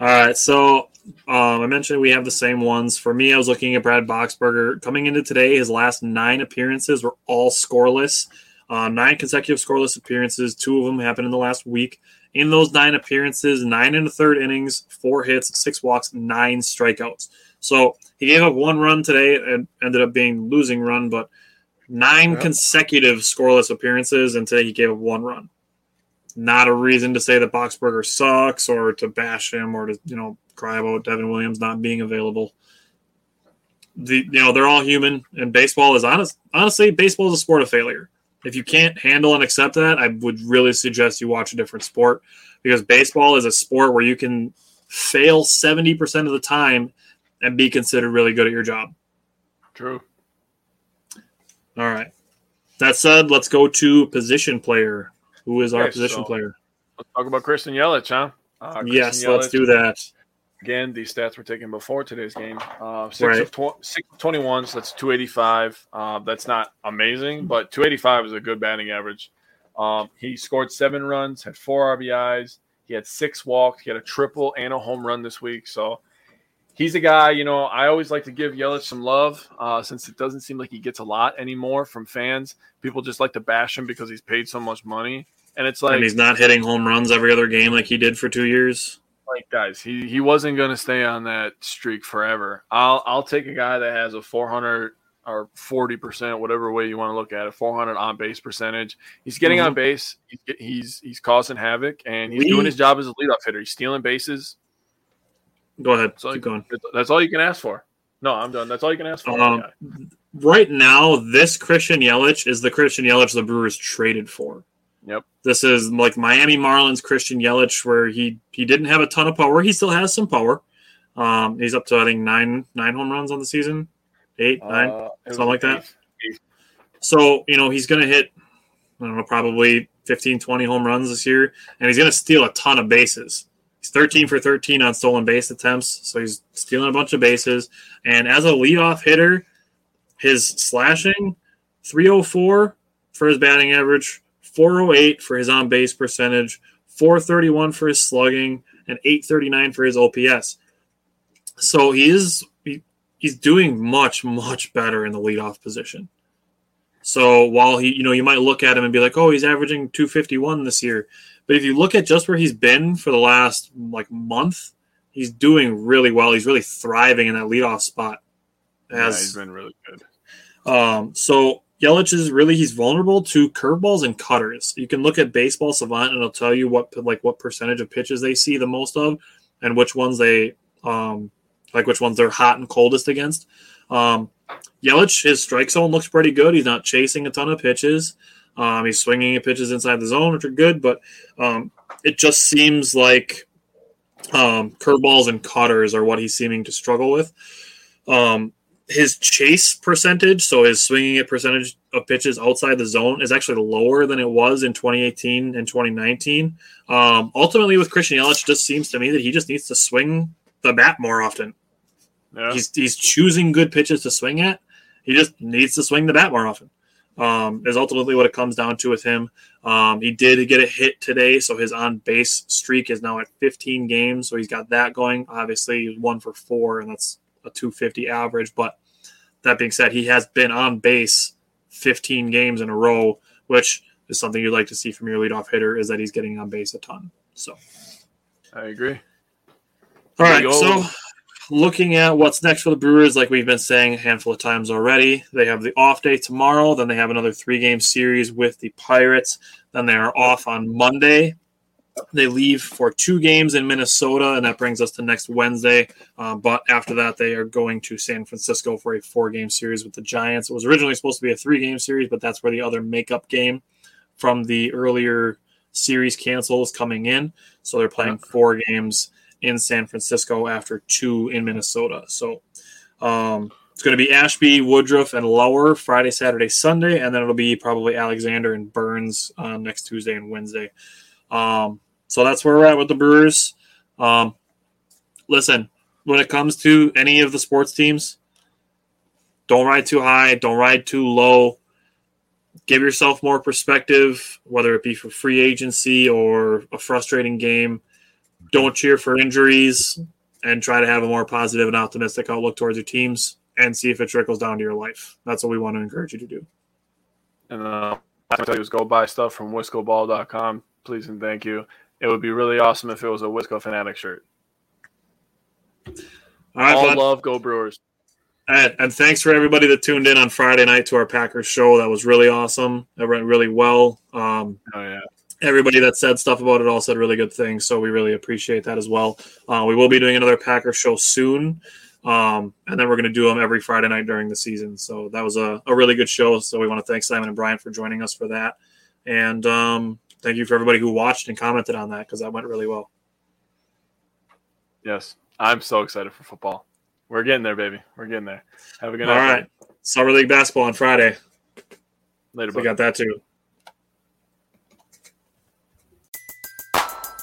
All right, so um, I mentioned we have the same ones. For me, I was looking at Brad Boxberger coming into today. His last nine appearances were all scoreless. Uh, nine consecutive scoreless appearances. Two of them happened in the last week. In those nine appearances, nine and a third innings, four hits, six walks, nine strikeouts. So he gave up one run today and ended up being losing run, but nine consecutive scoreless appearances, and today he gave up one run not a reason to say that Boxberger sucks or to bash him or to you know cry about Devin Williams not being available. The you know they're all human, and baseball is honest. Honestly, baseball is a sport of failure. If you can't handle and accept that, I would really suggest you watch a different sport because baseball is a sport where you can fail seventy percent of the time and be considered really good at your job. True. All right. That said, let's go to position player. Who is our Okay, position so- player? Let's talk about Christian Yelich, huh? Uh, Yes, let's do that. Again, these stats were taken before today's game. Uh, six, Right. of tw- six of 21, so that's 285. Uh, that's not amazing, but 285 is a good batting average. Um, he scored seven runs, had four RBIs. He had six walks. He had a triple and a home run this week. So he's a guy, you know, I always like to give Yelich some love uh, since it doesn't seem like he gets a lot anymore from fans. People just like to bash him because he's paid so much money. And it's like, and he's not hitting home runs every other game like he did for two years. like guys, he he wasn't going to stay on that streak forever. I'll I'll take a guy that has a 400 or 40 percent, whatever way you want to look at it, 400 on base percentage. He's getting on base. He's he's he's causing havoc, and he's We- doing his job as a leadoff hitter. He's stealing bases. Go ahead, So keep going. That's all you can ask for. No, I'm done. That's all you can ask for. Um, Right now, this Christian Yelich is the Christian Yelich the Brewers traded for. Yep. This is like Miami Marlins Christian Yelich, where he he didn't have a ton of power. He still has some power. Um, he's up to I think nine nine home runs on the season, eight nine. Uh, was something like that. So, you know, he's going to hit, I don't know, probably 15, 20 home runs this year, and he's going to steal a ton of bases. He's 13 for 13 on stolen base attempts, so he's stealing a bunch of bases. And as a leadoff hitter, his slashing, 304 for his batting average, 408 for his on base percentage, 431 for his slugging, and 839 for his OPS. So he is he, he's doing much much better in the leadoff position. So while he, you know, you might look at him and be like, oh, he's averaging 251 this year. But if you look at just where he's been for the last like month, he's doing really well. He's really thriving in that leadoff spot. As, yeah, he's been really good. Um, so Yelich is really he's vulnerable to curveballs and cutters. You can look at Baseball Savant and it'll tell you what like what percentage of pitches they see the most of, and which ones they um like which ones they're hot and coldest against. Um, Yelich, his strike zone looks pretty good. He's not chasing a ton of pitches. Um, he's swinging at pitches inside the zone, which are good, but um, it just seems like um, curveballs and cutters are what he's seeming to struggle with. Um, his chase percentage, so his swinging at percentage of pitches outside the zone, is actually lower than it was in 2018 and 2019. Um, ultimately, with Christian Yelich, just seems to me that he just needs to swing the bat more often. Yeah. He's he's choosing good pitches to swing at. He just needs to swing the bat more often. Um, is ultimately what it comes down to with him. Um, he did get a hit today, so his on base streak is now at 15 games. So he's got that going. Obviously, he's one for four, and that's a 250 average. But that being said, he has been on base 15 games in a row, which is something you'd like to see from your leadoff hitter. Is that he's getting on base a ton. So I agree. All right, so looking at what's next for the Brewers, like we've been saying a handful of times already, they have the off day tomorrow. Then they have another three game series with the Pirates. Then they are off on Monday. They leave for two games in Minnesota, and that brings us to next Wednesday. Um, but after that, they are going to San Francisco for a four game series with the Giants. It was originally supposed to be a three game series, but that's where the other makeup game from the earlier series cancel is coming in. So they're playing four games in San Francisco after two in Minnesota. So um, it's going to be Ashby, Woodruff, and Lauer Friday, Saturday, Sunday, and then it'll be probably Alexander and Burnes uh, next Tuesday and Wednesday. Um, so that's where we're at with the Brewers. Um, listen, when it comes to any of the sports teams, don't ride too high, don't ride too low. Give yourself more perspective, whether it be for free agency or a frustrating game don't cheer for injuries and try to have a more positive and optimistic outlook towards your teams and see if it trickles down to your life. That's what we want to encourage you to do. And uh, I tell you is go buy stuff from wiscoball.com. Please and thank you. It would be really awesome if it was a Wisco Fanatic shirt. All, right, All love, go Brewers. And, and thanks for everybody that tuned in on Friday night to our Packers show. That was really awesome. It went really well. Um, oh, yeah everybody that said stuff about it all said really good things. So we really appreciate that as well. Uh, we will be doing another Packer show soon. Um, and then we're going to do them every Friday night during the season. So that was a, a really good show. So we want to thank Simon and Brian for joining us for that. And um, thank you for everybody who watched and commented on that because that went really well. Yes, I'm so excited for football. We're getting there, baby. We're getting there. Have a good night. All right. Summer League basketball on Friday. Later, we got that too.